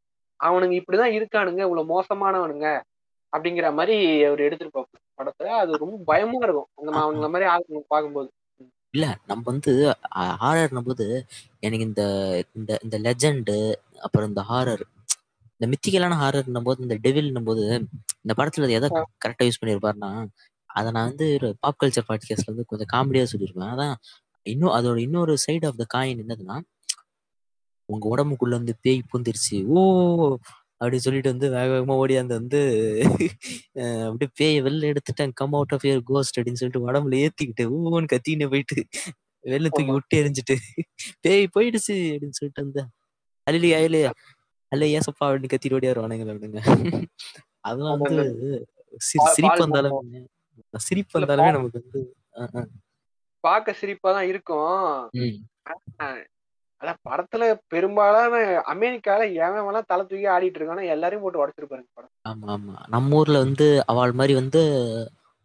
அவனுங்க இப்படிதான் இருக்கானுங்க இவ்வளவு மோசமானவனுங்க அப்படிங்கிற மாதிரி அவர் எடுத்திருப்பாரு படத்துல. அது ரொம்ப பயமா இருக்கும். அந்த அவங்கள மாதிரி ஆளுங்க பார்க்கும்போது.
இல்ல நம்ம வந்து ஹாரர் போது எனக்கு இந்த இந்த இந்த லெஜண்ட் அப்புறம் இந்த ஹாரர் இந்த மித்திக்கலான ஹாரர் போது இந்த டெவில் போது இந்த படத்துல அது எதை கரெக்டா யூஸ் பண்ணியிருப்பாருன்னா அதை நான் வந்து ஒரு பாப் கல்ச்சர் பாட்காஸ்ட்ல வந்து கொஞ்சம் காமெடியா சொல்லியிருப்பேன் அதான் இன்னும் அதோட இன்னொரு சைடு ஆஃப் த காயின் என்னதுன்னா உங்க உடம்புக்குள்ள வந்து பேய் பூந்துருச்சு. ஓ அப்படின்னு சொல்லிட்டு வந்து வேக வேகமா ஓடியாந்து வந்து அப்படியே பேயை வெளில எடுத்துட்டேன் come out of your ghost அப்படின்னு சொல்லிட்டு உடம்புல ஏத்திக்கிட்டு ஊன்னு கத்தின்னு போயிட்டு வெளில தூக்கி. விட்டு எரிஞ்சிட்டு பேய் போயிடுச்சு அப்படின்னு சொல்லிட்டு வந்து அலிலி அயலு அல்ல ஏசப்பா அப்படின்னு கத்திட்டு ஓடியாரு வணங்குங்க அப்படிங்க. அதெல்லாம் வந்து சிரிப்பு வந்தாலுமே சிரிப்பு வந்தாலுமே நமக்கு வந்து
பார்க்க சிரிப்பா தான் இருக்கும். அதான் படத்துல பெரும்பாலான அமெரிக்கால எவன் தலை தூக்கி ஆடிட்டு இருக்கானோ எல்லாரையும் போட்டு உடச்சிருப்பாருங்க படம்.
ஆமா ஆமா. நம்ம ஊர்ல வந்து அவள் மாதிரி வந்து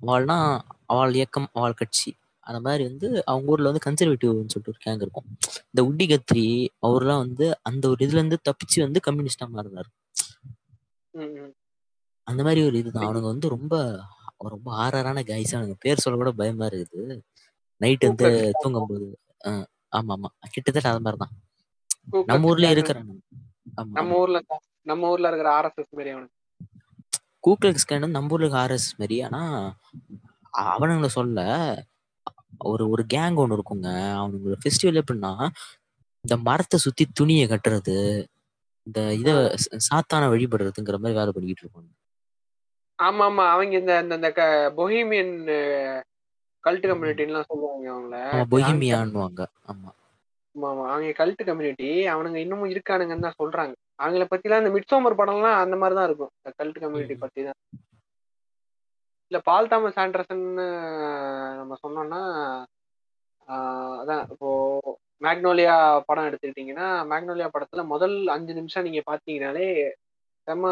அவள்னா அவள் இயக்கம் அவள் கட்சி. அந்த மாதிரி வந்து அவங்க ஊர்ல வந்து கன்சர்வேட்டிவ்னு சொல்லிட்டு ஒரு கேங் இருக்கும். இந்த உட்டி கத்ரி அவர்லாம் வந்து அந்த ஒரு இதுல இருந்து தப்பிச்சு வந்து கம்யூனிஸ்டா மாறினாரு. அந்த மாதிரி ஒரு இதுதான். அவனுங்க வந்து ரொம்ப ரொம்ப ஆறாரான கைஸ் அவனுங்க பேர் சொல்ல கூட பயமா இருக்குது. நைட் வந்து
கூக்லஸ்
தூங்கும்போது ஆஹ் ஆமா ஆமா கிட்டத்தட்ட அது மாதிரிதான்.
கூக்லஸ்
நம்ம இருக்கிறான் ஆமா.
நம்ம ஊர்ல நம்ம ஊர்ல இருக்கிற ஆர்எஸ்எஸ் மாதிரி அவனுக்கு.
கூக்லக்ஸ் ஸ்கேன் நம்ம ஊர்ல ஆர்எஸ் மாதிரி ஆனா அவனுங்களை சொல்ல ஒரு ஒரு கேங் ஒன்று இருக்குங்க. அவனுங்க ஃபெஸ்டிவல் எப்படின்னா இந்த மரத்தை சுத்தி துணியை கட்டுறது இந்த இத சாத்தான வழிபடுறதுங்கிற மாதிரி வேலை பண்ணிக்கிட்டு இருப்பாங்க.
ஆமா ஆமா அவங்க இந்த இந்த பொஹீமியன் கல்ட் கம்யூனிட்டின்லாம் சொல்லுவாங்க அவங்கள.
பொஹிமியான்னுவாங்க ஆமா.
ஆமா அவங்க கல்ட் கம்யூனிட்டி அவனுங்க இன்னமும் இருக்கானுங்கன்னு தான் சொல்றாங்க. அவங்கள பத்திலாம் இந்த மிட்சோமர் படம்லாம் அந்த மாதிரி தான் இருக்கும். Cult community. பத்தி தான். இல்ல பால் தாமஸ் ஆண்டர்சன் நம்ம சொன்னோம்னா அதான் இப்போ மேக்னோலியா படம் எடுத்துக்கிட்டீங்கன்னா மேக்னோலியா படத்துல முதல் அஞ்சு நிமிஷம் நீங்க பாத்தீங்கன்னாலே செம்ம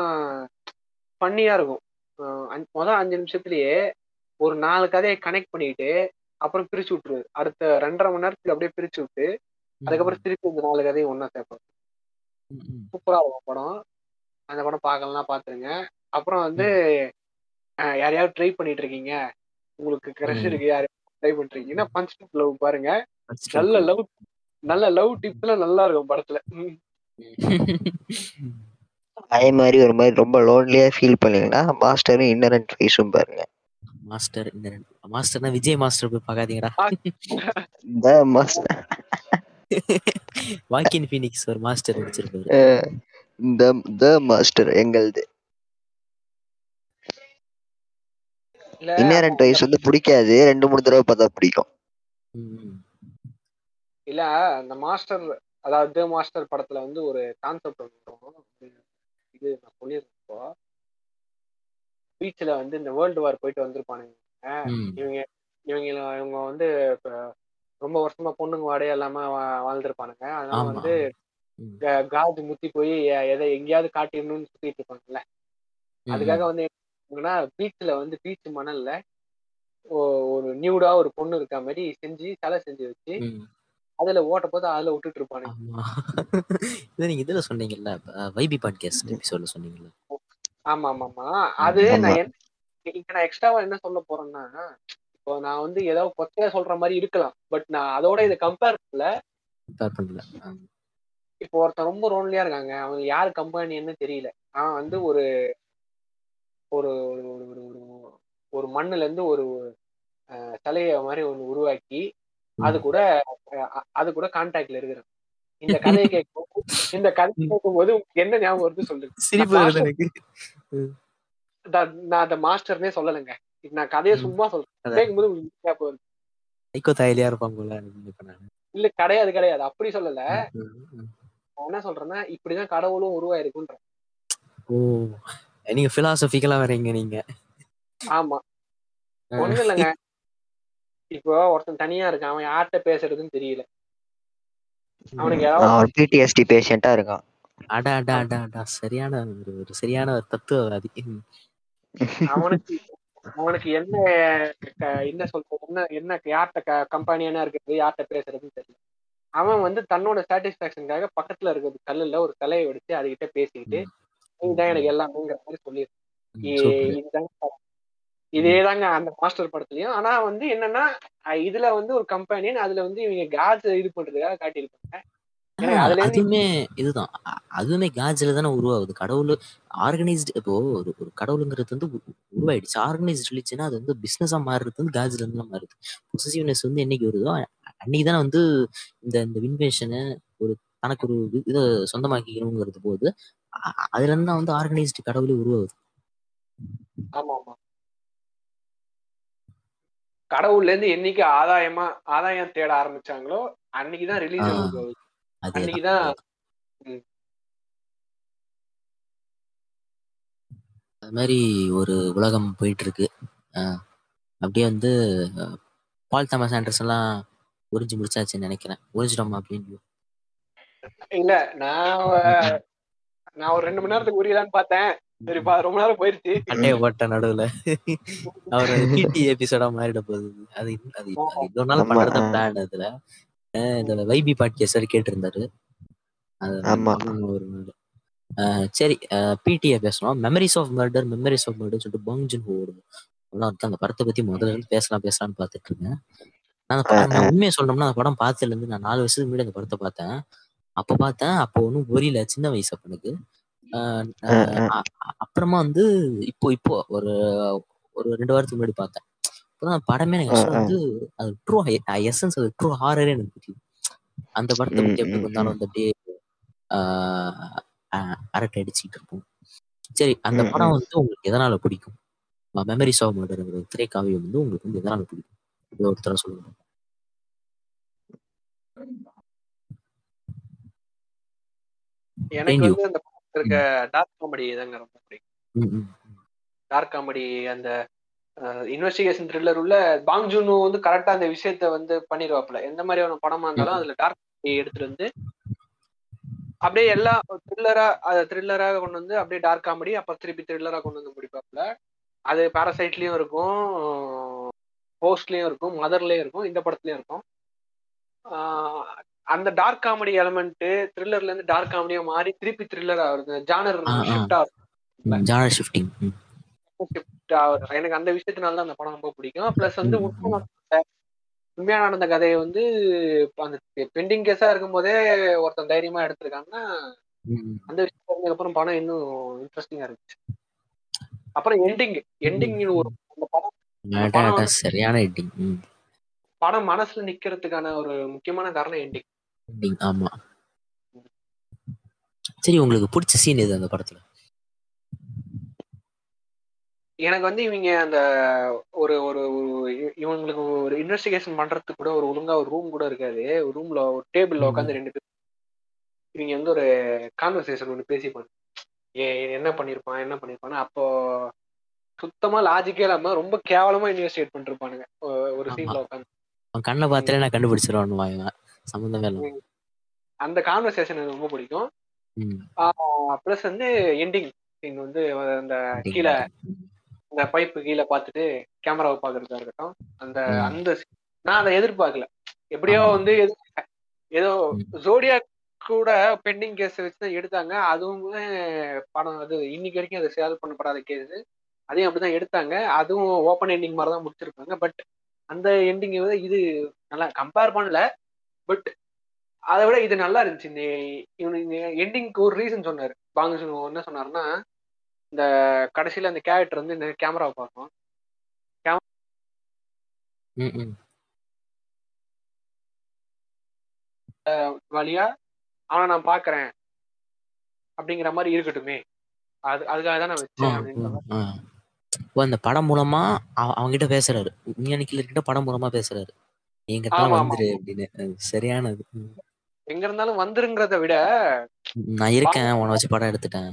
ஃபன்னியா இருக்கும். முதல் அஞ்சு நிமிஷத்துலயே ஒரு நாலு கதையை கனெக்ட் பண்ணிட்டு அப்புறம் பிரிச்சு விட்டுரு. அடுத்த ரெண்டரை மணி நேரத்துக்கு அப்படியே பிரிச்சு விட்டு அதுக்கப்புறம் திருப்பி இந்த நாலு கதையும் சேர்ப்போம்
ம், ம்.
சூப்பரா இருக்கும் படம். அந்த படம் பார்க்கலாம் பாத்துருங்க அப்புறம் வந்து யாரையாவது ட்ரை பண்ணிட்டு இருக்கீங்க? உங்களுக்கு கிரஷ். இருக்கு யாரையாவது ட்ரை பண்ணிருக்கீங்கன்னா பஞ்ச் லவ் பாருங்க. நல்ல. லவ் நல்ல லவ் டிப்ஸ்ல நல்லா இருக்கும் படத்துல.
அதே மாதிரி ஒரு மாதிரி ரொம்ப லோன்லியா ஃபீல் பண்ணீங்கன்னா மாஸ்டரும் இன்னரண்ட் ஃபேஸும் பாருங்க.
மாஸ்டர் இந்த மாஸ்டர்னா விஜய் மாஸ்டர் போய் பார்க்காதீங்கடா.
The Master.
வாக்கின் ஃபீனிக்ஸ் ஒரு மாஸ்டர் நடிச்சிருப்பாரு.
த த மாஸ்டர் எங்களது.
இல்ல.
இன்னரண்ட் வைஸ் வந்து பிடிக்காது ரெண்டு மூணு தடவை பார்த்தா பிடிக்கும்.
இல்ல அந்த மாஸ்டர் அதாவது மாஸ்டர் படத்துல வந்து ஒரு கான்செப்ட் இது நான் சொல்லியிருக்கேன் இப்போ. பீச்ல வந்து இந்த வேர்ல்டு வார் போயிட்டு வந்திருப்பானுங்க. இவங்க இவங்க இவங்க வந்து ரொம்ப வருஷமா பொண்ணுங்க வாடகை இல்லாம வாழ்ந்திருப்பானுங்க. அதனால வந்து காஜ் முத்தி போய் எதை எங்கேயாவது காட்டிடணும்னு சுத்திட்டு இருப்பாங்கல்ல. அதுக்காக வந்து பீச்ல வந்து பீச் மணல்ல ஒரு நியூடா ஒரு பொண்ணு இருக்க மாதிரி செஞ்சு சிலை செஞ்சு வச்சு. அதுல ஓட்ட போது அதுல விட்டுட்டு இருப்பானுங்க.
இதை நீங்க இதுல சொன்னீங்கல்ல வைபி பாட்காஸ்ட் எபிசோட்ல சொன்னீங்கல்ல.
ஆமா ஆமா ஆமா. அது. நான் இங்க நான் எக்ஸ்ட்ராவா என்ன சொல்ல போறேன்னா இப்போ நான் வந்து ஏதோ கொச்சையா சொல்ற மாதிரி இருக்கலாம். பட் நான் அதோட இதை கம்பேர் பண்ணல. இப்போ ஒருத்தன் ரொம்ப ரோன்லியா இருக்காங்க. அவங்க யாரு கம்பெனின்னு தெரியல. அவன் வந்து ஒரு ஒரு ஒரு ஒரு ஒரு ஒரு மண்ணுல இருந்து ஒரு சிலைய மாதிரி ஒண்ணு உருவாக்கி அது கூட அது கூட கான்டாக்ட்ல இருக்கிறான். இந்த கதையை கேட்கும். இந்த கதை கேட்கும்போது உங்களுக்கு என்ன ஞாபகம் வருது
சிரிப்பு
நான் அந்த மாஸ்டர்னே சொல்லலைங்க. நான் கதையை. சும்மா சொல்றேன். ஞாபகம் வருது?
சைக்கோ தாயிலியா இருப்பாங்க
இல்ல கிடையாது கிடையாது. அப்படி சொல்லல. நான் என்ன சொல்றேன்னா இப்படிதான் கடவுளும் உருவாயிருக்குன்ற
ஓ. நீங்க பிலாசபிக்கலா வரீங்க நீங்க.
ஆமா. ஒண்ணும் இல்லைங்க இப்போ ஒருத்தன் தனியா இருக்கான். அவன் யார்கிட்ட பேசுறதுன்னு தெரியல. அவனுக்கு
பிடிஎஸ்டி பேஷண்டா இருக்கான்.
அடா அடா அடா அடா. சரியான ஒரு சரியான ஒரு தத்துவவாதி.
அவனுக்கு அவனுக்கு என்ன க- என்ன சொல்றது என்ன என்ன யார்கிட்ட கம்பெனியான இருக்கிறது யார்கிட்ட பேசுறதுன்னு தெரியல. அவன் வந்து தன்னோட சாட்டிஸ்பாக்சனுக்காக பக்கத்துல இருக்கிறது கல்லுல ஒரு தலையை வெடிச்சு அதுகிட்ட பேசிக்கிட்டு இதுதான் எனக்கு எல்லாமேங்கிற மாதிரி சொல்லியிருக்கான்.
ம்,
இதுதாங்க அந்த மாஸ்டர் படத்துலயும். ஆனா வந்து என்னன்னா இதுல வந்து ஒரு கம்பெனியன் அதுல வந்து இவங்க காஸ் இது பண்றதுக்காக காட்டியிருப்பாங்க
அதுவுமே இதுதான். அதுவுமே காஜ்ல தானே உருவாகுது. கடவுள் ஆர்கனைஸ்டு இப்போ ஒரு ஒரு கடவுளுங்கிறது வந்து உருவாயிடுச்சு. ஆர்கனைஸ்ட் ரிலிஜனா அது வந்து பிசினஸா மாறுறது வந்து காஜ்ல இருந்து தான் மாறுது. பொசசிவ்னஸ் வந்து என்னைக்கு வருதோ அன்னைக்கு தானே வந்து இந்த இந்த இன்வென்ஷனு ஒரு தனக்கு ஒரு இதை சொந்தமாக்கிக்கணுங்கிறது போது அ- அதுல இருந்து தான் வந்து ஆர்கனைஸ்டு கடவுளே உருவாகுது.
ஆமா ஆமா கடவுள்ல இருந்து என்னைக்கு ஆதாயமா ஆதாயம் தேட ஆரம்பிச்சாங்களோ அன்னைக்குதான்
அதேதான்
அன்னைக்குதான்
அது மாதிரி ஒரு உலகம் போயிட்டு இருக்கு அப்படியே வந்து பால் தாமஸ் ஆண்டர்ஸ் எல்லாம் உறிஞ்சு முடிச்சாச்சுன்னு நினைக்கிறேன். உறிஞ்சிட்டோமா அப்படின்னு.
இல்ல நான் நான் ஒரு ரெண்டு மணி நேரத்துக்கு உரியலான்னு பார்த்தேன். சரிப்பா ரொம்ப நேரம் போயிருச்சு
அட்டைய போட்ட நடுவுல. அவர் பிடி எபிசோடா மாறிட போகுது. அது அது இன்னொரு நாள் பண்றத. பிளான் அதுல. இந்த வைபி கேட்டிருந்தாரு. அது
ஆமா.
பண்ணணும் ஒரு நாள். சரி பிடிஏ பேசணும். Memories of Murder Memories of Murder சொல்லிட்டு பாங் ஜுன் ஹோ இருக்கு அந்த படத்தை பத்தி முதல்ல இருந்து பேசலாம் பேசலாம்னு பார்த்துட்டு இருக்கேன். நான் அந்த படம் நான் உண்மையை சொல்லணும்னா அந்த படம் பார்த்ததுல இருந்து நான் நாலு வருஷத்துக்கு முன்னாடி அந்த படத்தை பார்த்தேன். அப்போ பார்த்தேன் அப்போ ஒன்றும் புரியல. சின்ன வயசு அப்ப அப்புறமா வந்து இப்போ இப்போ ஒரு ஒரு ரெண்டு வாரத்துக்கு முன்னாடி பார்த்தேன். அப்பதான் படமே எனக்கு வந்து அது ட்ரூ எசன்ஸ் அது ட்ரூ ஹாரரே எனக்கு புரியுது அந்த படத்தை பத்தி எப்படி வந்தாலும் வந்து அப்படியே அரட்டை அடிச்சுட்டு இருப்போம். சரி அந்த படம் வந்து உங்களுக்கு எதனால பிடிக்கும்? மெமரிஸ் ஆஃப் மர்டர்ங்கிற திரைக்காவியம் வந்து உங்களுக்கு வந்து எதனால பிடிக்கும்? இது ஒருத்தர சொல்லுங்க.
எனக்கு. வந்து அந்த இருக்க டார்க் காமெடி தாங்க ரொம்ப பிடிக்கும். டார்க் காமெடி அந்த இன்வெஸ்டிகேஷன் த்ரில்லர் உள்ள பாங் ஜூனு வந்து கரெக்டா அந்த விஷயத்த வந்து பண்ணிடுவாப்ல எந்த மாதிரியான படமா இருந்தாலும் அதுல டார்க் எடுத்துட்டு வந்து அப்படியே எல்லா த்ரில்லரா அதை த்ரில்லராக கொண்டு வந்து அப்படியே டார்க் காமெடி அப்புறம் திருப்பி த்ரில்லரா கொண்டு வந்து முடிப்பாப்ல அது பாராசைட்லயும் இருக்கும் போஸ்ட்லயும் இருக்கும் மதர்லயும் இருக்கும் இந்த படத்துலயும் இருக்கும். அந்த டார்க் காமெடி எலமெண்ட் த்ரில்லர்ல இருந்து டார்க் காமெடியா மாறி திருப்பி த்ரில்லர் ஆகுது ஜானர். ஷிஃப்ட் ஆகுது
ஜானர் ஷிஃப்டிங்
shift ஆகுது. எனக்கு அந்த விஷயத்தினால தான் அந்த படம் ரொம்ப பிடிக்கும். பிளஸ் வந்து
ம்,
உண்மை நடந்த- கதையை வந்து அந்த பெண்டிங் கேஸா இருக்கும் போதே ஒருத்தன் தைரியமா எடுத்திருக்காங்கன்னா அந்த விஷயம் அப்புறம் படம் இன்னும் இன்ட்ரெஸ்டிங்கா இருந்துச்சு. அப்புறம் எண்டிங் எண்டிங் ஒரு அந்த படம்
சரியான எட்டிங்
படம் மனசுல நிக்கிறதுக்கான ஒரு முக்கியமான காரணம் எண்டிங்
எண்டிங் ஆமா. சரி உங்களுக்கு பிடிச்ச சீன் எது அந்த படத்துல?
எனக்கு வந்து இவங்க அந்த ஒரு ஒரு இவங்களுக்கு ஒரு இன்வெஸ்டிகேஷன் பண்றதுக்கு கூட ஒரு ஒழுங்கா ஒரு ரூம் கூட இருக்காது. ஒரு ரூம்ல ஒரு டேபிள்ல. உட்காந்து ரெண்டு பேர் இவங்க வந்து ஒரு கான்வர்சேஷன் ஒன்று பேசிப்பாங்க ஏ என்ன பண்ணிருப்பான் என்ன பண்ணிருப்பான்னு அப்போ சுத்தமா லாஜிக்கே இல்லாம ரொம்ப கேவலமா இன்வெஸ்டிகேட் பண்ணிருப்பானுங்க. ஒரு. சீன்ல உட்காந்து
கண்ணை பார்த்தாலே நான் கண்டுபிடிச்சிருவான்னு வாங்க சம்மந்தமே இல்லை.
அந்த கான்வர்சேஷன் எனக்கு ரொம்ப பிடிக்கும். ப்ளஸ் வந்து எண்டிங் சீன் வந்து அந்த கீழே இந்த பைப்பு கீழே பார்த்துட்டு கேமராவை பார்க்கறதா இருக்கட்டும். அந்த. அந்த நான் அதை எதிர்பார்க்கல. எப்படியோ. வந்து ஏதோ. ஜோடியா கூட பெண்டிங் கேஸ் வச்சு தான் எடுத்தாங்க. அதுவும் படம் அது இன்னைக்கு வரைக்கும் அது சேல் பண்ணப்படாத கேஸ் அதையும் அப்படிதான் எடுத்தாங்க. அதுவும் ஓப்பன் எண்டிங் மாதிரி தான் முடிச்சிருப்பாங்க பட் அந்த எண்டிங் வந்து இது நல்லா கம்பேர் பண்ணல. பட் அதை விட இது நல்லா இருந்துச்சு. இந்த இவனு எண்டிங்க்கு ஒரு ரீசன் சொன்னாரு. பாங்க என்ன சொன்னாருன்னா இந்த கடைசியில அந்த கேரக்டர் வந்து இந்த கேமராவை பார்க்கும். வழியா அவனை நான் பாக்குறேன் அப்படிங்கிற மாதிரி இருக்கட்டுமே. அது அதுக்காக தான் நான் வச்சேன்.
ஓ, அந்த படம் மூலமா அவ- அவங்கிட்ட பேசுறாரு. கிட்ட கிட்ட படம் மூலமா பேசுறாரு. எங்க. வந்துரு அப்படின்னு. சரியானது.
எங்க இருந்தாலும் வந்துருங்கிறத விட
நான் இருக்கேன் உன்னை வச்சு படம் எடுத்துட்டேன்.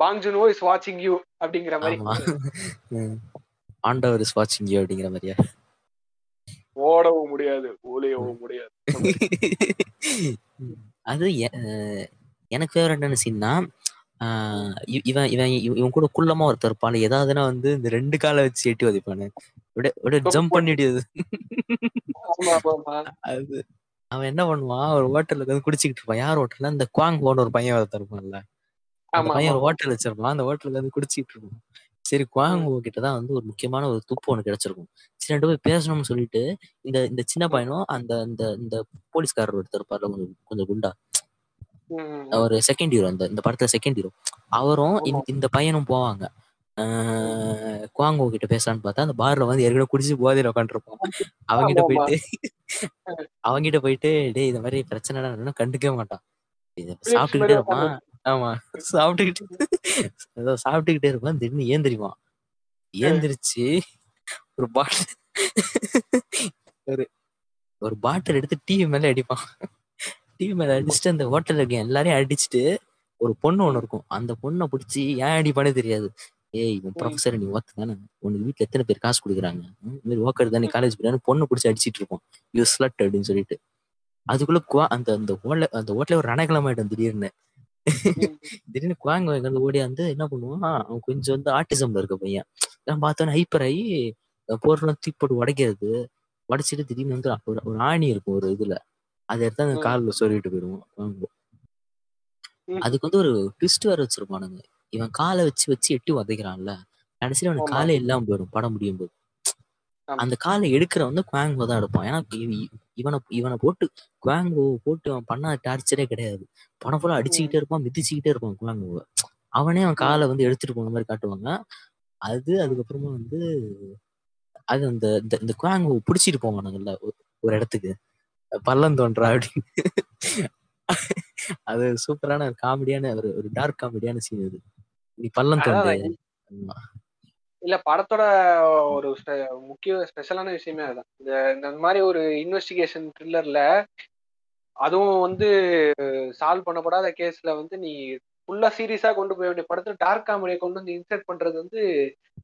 பாங் ஜுனோ இஸ் வாட்சிங் யூ அப்படிங்கிற மாதிரி.
ஆண்டவர் இஸ் வாட்சிங் யூ அப்படிங்கிற மாதிரியா?
ஓடவும் முடியாது ஒளியவும் முடியாது.
அது எனக்கு ஃபேவரட்டான சீன்னா இவன் இவன் இவன் கூட குள்ளமா ஒருத்தர் இருப்பான் ஏதாவதுனா வந்து இந்த ரெண்டு காலை வச்சு எட்டி உதைப்பானு. விட ஜம்ப் பண்ணிட்டு அது அவன் என்ன பண்ணுவான்? ஒரு ஹோட்டல்ல உட்காந்து குடிச்சிக்கிட்டு இருப்பான். யார் ஹோட்டல்ல இந்த குவாங் போன ஒரு பையன் ஒருத்தர் இருப்பான்ல. பையன் ஒரு. ஹோட்டல் வச்சிருப்பான். அந்த ஹோட்டல்ல வந்து குடிச்சிட்டு இருப்பான். சரி குவாங் கிட்ட தான் வந்து ஒரு முக்கியமான ஒரு துப்பு ஒன்று கிடைச்சிருக்கும். சரி ரெண்டு போய் பேசணும்னு சொல்லிட்டு இந்த இந்த சின்ன பையனும் அந்த இந்த இந்த போலீஸ்காரர் ஒருத்தர் இருப்பார்ல கொஞ்சம் கொஞ்சம் குண்டா. ஒரு செகண்ட் ஹீரோ இந்த இந்த படத்துல செகண்ட் ஹீரோ அவரும் இந்த- பையனும் போவாங்க. குவாங்கோ கிட்ட பேசலான்னு பார்த்தா அந்த பார்ல வந்து ஏற்கனவே குடிச்சு போதையில உட்காந்துருப்பான் அவங்கிட்ட. போயிட்டு அவங்கிட்ட போயிட்டு டேய் இந்த மாதிரி பிரச்சனை கண்டுக்கவே மாட்டான். இத சாப்பிட்டுக்கிட்டே இருப்பான். ஆமா. சாப்பிட்டுக்கிட்டு ஏதோ சாப்பிட்டுக்கிட்டே இருப்பான். திடீர்னு ஏந்திரிவான் ஏந்திரிச்சு ஒரு பாட்டில் ஒரு ஒரு பாட்டில் எடுத்து டிவி மேல அடிப்பான். டிவி மேல அடிச்சுட்டு அந்த ஹோட்டல்ல இருக்க எல்லாரையும் அடிச்சுட்டு ஒரு பொண்ணு ஒண்ணு இருக்கும். அந்த பொண்ணை பிடிச்சி ஏன் அடிப்பானே தெரியாது? ஏய் இவன் ப்ரொஃபசர் நீ ஓத்து தானே? உனக்கு வீட்டுல எத்தனை பேர் காசு கொடுக்குறாங்க? இந்த மாதிரி ஓக்கர் தானே காலேஜ் போயிடான்னு பொண்ணு பிடிச்சி அடிச்சிட்டு இருப்போம். யூ ஸ்லட் அப்படின்னு சொல்லிட்டு. அதுக்குள்ள குவா அந்த அந்த ஹோட்டல அந்த ஹோட்டல ஒரு ரணக்கிழமாயிடும் திடீர்னு. திடீர்னு குவாங்க வந்து ஓடி வந்து என்ன பண்ணுவான்? அவன் கொஞ்சம் வந்து ஆட்டிசம்ல இருக்க பையன். நான் பார்த்தோன்னே ஹைப்பர் ஆகி பொருள்லாம் தூக்கி போட்டு உடைக்கிறது. உடைச்சிட்டு திடீர்னு வந்து ஒரு ஆணி இருக்கும் ஒரு இதுல. அதை எடுத்து அந்த. காலில் சொருவிட்டு போயிடுவோம். அதுக்கு வந்து ஒரு ட்விஸ்ட் வேற வச்சிருப்பானுங்க. இவன் காலை வச்சு வச்சு எட்டி உதைக்கிறான்ல. கடைசியில அவனுக்கு. காலே இல்லாம போயிடும் படம் முடியும் போது. அந்த காலை எடுக்கிறவன் வந்து குவாங்கோ தான் எடுப்பான். ஏன்னா இவ- இவனை இவனை போட்டு குவாங்கோ போட்டு அவன் பண்ண டார்ச்சரே கிடையாது. படம் ஃபுல்லா அடிச்சுக்கிட்டே இருப்பான் மிதிச்சுக்கிட்டே இருப்பான் குவாங்கோவை. அவனே அவன் காலை வந்து எடுத்துட்டு போன மாதிரி காட்டுவாங்க. அது அதுக்கப்புறமா வந்து அது அந்த இந்த- இந்த குவாங்கோ பிடிச்சிட்டு போவானுங்கல்ல ஒரு இடத்துக்கு. பள்ளம் தோன்றா அப்படின்னு. அது சூப்பரான ஒரு காமெடியான ஒரு ஒரு டார்க் காமெடியான சீன் அது நீ பள்ளம் ஆமா.
இல்ல படத்தோட ஒரு முக்கிய ஸ்பெஷலான விஷயமே அதுதான் இந்த மாதிரி ஒரு இன்வெஸ்டிகேஷன் த்ரில்லர்ல அதுவும் வந்து சால்வ் பண்ணப்படாத கேஸ்ல வந்து நீ ஃபுல்லா சீரியஸா கொண்டு போய் வேண்டிய படத்துல டார்க் காமெடியை கொண்டு வந்து இன்சர்ட் பண்றது வந்து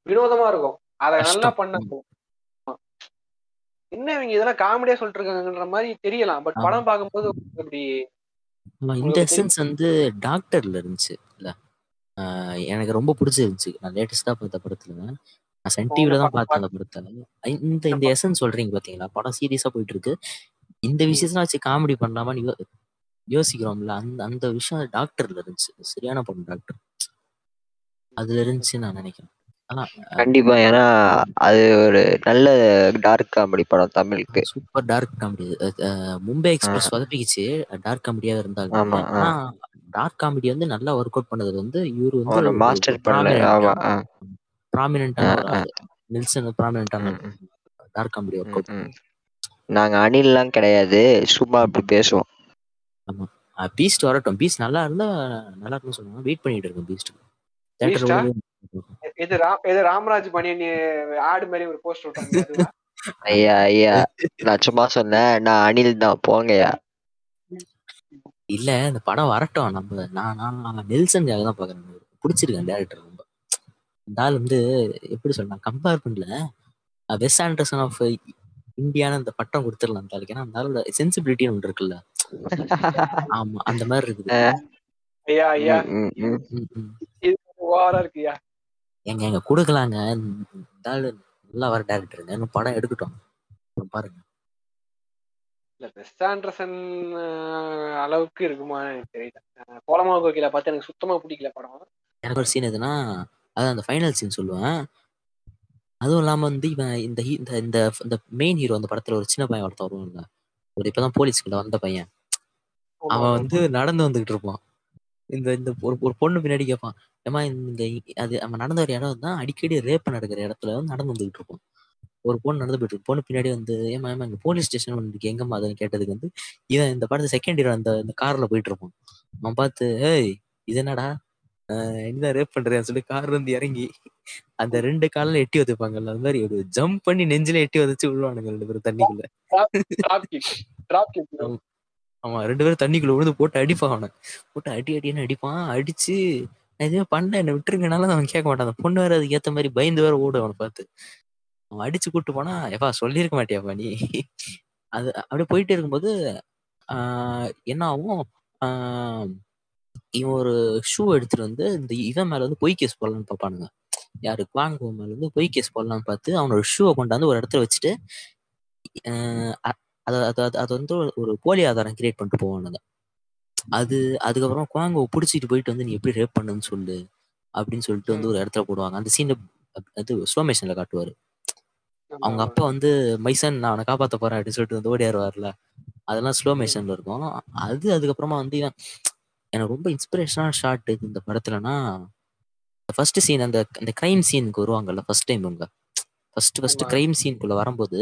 வினோதமா இருக்கும். அதை நல்லா
கஷ்டம்.
பண்ண என்ன இவங்க இதெல்லாம் காமெடியா சொல்லிட்டு இருக்காங்கன்ற மாதிரி தெரியலாம். பட். படம் பார்க்கும்போது அப்படி
இந்த எசன்ஸ் வந்து டாக்டர்ல இருந்துச்சு இல்ல? எனக்கு ரொம்ப பிடிச்சிருந்துச்சு. நான் லேட்டஸ்டா பார்த்த படத்துல நான் சன் டிவில தான் பார்த்தேன் அந்த படத்தை இந்த இந்த எசன்ஸ் சொல்றீங்க பாத்தீங்களா? படம் சீரியஸா போயிட்டு இருக்கு இந்த விஷயத்தெல்லாம் வச்சு காமெடி பண்ணலாமான்னு யோசிக்கிறோம்ல. அந்த அந்த விஷயம் டாக்டர்ல இருந்துச்சு. சரியான படம் டாக்டர் அதுல இருந்துச்சு நான் நினைக்கிறேன்.
கண்டிப்பா ஏன்னா அது ஒரு நல்ல டார்க் காமெடி படம் தமிழுக்கு.
Super dark comedy Mumbai express சொதப்பிக்கிச்சு. Dark காமெடியா இருந்தாலும்.
ஆமா, ஆ.
ஆனா டார்க் காமெடி வந்து நல்லா ஒர்க் அவுட் பண்ணது வந்து இவரு வந்து
மாஸ்டர் ஆமா.
ஆளு. நெல்சன்
ம்.
Dark comedy work out.
நாங்க அணில்லாம் கிடையாது. சும்மா அப்படி பேசுவோம்.
பீஸ்ட் வரட்டும். பீஸ்ட் நல்லா இருந்தா நல்லா இருக்கும்னு சொல்லுவாங்க. வெயிட் பண்ணிட்டு இருக்கேன் பீஸ்ட்?
இது ராம் இது ராமராஜ் பணியன் ஆடு மாதிரி ஒரு போஸ்ட் விட்டாங்க?
ஐயா ஐயா நான் சும்மா சொன்னேன் நான் அணில் தான் போங்கய்யா.
இல்ல இந்த படம் வரட்டும் நம்ம நான் நான் நெல்சனுக்காக தான் பாக்குறேன். பிடிச்சிருக்கேன் டேரக்டர் ரொம்ப. இந்த ஆள் வந்து எப்படி சொல்லலாம் கம்பேர் பண்ணல. வெஸ் ஆண்டர்சன் ஆஃப் இந்தியான்னு அந்த பட்டம் கொடுத்துடலாம் அந்த ஆளுக்கு. ஏன்னா அந்த ஆளோட சென்சிபிலிட்டின்னு ஒன்று இருக்குல்ல. ஆமா அந்த மாதிரி இருக்குது.
ஐயா ஐயா. ஓவரா இருக்குயா
எங்க எங்க கொடுக்கலாங்க. நல்லா வர டேரக்டருங்க இன்னும் படம் எடுக்கட்டும். பாருங்க.
இல்ல பெஸ்ட் ஆண்டர்சன் அளவுக்கு இருக்குமா எனக்கு தெரியல. கோலமா கோகில பார்த்து எனக்கு சுத்தமா பிடிக்கல படம்.
எனக்கு ஒரு சீன் எதுனா அது அந்த ஃபைனல் சீன் சொல்லுவேன். அதுவும் இல்லாம வந்து இவன் இந்த இந்த இந்த மெயின் ஹீரோ அந்த படத்துல ஒரு சின்ன பையன் ஒருத்தன் வருவான்ல ஒரு இப்பதான் போலீஸ்குள்ள வந்த பையன். அவன் வந்து நடந்து வந்துகிட்டு இருப்பான். இந்த இந்த ஒரு ஒரு பொண்ணு பின்னாடி கேட்பான் ஏமா இங்க இ- அது அவன் நடந்த ஒரு இடம் தான் அடிக்கடி ரேப் நடக்கிற இடத்துல வந்து நடந்து வந்துகிட்டு இருப்பான் ஒரு பொண்ணு நடந்து போயிட்டு இருக்கு. பொண்ணு பின்னாடி வந்து ஏமா ஏமா இங்க போலீஸ் ஸ்டேஷன் வந்து எங்கம்மா? அதுன்னு கேட்டதுக்கு வந்து இவன் இந்த படத்து செகண்ட் ஹீரோ அந்த இந்த கார்ல போயிட்டு இருப்பான். அவன் பார்த்து ஏய் இது என்னடா? என்னதான் ரேப் பண்றேன்னு சொல்லி கார்ல இருந்து இறங்கி அந்த ரெண்டு காலில் எட்டி வச்சுப்பாங்கல்ல அந்த மாதிரி ஒரு ஜம்ப் பண்ணி நெஞ்சில எட்டி வச்சு விழுவானுங்க ரெண்டு பேரும் தண்ணிக்குள்ள. அவன் ரெண்டு பேரும் தண்ணிக்குள்ள விழுந்து போட்டு அடிப்பான் அவனை. போட்டு அடி அடின்னு அடிப்பான். அடிச்சு நான் எதுவுமே பண்ணல என்ன விட்டுருங்கனால அவன் கேட்க மாட்டான். அந்த பொண்ணு வேற அதுக்கு ஏத்த மாதிரி பயந்து வேற ஓடும் அவனை பார்த்து. அவன் அடிச்சு கூட்டு போனா எப்பா சொல்லியிருக்க மாட்டியாப்பா நீ? அது அப்படியே போயிட்டே இருக்கும்போது ஆஹ் என்ன ஆகும்? ஆஹ் இவன் ஒரு ஷூ எடுத்துட்டு வந்து இந்த இவன் மேல வந்து பொய் கேஸ் போடலாம்னு பார்ப்பானுங்க. யாரு? குவாங்கோ மேல வந்து பொய் கேஸ் போடலாம்னு பார்த்து அவனோட ஷூவை கொண்டாந்து ஒரு இடத்துல வச்சுட்டு அது அது அது வந்து ஒரு- போலி ஆதாரம் கிரியேட் பண்ணிட்டு போவானுங்க அது அதுக்கப்புறம் குவாங்கோ பிடிச்சிட்டு போயிட்டு வந்து நீ எப்படி ரேப் பண்ணுன்னு சொல்லு அப்படின்னு சொல்லிட்டு வந்து ஒரு இடத்துல போடுவாங்க. அந்த சீன் அது ஸ்லோமேஷன்ல காட்டுவாரு. அவங்க அப்பா வந்து மைசன் நான் அவனை காப்பாத்த போறேன் அப்படின்னு சொல்லிட்டு வந்து ஓடியாருவார்ல அதெல்லாம் ஸ்லோ மோஷன்ல இருக்கும். அது அதுக்கப்புறமா வந்து இவன் எனக்கு ரொம்ப இன்ஸ்பிரேஷனான ஷாட் இது இந்த படத்துலனா ஃபர்ஸ்ட் சீன் அந்த அந்த கிரைம் சீனுக்கு வருவாங்கல்ல ஃபர்ஸ்ட் டைம் இவங்க. First first. கிரைம் சீனுக்குள்ள வரும்போது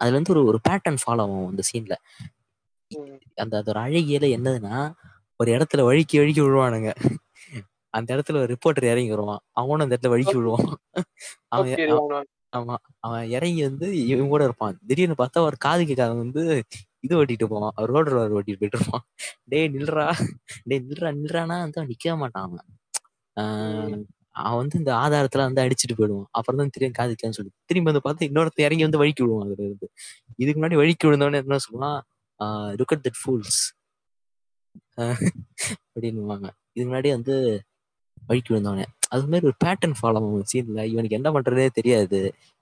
அதுல வந்து ஒரு ஒரு பேட்டர்ன் ஃபாலோ ஆகும் அந்த சீன்ல அந்த அதோட அழகியல என்னதுன்னா ஒரு இடத்துல வழுக்கி வழுக்கி விழுவானுங்க. அந்த இடத்துல ஒரு ரிப்போர்ட்டர் இறங்கி வருவான். அவனும் அந்த இடத்துல வழுக்கி விழுவான். அவன் ஆமா அவன் இறங்கி வந்து இவன் கூட இருப்பான். திடீர்னு பார்த்தா ஒரு காது கேட்காதவன் வந்து இது ஓட்டிட்டு போவான். அவர் ரோடு ரோடு ஓட்டிட்டு போயிட்டு இருப்பான். டேய் நில்றா. டேய் நில்றா நில்றானா? வந்து அவன் நிக்கவே மாட்டான் அவன். ஆஹ் அவன் வந்து இந்த ஆதாரத்துல வந்து அடிச்சுட்டு போயிடுவான். அப்புறம் தான் திரும்பி காதிக்கலான்னு சொல்லி திரும்பி வந்து பார்த்து இன்னொருத்த இறங்கி வந்து வழிக்கு விடுவான் அதுல இருந்து. இதுக்கு முன்னாடி வழிக்கு விழுந்தவனே என்ன சொல்லுவான்? லுக் அட் தட் ஃபூல்ஸ் அப்படின்னுவாங்க. இதுக்கு முன்னாடி வந்து வழிக்கு விழுந்தவனே. அது மாதிரி ஒரு பேட்டர்ன் ஃபாலோ ஆகும் சீன்ல இவனுக்கு என்ன பண்றதே தெரியாது.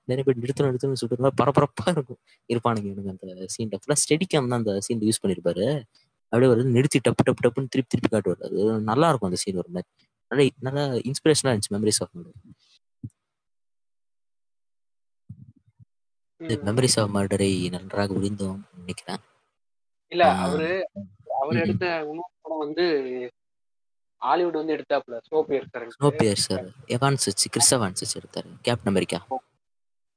நிறைய பேர் நிறுத்தணும் நிறுத்தணும்னு சொல்லிட்டு பரபரப்பா இருக்கும். இருப்பானுங்க எனக்கு அந்த சீன்ல ஃபுல்லா ஸ்டெடிக்கம் தான் அந்த சீன் யூஸ் பண்ணிருப்பாரு. அப்படியே வருது நிறுத்தி டப்பு டப்பு டப்புன்னு திருப்பி திருப்பி காட்டுவார். அது நல்லா இருக்கும் அந்த சீன் ஒரு மாதிரி. நல்ல நல்லா இன்ஸ்பிரேஷனா இருந்துச்சு memories of murder. Memories of மர்டரை நன்றாக புரிந்தோம் நினைக்கிறேன்.
இல்ல அவரு அவர். எடுத்த இன்னொரு படம் வந்து ஹாலிவுட் வந்து எடுத்தாப்புல Snowpiercer
Snowpiercer Evans வச்சு கிறிஸ் எவான்ஸ் வச்சு எடுத்தாரு கேப்டன் அமெரிக்கா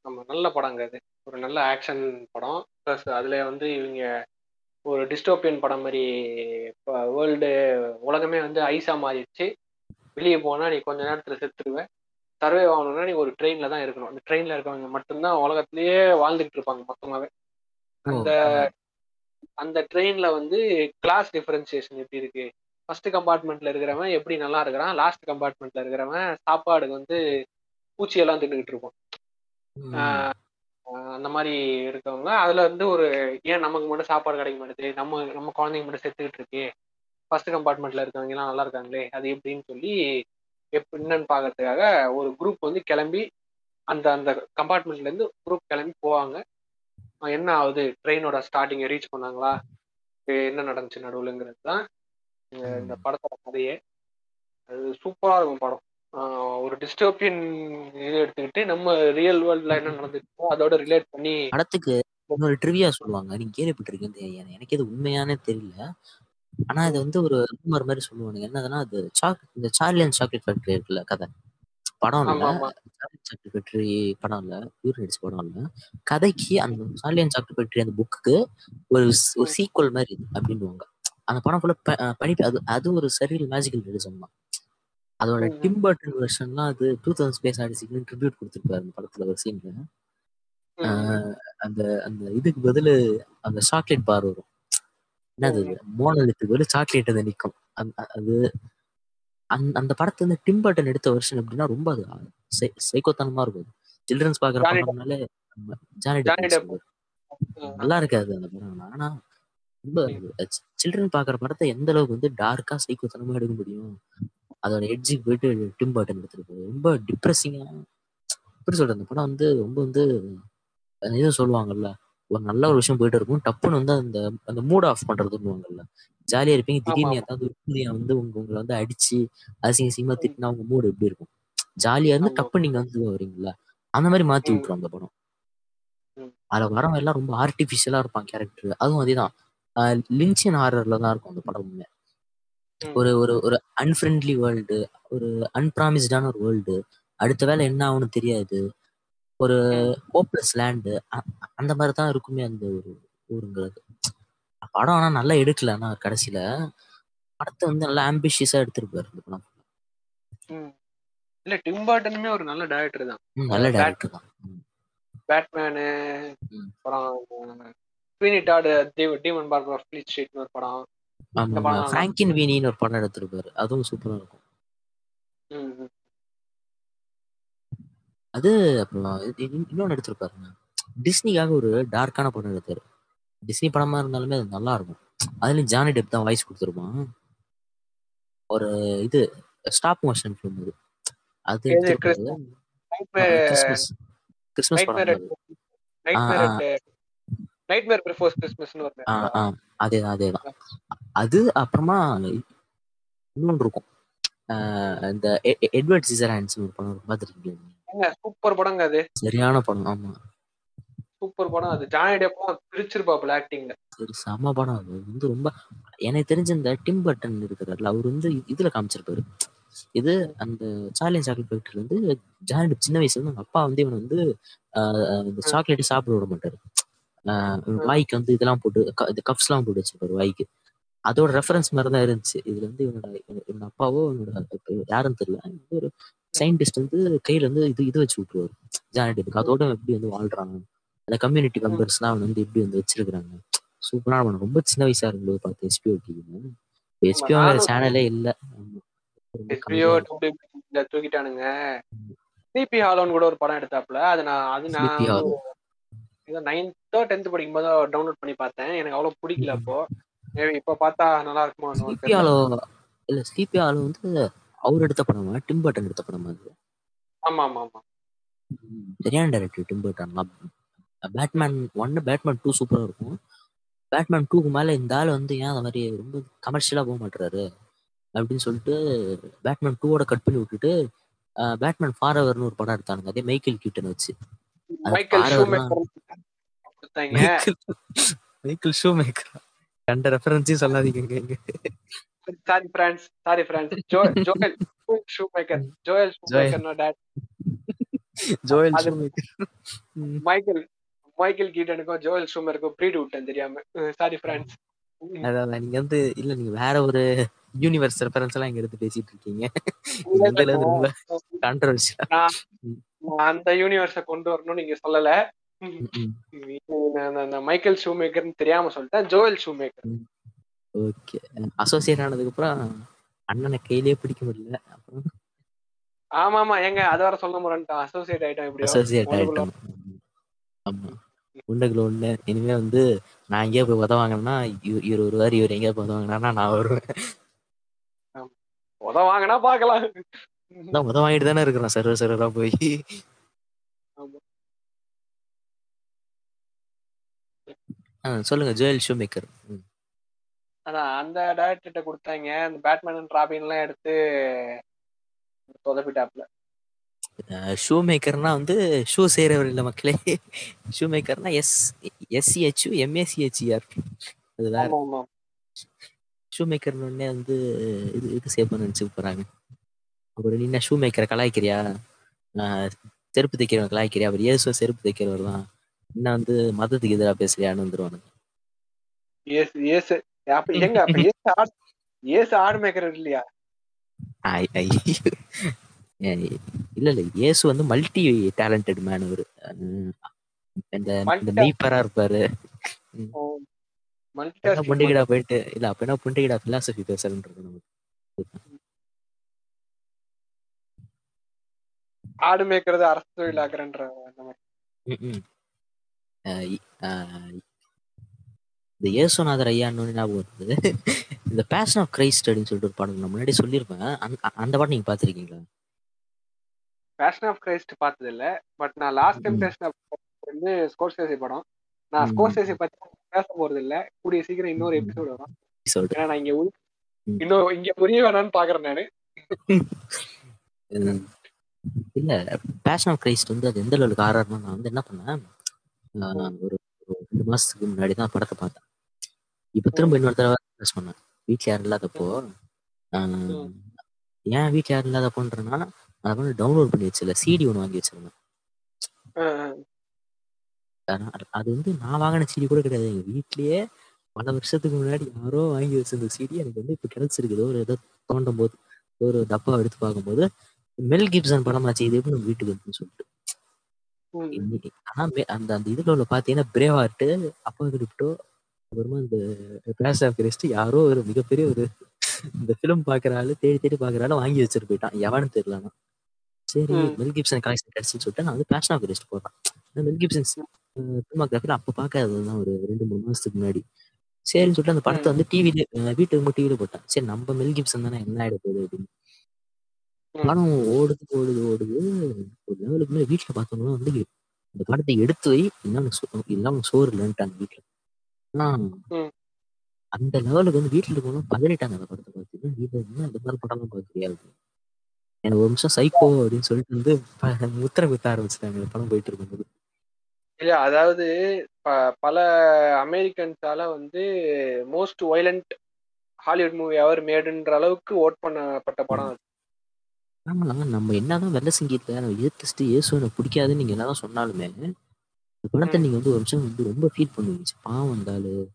நம்ம நல்ல படங்க அது. ஒரு நல்ல ஆக்ஷன் படம். ப்ளஸ் அதுல வந்து இவங்க ஒரு டிஸ்டோப்பியன் படம் மாதிரி வேர்ல்டு உலகமே வந்து ஐஸா மாறிடுச்சு. வெளியே போனா நீ கொஞ்ச நேரத்துல செத்துருவ. சர்வே ஆகணும்னா நீ ஒரு ட்ரெயின்ல தான் இருக்கணும். அந்த ட்ரெயின்ல இருக்கவங்க மட்டும்தான் உலகத்திலேயே வாழ்ந்துகிட்டு இருப்பாங்க மொத்தமாவே.
ஓ
அந்த அந்த ட்ரெயின்ல வந்து கிளாஸ் டிஃபரன்சியேஷன் எப்படி இருக்கு? ஃபர்ஸ்ட் கம்பார்ட்மெண்ட்ல இருக்கிறவன் எப்படி நல்லா இருக்கிறான்? லாஸ்ட் கம்பார்ட்மெண்ட்ல இருக்கிறவன் சாப்பாடுக்கு வந்து பூச்சியெல்லாம் தின்னுக்கிட்டு இருப்பான்.
ம்,
ஆஹ் ஆஹ் அந்த மாதிரி இருக்கவங்க. அதுல வந்து ஒரு ஏன் நமக்கு மட்டும் சாப்பாடு கிடைக்க மாட்டேது? நம்ம நம்ம குழந்தைங்க மட்டும் செத்துக்கிட்டு இருக்கே. ஃபர்ஸ்ட் கம்பார்ட்மெண்ட்ல இருக்கவங்க எல்லாம் நல்லா இருக்காங்களே அது எப்படின்னு சொல்லி எப்ப என்னன்னு பாக்கிறதுக்காக ஒரு குரூப் வந்து கிளம்பி அந்த அந்த கம்பார்ட்மெண்ட்ல இருந்து குரூப் கிளம்பி போவாங்க. என்ன ஆகுது? ட்ரெயினோட ஸ்டார்டிங்கை ரீச் பண்ணாங்களா? என்ன நடந்துச்சு நடுவுலங்கிறது தான். இந்த- படத்தோட கதையே. அது சூப்பரா இருக்கும் படம். ஒரு டிஸ்டோப்பியன் இது எடுத்துக்கிட்டு நம்ம ரியல் வேர்ல்ட்ல என்ன நடந்துச்சோ அதோட ரிலேட் பண்ணி
படத்துக்கு இன்னொரு ட்ரிவியா சொல்லுவாங்க. நீங்க கேள்விப்பட்டிருக்கீங்க. எனக்கு இது உண்மையானே தெரியல. ஆனா இது வந்து ஒரு ரூமர் மாதிரி சொல்லுவாங்க என்னதுன்னா அது சாக் இந்த சார்லி அண்ட் சாக்லேட் ஃபேக்டரி இருக்குல்ல கதை. படம் இல்ல. சார்லி சாக்லேட் ஃபேக்டரி படம் இல்ல. நடிச்ச படம் இல்ல. கதைக்கு அந்த சார்லி அண்ட் சாக்லேட் ஃபேக்டரி அந்த புக்குக்கு ஒரு ஒரு சீக்வல் மாதிரி இது அப்படின்னுவாங்க. அந்த படம் ஃபுல்லா பனி அது அது ஒரு சரியல் மேஜிக்கல் ரிலிசம் தான். அதோட. டிம் பர்டன் வெர்ஷன்லாம் அது டூ தௌசண்ட் ஸ்பேஸ் ஆடிசிக்கு ட்ரிபியூட் கொடுத்துருப்பாரு அந்த படத்துல ஒரு சீன்ல. அந்த அந்த இதுக்கு பதிலு அந்த சாக்லேட் பார் வரும். என்னது மோனலுக்கு பதில் சாக்லேட் அது நிற்கும் அது அந்த அந்த படத்தை வந்து டிம் பர்டன் எடுத்த வருஷன் எப்படின்னா ரொம்ப அது சைக்கோத்தனமா இருக்கும். சில்ட்ரன்ஸ் பாக்குற படம்னாலே ஜானி. நல்லா இருக்காது அந்த படம். ஆனா ரொம்ப சில்ட்ரன் பாக்குற படத்தை எந்த அளவுக்கு வந்து டார்க்கா சைக்கோத்தனமா எடுக்க முடியும்? அதோட எட்ஜுக்கு போயிட்டு டிம் பர்டன் எடுத்திருப்பாரு ரொம்ப டிப்ரெசிங்கா எப்படி சொல்றது? அந்த படம் வந்து ரொம்ப வந்து இது சொல்லுவாங்கல்ல ஒரு நல்ல ஒரு விஷயம் போயிட்டு இருக்கும். டப்புன்னு வந்து அந்த அந்த மூட் ஆஃப் பண்றதுன்னுவாங்கல்ல. ஜாலியா இருப்பீங்க. திடீர்னு. ஏதாவது புள்ளிய வந்து உங்க உங்களை வந்து அடிச்சு அசிங்க அசிங்கமா திட்டினா உங்க மூடு எப்படி இருக்கும்? ஜாலியா இருந்து. டப்பு நீங்க வந்து வரீங்களா அந்த மாதிரி மாத்தி. விட்டுரும் அந்த படம். அதுல வரவன் எல்லாம் ரொம்ப ஆர்டிபிஷியலா இருப்பான் கேரக்டர் அதுவும் அதேதான். லின்ச்சியன் ஹாரர்ல தான் இருக்கும் அந்த படமுமே. ஒரு ஒரு ஒரு அன்ஃப்ரெண்ட்லி வேர்ல்டு ஒரு அன்பிராமிஸ்டான ஒரு வேர்ல்டு அடுத்த வேலை என்ன ஆகும்னு தெரியாது. ஒரு. ஹோப்லெஸ் லேண்டு அந்த மாதிரி தான் இருக்குமே அந்த ஒரு ஊருங்கிறது. படம் ஆனா நல்லா எடுக்கல ஆனா கடைசியில. படத்தை வந்து நல்லா ஆம்பிஷியஸா எடுத்திருப்பாரு இந்த படம்.
இல்ல டிம் பர்ட்டனுமே ஒரு நல்ல டைரக்டர் தான்.
நல்ல டேரக்டர் தான்.
பேட்மேனு. அப்புறம் Sweeney Todd demon barber of Fleet ஸ்ட்ரீட்னு ஒரு படம்.
ஆமா
இந்த
ஆமா.
படம்
பிராங்கின் வீனின்னு ஒரு படம் எடுத்திருப்பாரு அதுவும் சூப்பரா இருக்கும். அது அப்புறம் இன்னொன்னு எடுத்திருப்பாருங்க டிஸ்னிக்காக ஒரு டார்க்கான படம் எடுத்தாரு. டிஸ்னி படமா இருந்தாலுமே அது நல்லா இருக்கும் அதுலயும் ஜானி டெப் தான் வாய்ஸ் கொடுத்துருப்பான். ஒரு இது ஸ்டாப் மோஷன் ஃபிலிம் அது. அது கிறிஸ்மஸ் கிறிஸ்மஸ் படம் அது. ஆ அதேதான் அதேதான் அது அப்புறமா இன்னொன்று இருக்கும். இந்த எட்வர்ட் சிசர் ஹேண்ட்ஸ் ஒரு படம் பார்த்துருக்கீங்க
சூப்பர் படங்க அது.
சரியான படம் ஆமா.
சூப்பர் படம் அது. ஜானி டெப்லாம் பிரிச்சிருப்பாப்புல ஆக்டிங்ல
சரி செம படம் அது. வந்து ரொம்ப எனக்கு தெரிஞ்ச இந்த டிம் பர்டன் இருக்கிறாருல அவர் வந்து இதுல காமிச்சிருப்பாரு. இது அந்த சார்லி சாக்லேட் ஃபேக்டரி வந்து ஜானி சின்ன வயசுல இருந்து அப்பா வந்து இவனை வந்து இந்த சாக்லேட் சாப்பிட விட மாட்டாரு. இவன் வாய்க்கு வந்து இதெல்லாம் போட்டு இந்த கப்ஸ் எல்லாம் போட்டு வச்சிருப்பாரு வாய்க்கு. அதோட ரெஃபரன்ஸ் மாதிரி தான் இருந்துச்சு. இதுல வந்து இவனோட இவனோட அப்பாவோ இவனோட யாருன்னு தெரியல. ஒரு சயின்டிஸ்ட் வந்து கையில வந்து இது இது வச்சு விட்டுருவாரு. ஜானி டெப்புக்கு அதோட எப்படி வந்து வாழ்றாங்க. அந்த கம்யூனிட்டி மெம்பர்ஸ்லாம் வந்து எப்படி வந்து வச்சிருக்காங்க சூப்பரான படம் ரொம்ப சின்ன வயசா இருக்கும்போது பார்த்து எஸ்பிஓ டிவில எஸ்பிஓ வேற சேனலே இல்ல. இருக்கும்.
தூக்கிட்டானுங்க. சிபி ஹாலோன்னு கூட ஒரு படம் எடுத்தாப்புல. அது நான் அது நான். ஏதோ நைன்த்தோ டென்த் படிக்கும் போது டவுன்லோட் பண்ணி பார்த்தேன். எனக்கு அவ்வளவு பிடிக்கல அப்போ. இப்ப பார்த்தா நல்லா இருக்குமோ
ஸ்லீப்பி. ஆலோ இல்ல ஸ்லீப்பி ஆலோ வந்து அவர் எடுத்த படமா? டிம் பர்டன் எடுத்த படமா அது?
ஆமா ஆமா ஆமா
சரியான டைரக்டர் டிம் பர்டன்லாம் பேட்மேன் ஒன்னு பேட்மேன் டூ சூப்பரா இருக்கும். பேட்மேன் டூக்கு மேல இந்த ஆள் வந்து ஏன் அந்த மாதிரி ரொம்ப கமர்ஷியலா போக மாட்டாரு அப்படின்னு சொல்லிட்டு பேட்மேன் டூவோட கட் பண்ணி விட்டுட்டு பேட்மேன் ஃபாரவர்னு ஒரு படம் எடுத்தானுங்க. அதே மைக்கேல் கியூட்டன் வச்சு.
மைக்கேல்
ஷூ மேக்கர் கண்ட ரெஃபரன்ஸையும் சொல்லாதீங்க
சாரி பிரான்ஸ் sorry France Joel Schumacher Joel Schumacher no dot
Joel Schumacher
Michael Michael கீட்டனுக்கும் ஜோயல் ஷூமருக்கும் ப்ரீட் விட்டேன் தெரியாம. சாரி பிரான்ஸ்
அதான் நீங்க வந்து இல்ல நீங்க வேற ஒரு யூனிவர்ஸ் ரெஃபரன்ஸ் எல்லாம் இங்க எடுத்து பேசிட்டு இருக்கீங்க. இதுல ரொம்ப
அந்த யூனிவர்ஸ கொண்டு வரணும்னு நீங்க சொல்லல. மைக்கேல் ஷூமேக்கர்னு தெரியாம சொல்லிட்டேன். ஜோயல் ஷூமேக்கர்
ஓகே அசோசியேட் ஆனதுக்கு அப்புறம் அண்ணனை கையிலேயே பிடிக்க முடியல. அப்புறம்
ஆமா ஆமா ஏங்க அது வர சொல்ல முறேன்ட்டான் அசோசியேட் ஆயிட்டோம் இப்படி
அசோசியேட் ஆயிட்டோம். ஆமா. உண்டுக்குள்ள ஒண்ணு இனிமே வந்து நான் எங்கேயா போய் உதவாங்கன்னா இவர் வருவார் இவர் எங்கேயா போய் உதவாங்கன்னா நான் வருவேன்.
உத வாங்கினா பாக்கலாம்.
அதான் உதவ வாங்கிட்டு தானே இருக்கிறோம். சர்வர் சர்வரா போய். சொல்லுங்க ஜோயல் ஷூ மேக்கர்
அதான் அந்த டைரக்டர்கிட்ட கொடுத்தாங்க. அந்த பேட்மேன் அண்ட் ராபின் எல்லாம் எடுத்து சொதப்பிட்டாப்ல
ஷூ மேக்கர்னா வந்து ஷூ செய்யறவர் இல்ல மக்களே. ஷூ மேக்கர்னா எஸ் எஸ்சிஹெச் எம்ஏசிஹெச்ஆர் அது வேற. ஷூ மேக்கர் உடனே வந்து இது இது சேவ் பண்ண நினைச்சு போறாங்க. அப்புறம் நீ என்ன ஷூ மேக்கரை கலாய்க்கிறியா செருப்பு தைக்கிறவன் கலாய்க்கிறியா? அவர் இயேசுவ செருப்பு தைக்கிறவர் தான். என்ன வந்து மதத்துக்கு எதிராக பேசுறியான்னு வந்துருவானுங்க.
அப்ப எங்க அப்ப ஏசு ஆடு ஏசு ஆடு மேக்கர் இல்லையா?
இல்ல இல்ல இயேசு வந்து மல்டி டேலண்டட் மேன் அவரு. இந்த மெய்ப்பரா இருப்பாரு. புண்டிகிடா போயிட்டு இல்ல அப்ப என்ன புண்டிகிடா பிலாசபி பேசுறேன்னு இருக்கு நமக்கு
ஆடு மேய்க்கிறது அரசு தொழிலாக்குறன்ற அந்த மாதிரி
ம், ம். அஹ் இ- அஹ் இந்த இயேசுநாதர் ஐயான்னு ஞாபகம் வருது. இந்த பேஷன் ஆஃப் கிரைஸ்ட் அப்படின்னு சொல்லிட்டு ஒரு படம் நான் முன்னாடி சொல்லியிருப்பேன். அந்த- படம் நீங்க பாத்திருக்கீங்களா
பேஷன் ஆஃப் கிரைஸ்ட் பார்த்தது இல்ல பட் நான் லாஸ்ட் டைம். பேஷன் ஆஃப் வந்து ஸ்கோர்சேசி படம். நான்
ம்.
ஸ்கோர்சேசி பத்தி பேச போறது இல்ல கூடிய சீக்கிரம் இன்னொரு. எபிசோடு வரும். ஏன்னா நான் இங்க. இன்னும் இங்க புரிய வேணாம்னு பாக்குறேன் நானு.
இல்ல பேஷன் ஆஃப் கிரைஸ்ட் வந்து அது எந்த லெவலுக்கு ஆறாருன்னா நான் வந்து என்ன பண்ணேன்? ஒரு ரெண்டு மாசத்துக்கு முன்னாடி தான் படத்தை பார்த்தேன். இப்ப திரும்ப இன்னொரு தடவை ப்ரெஸ் பண்ணேன் வீட்டுல யாரும் இல்லாதப்போ. ஏன் வீட்டுல யாரும் இல்லாதப்போன்றேன்னா அதை வந்து டவுன்லோட் பண்ணி வச்சிருல சிடி ஒன்று வாங்கி வச்சிருந்தேன். அது- வந்து நான் வாங்கின சிடி கூட கிடையாது. எங்க வீட்லயே பல வருஷத்துக்கு முன்னாடி யாரோ வாங்கி வச்சிருந்த சிடி எனக்கு வந்து இப்ப கிடைச்சிருக்கு. ஏதோ ஒரு ஏதோ தோண்டும் போது ஒரு டப்பா எடுத்து பார்க்கும்போது மெல் கிப்சன் படமாச்சு. இது எப்படி நம்ம வீட்டுக்கு வந்துன்னு சொல்லிட்டு. ஆனா அந்த அந்த இதுல உள்ள பாத்தீங்கன்னா பிரேவார்ட்டு அப்பா கிரிப்டோ அப்புறமா இந்த கிளாஸ் ஆஃப் கிறிஸ்ட் யாரோ ஒரு மிகப்பெரிய ஒரு இந்த ஃபிலிம் பாக்குற ஆளு தேடி தேடி பாக்குற ஆளு வாங்கி வச்சிட்டு போயிட்டான். எவனு தெரியல ஆனா. சரி. மெல் கிப்சன் கலெக்ஷன் கிடைச்சுன்னு சொல்லிட்டு நான் வந்து பேஷன் ஆஃப் கிறிஸ்ட் போறேன் மெல் கிப்சன் ஃபிலிமோகிராஃபில அப்ப பார்க்காததுதான் ஒரு ரெண்டு மூணு மாசத்துக்கு முன்னாடி. சரின்னு சொல்லிட்டு அந்த படத்தை வந்து டிவில வீட்டுக்கு டிவில போட்டேன். சரி நம்ம மெல் கிப்சன் தானே என்ன ஆயிட போகுது அப்படின்னு. படம் ஓடுது ஓடுது ஓடுது. ஒரு லெவலுக்கு மேல வீட்டுல பார்த்தோம்னா வந்து இந்த படத்தை எடுத்து வை சோ- இல்லைன்னா உனக்கு சோறு இல்லைன்ட்டாங்க வீட்டுல. ஆனா. அந்த லெவலுக்கு வந்து வீட்டுல இருக்கவங்க பதறிட்டாங்க அந்த படத்தை பார்த்து வீட்டுல என்ன இந்த மாதிரி பார்க்குறியா அப்படின்னு எனக்கு ஒரு நிமிஷம் சைக்கோ அப்படின்னு சொல்லிட்டு வந்து முத்திரை குத்த ஆரம்பிச்சிட்டாங்க. படம் போயிட்டு இருக்கும்போது.
இல்ல அதாவது பல அமெரிக்கன்ஸால வந்து most violent Hollywood movie ever மேடுன்ற அளவுக்கு ஓட் பண்ணப்பட்ட படம் அது.
ஆமா நம்ம என்னதான் வெள்ள சங்கீத நம்ம ஏத்துட்டு இயேசு எனக்கு பிடிக்காதுன்னு நீங்க என்னதான் சொன்னாலுமே இந்த படத்தை. நீங்க வந்து ஒரு நிமிஷம் வந்து ரொம்ப ஃபீல் பண்ணுவீங்க. பாவம் வந்தாலு.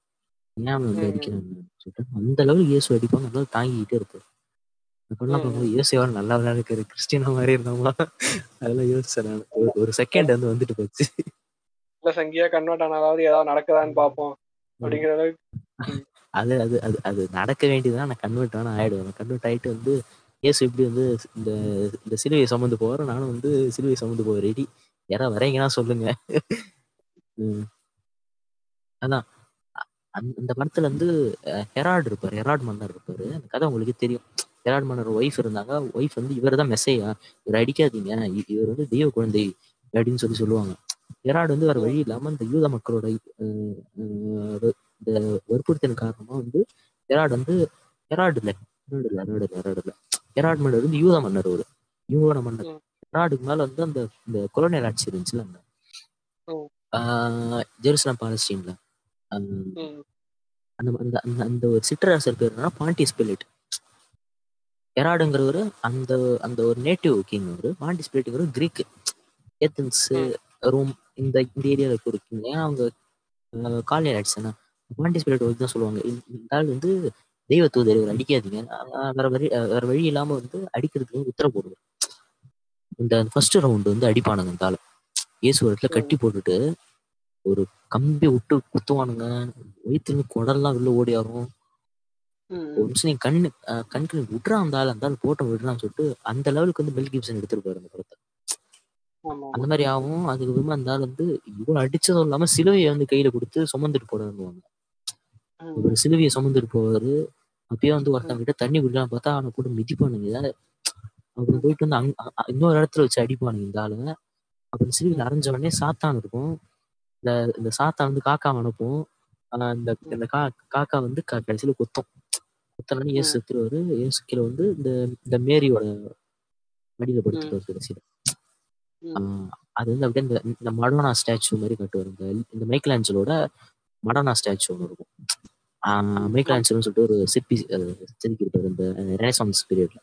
ஏன் அவன் வந்து
ம்.
அடிக்கிறாங்க? சொல்லிட்டு அந்த அளவுக்கு இயேசு அடிப்பாங்க. அளவுக்கு தாங்கிக்கிட்டே இருப்பாரு. அந்த படம்
ம்.
பார்க்கும்போது இயேசு எவ்வளவு நல்லவனா இருக்காரு. கிறிஸ்டியனா மாதிரி இருந்தாமா அதெல்லாம் யோசிச்சேன். ஒரு- செகண்ட் வந்து வந்துட்டு போச்சு.
இல்ல சங்கியா கன்வெர்ட் ஆனாலாவது ஏதாவது நடக்குதான்னு பார்ப்போம். அப்படிங்கிற அளவுக்கு.
அது அது அது அது நடக்க வேண்டியதுதான். நான் கன்வெர்ட் ஆனா ஆயிடுவேன். கன்வெர்ட் ஆயிட்டு வந்து இயேசு இப்படி வந்து இந்த இந்த சிலுவையை சுமந்து போறேன் நானும் வந்து சிலுவையை சுமந்து போக ரெடி யாரா வரீங்கன்னா சொல்லுங்க. அதான். அந்த படத்துல வந்து ஹெராட் இருப்பாரு. ஹெராட் மன்னர் இருப்பாரு. அந்த கதை உங்களுக்கு தெரியும். ஹெராட் மன்னர் ஒய்ஃப் இருந்தாங்க. ஒய்ஃப் வந்து இவர் தான் மெஸ்ஸையா? இவர் அடிக்காதீங்க. இவர் வந்து தெய்வ குழந்தை அப்படின்னு சொல்லி சொல்லுவாங்க. ஹெராட் வந்து வேற வழி இல்லாம இந்த யூத மக்களோட அஹ், இந்த வற்புறுத்தின காரணமா வந்து ஹெராட் வந்து ஹெராட் இல்ல. ஹெராட் இல்லை ஹெராட் இல்லை ஹெராட் ஹெராட் மன்னர் வந்து யூத மன்னர் ஒரு இவங்களோட மன்னர். ஹெராடுக்கு மேல வந்து அந்த இந்த கொலோனியல் ஆட்சி இருந்துச்சுல அந்த ஜெருசலம் பாலஸ்டீன்ல. அந்த அந்த அந்த அந்த ஒரு சிற்றரசர் பேர் என்னன்னா பாண்டியஸ் பிலேட் ஹெராடுங்கிறவர் அந்த அந்த ஒரு நேட்டிவ் கிங் அவரு பாண்டியஸ் பிலேட்டுங்கிற கிரீக் ஏத்தன்ஸ். ரோம் இந்த இந்த ஏரியாவில் இருக்க ஒரு ஏன்னா அவங்க காலனியல் ஆட்சி தானே பாண்டியஸ் பிலேட் வந்து தான் சொல்லுவாங்க. இந்த ஆள் வந்து தெய்வ தூதர் இவர் அடிக்காதீங்க. வேற வழி வேற வழி இல்லாம வந்து அடிக்கிறதுக்கு உத்தரவு போடுவார் இந்த ஃபர்ஸ்ட் ரவுண்ட் வந்து அடிப்பானுங்க இந்த ஆளை. இயேசு இடத்துல கட்டி போட்டுட்டு ஒரு கம்பி விட்டு குத்துவானுங்க. வயிற்றுல குடல்லாம் வெளில ஓடி வரும்
ம்.
ஒரு நிமிஷம் நீ கண்ணு நீ விட்றா அந்த ஆள் அந்த ஆள் போட்ட விடுறான்னு சொல்லிட்டு அந்த லெவலுக்கு வந்து மெல் கிப்சன் எடுத்திருப்பாரு அந்த படத்தை. அந்த மாதிரி ஆகும். அதுக்கப்புறமா அந்த ஆள் வந்து இவ்வளவு அடிச்சதும் இல்லாம சிலுவையை வந்து கையில கொடுத்து சுமந்துட்டு போடுவாங்க. ஒரு சிலுவையை சுமந்துட்டு போவாரு. அப்பயே வந்து ஒருத்தவங்க கிட்ட தண்ணி குடிக்கலாம் பார்த்தா அவனை போட்டு மிதிப்பானுங்க. அப்புறம் போயிட்டு வந்து அங்க அ- அ- இன்னொரு இடத்துல வச்சு அடிப்பானுங்க இந்த ஆளுங்க அப்புறம் சிலுவையில் அரைஞ்ச உடனே சாத்தான் இருக்கும். இந்த இந்த சாத்தான் வந்து காக்கா அனுப்பும். இந்த இந்த கா காக்கா வந்து கடைசியில கொத்தும். கொத்தனே ஏசு செத்துருவாரு ஏசு கீழே வந்து இந்த இந்த மேரியோட மடியில படுத்துருவாரு கடைசியில. அது வந்து அப்படியே இந்த இந்த மடோனா ஸ்டாச்சு மாதிரி கட்டுவார். இந்த இந்த மைக்கேல் ஆஞ்சலோட மடோனா ஸ்டாச்சு ஒன்று இருக்கும். மைக்கேல் ஆஞ்சலோன்னு சொல்லிட்டு ஒரு சிற்பி செதுக்கியிருப்பாரு இந்த ரெனசான்ஸ் பீரியட்ல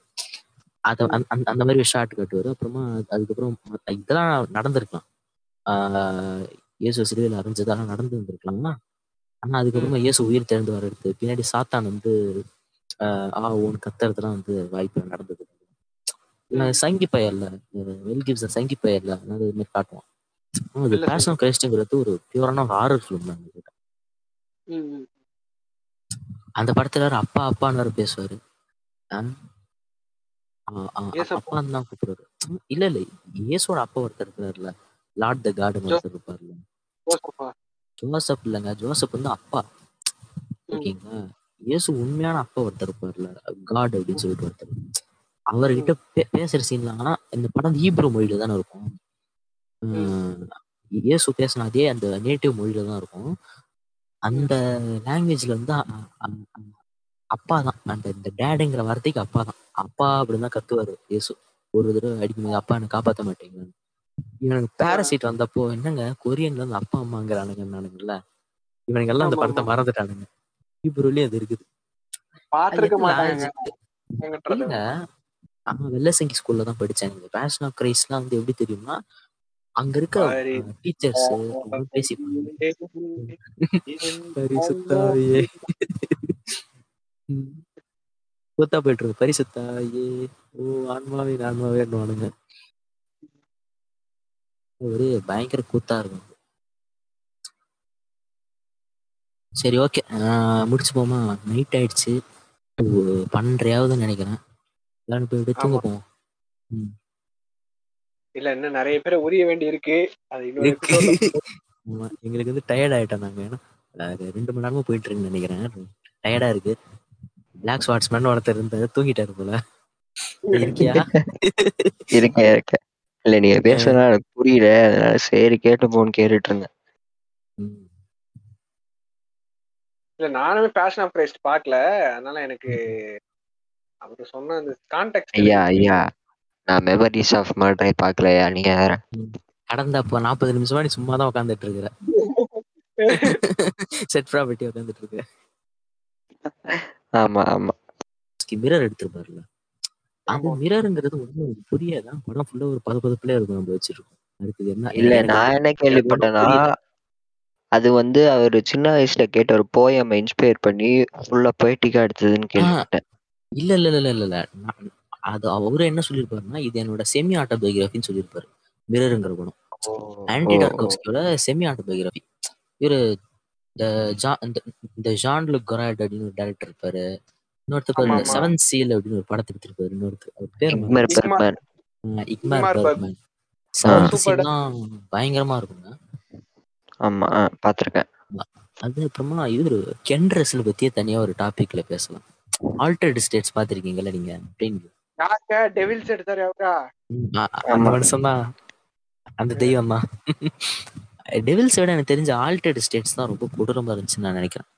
அதை அந்த அந்த- மாதிரி ஷாட் கட்டுவார். அப்புறமா அதுக்கப்புறம் இதெல்லாம் நடந்திருக்கலாம். ஆஹ் இயேசு சிலுவையில் அரைஞ்சதெல்லாம் நடந்து இருந்திருக்கலாம் ஆனா அதுக்கப்புறமா இயேசு உயிர் திறந்து வர எடுத்து பின்னாடி சாத்தான் வந்து ஆஹ் ஆ ஓன் கத்துறதுலாம் வந்து வாய்ப்பு நடந்தது. சங்கி பையன்ல வெல் கிப்சன் சங்கி பையன்ல அது மாதிரி காட்டுவான். அது பேஷன் கிரைஸ்ட்ங்கிறது ஒரு பியூரான ஒரு ஹாரர் ஃபிலிம் தான். அந்த படத்துல அப்பா அப்பான்னு பேசுவாரு. அப்பான்னு தான் கூப்பிடுவாரு ம், இல்ல இல்ல இயேசோட அப்பா ஒருத்தர் இருக்காருல்ல. லார்ட் த கார்டன் ஒருத்தர் இருப்பாருல்ல.
ஜோசப்பா.
ஜோசப் இல்லைங்க ஜோசப் வந்து அப்பா. ஓகேங்களா? இயேசு உண்மையான அப்பா ஒருத்தர் இருப்பார்ல காட் அப்படின்னு சொல்லிட்டு ஒருத்தர். அவர்கிட்ட பேசுற சீன்லாம் ஆனா இந்த படம் ஈப்ரோ மொழியில தானே இருக்கும். இயேசு பேசின அதே அந்த நேட்டிவ் மொழியில தான் இருக்கும். அந்த லாங்குவேஜ்ல வந்து அப்பா தான். அந்த இந்த டேடுங்கிற வார்த்தைக்கு அப்பா தான். அப்பா அப்படின்னு தான் கத்துவாரு. இயேசு ஒரு தடவை அடிக்கும்போது அப்பா என்ன காப்பாத்த மாட்டீங்க இவனுக்கு பேரசைட் வந்தப்போ என்னங்க? கொரியன்ல இருந்து அப்பா அம்மாங்கிறானுங்க நானுங்கல்ல இவனுங்க எல்லாம் அந்த படத்தை. மறந்துட்டானுங்க. ஈப்ரோலயே அது இருக்குது. நான் வெள்ளசங்கி ஸ்கூல்ல தான் படிச்சேன். இந்த பேஷன் ஆஃப் கிரைஸ்ட்லாம் வந்து எப்படி தெரியுமா அங்க இருக்க. டீச்சர்ஸ் பேசிப்பாங்க. கூத்தா போயிட்டு இருக்கு பரிசுத்தாயே. ஓ ஆன்மாவே ஆன்மாவேன்னுவானுங்க ஒரே பயங்கர கூத்தா இருக்கும். சரி ஓகே முடிச்சு போமா? நைட் ஆயிடுச்சு. ஒரு பன்னெண்டரையாவதுன்னு நினைக்கிறேன். எல்லாரும் போய் அப்படியே தூங்க. போவோம்.
இல்ல இன்னும் நிறைய பேரை உரிய வேண்டி இருக்கு. அது
எங்களுக்கு வந்து டயர்ட் ஆயிட்டோம் நாங்க. ஏன்னா ரெண்டு மணி நேரமா போயிட்டு இருக்குன்னு நினைக்கிறேன் டயர்டா இருக்கு. பிளாக் ஸ்வாட்ஸ்மேன் ஒருத்தர் இருந்தாரு தூங்கிட்டாரு போல. இருக்கியா?
இருக்கேன் இருக்கேன் இல்ல நீங்க பேசுறதுனால எனக்கு புரியல. அதனால சரி கேட்டு போன்னு கேட்டுட்டு இருந்தேன்.
இல்ல நானுமே பேஷன் ஆஃப் கிரைஸ்ட் பார்க்கல. அதனால எனக்கு அவரு சொன்ன அந்த கான்டெக்ட்
ஐயா ஐயா. நான் மெமரிஸ் ஆஃப் மர்டரை பார்க்கலையா? நீங்க வேற.
கடந்த அப்போ நாற்பது நிமிஷமா நீ சும்மா தான் உட்காந்துட்டு இருக்கிற செட் ப்ராப்பர்ட்டி உட்காந்துட்டு இருக்க.
ஆமா ஆமா.
மிரர் எடுத்திருப்பாருல்ல அந்த மிரருங்கிறது ஒன்றும் புரியாதான் படம் ஃபுல்லா ஒரு பத பதப்புல இருக்கும் நம்ம வச்சிருக்கோம். அடுத்தது என்ன
இல்ல நான் என்ன கேள்விப்பட்டேன்னா. அது வந்து அவர் சின்ன வயசுல கேட்ட ஒரு போயம் இன்ஸ்பயர் பண்ணி ஃபுல்லா பொய்டிக்கா எடுத்ததுன்னு கேள்விப்பட்டேன்.
இல்ல இல்ல இல்ல இல்ல இல்ல. நான் அது அவரு என்ன சொல்லியிருப்பாருன்னா இது என்னோட செமி ஆட்டோபயோகிராஃபின்னு சொல்லியிருப்பாரு மிரருங்கிற படம் ஆன்டி டார்கோஸ்கியோட செமி ஆட்டோபயோகிராஃபி இவரு இந்த ஜா இந்த ஜான் லுக் கொராய்ட் அப்படின்னு ஒரு டேரக்டர் இருப்பாரு. இன்னொருத்தர். செவன் சீல் அப்படின்னு ஒரு படத்தை எடுத்திருப்பாரு. இன்னொருத்தர் அவர் பேர்
இக்மர். பெர்க்மன்.
செவன் பயங்கரமா இருக்குங்க.
ஆமா பாத்திருக்கேன்.
அது அப்புறமா இவரு கென்ட்ரஸ்ல பத்தியே தனியா ஒரு டாபிக்ல பேசலாம். ஆல்டர்டு ஸ்டேட்ஸ் பாத்திருக்கீங்கல்ல நீங்க? அப்படின்னு.
டெவில்ஸ் எடுத்தாரு அவரா
அந்த. மனுஷன் தான் அந்த தெய்வம் டெவில்ஸ் விட எனக்கு தெரிஞ்ச ஆல்டர்டு ஸ்டேட்ஸ் தான் ரொம்ப கொடூரமா இருந்துச்சுன்னு நான் நினைக்கிறேன்.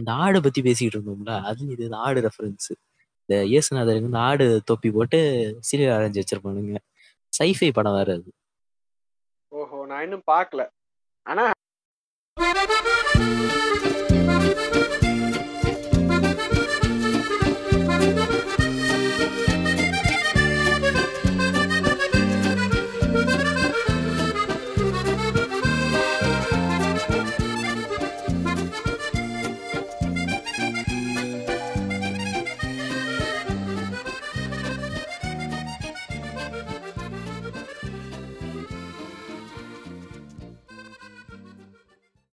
இந்த ஆடை பத்தி பேசிக்கிட்டு இருந்தோம்ல அது இது ஆடு ரெஃபரன்ஸ் இந்த இயேசுநாதருக்கு இந்த ஆடு தொப்பி போட்டு சீரியல் அரைஞ்சு வச்சிருப்பானுங்க. சைஃபை படம் வேற அது.
ஓஹோ நான் இன்னும் பார்க்கல. ஆனா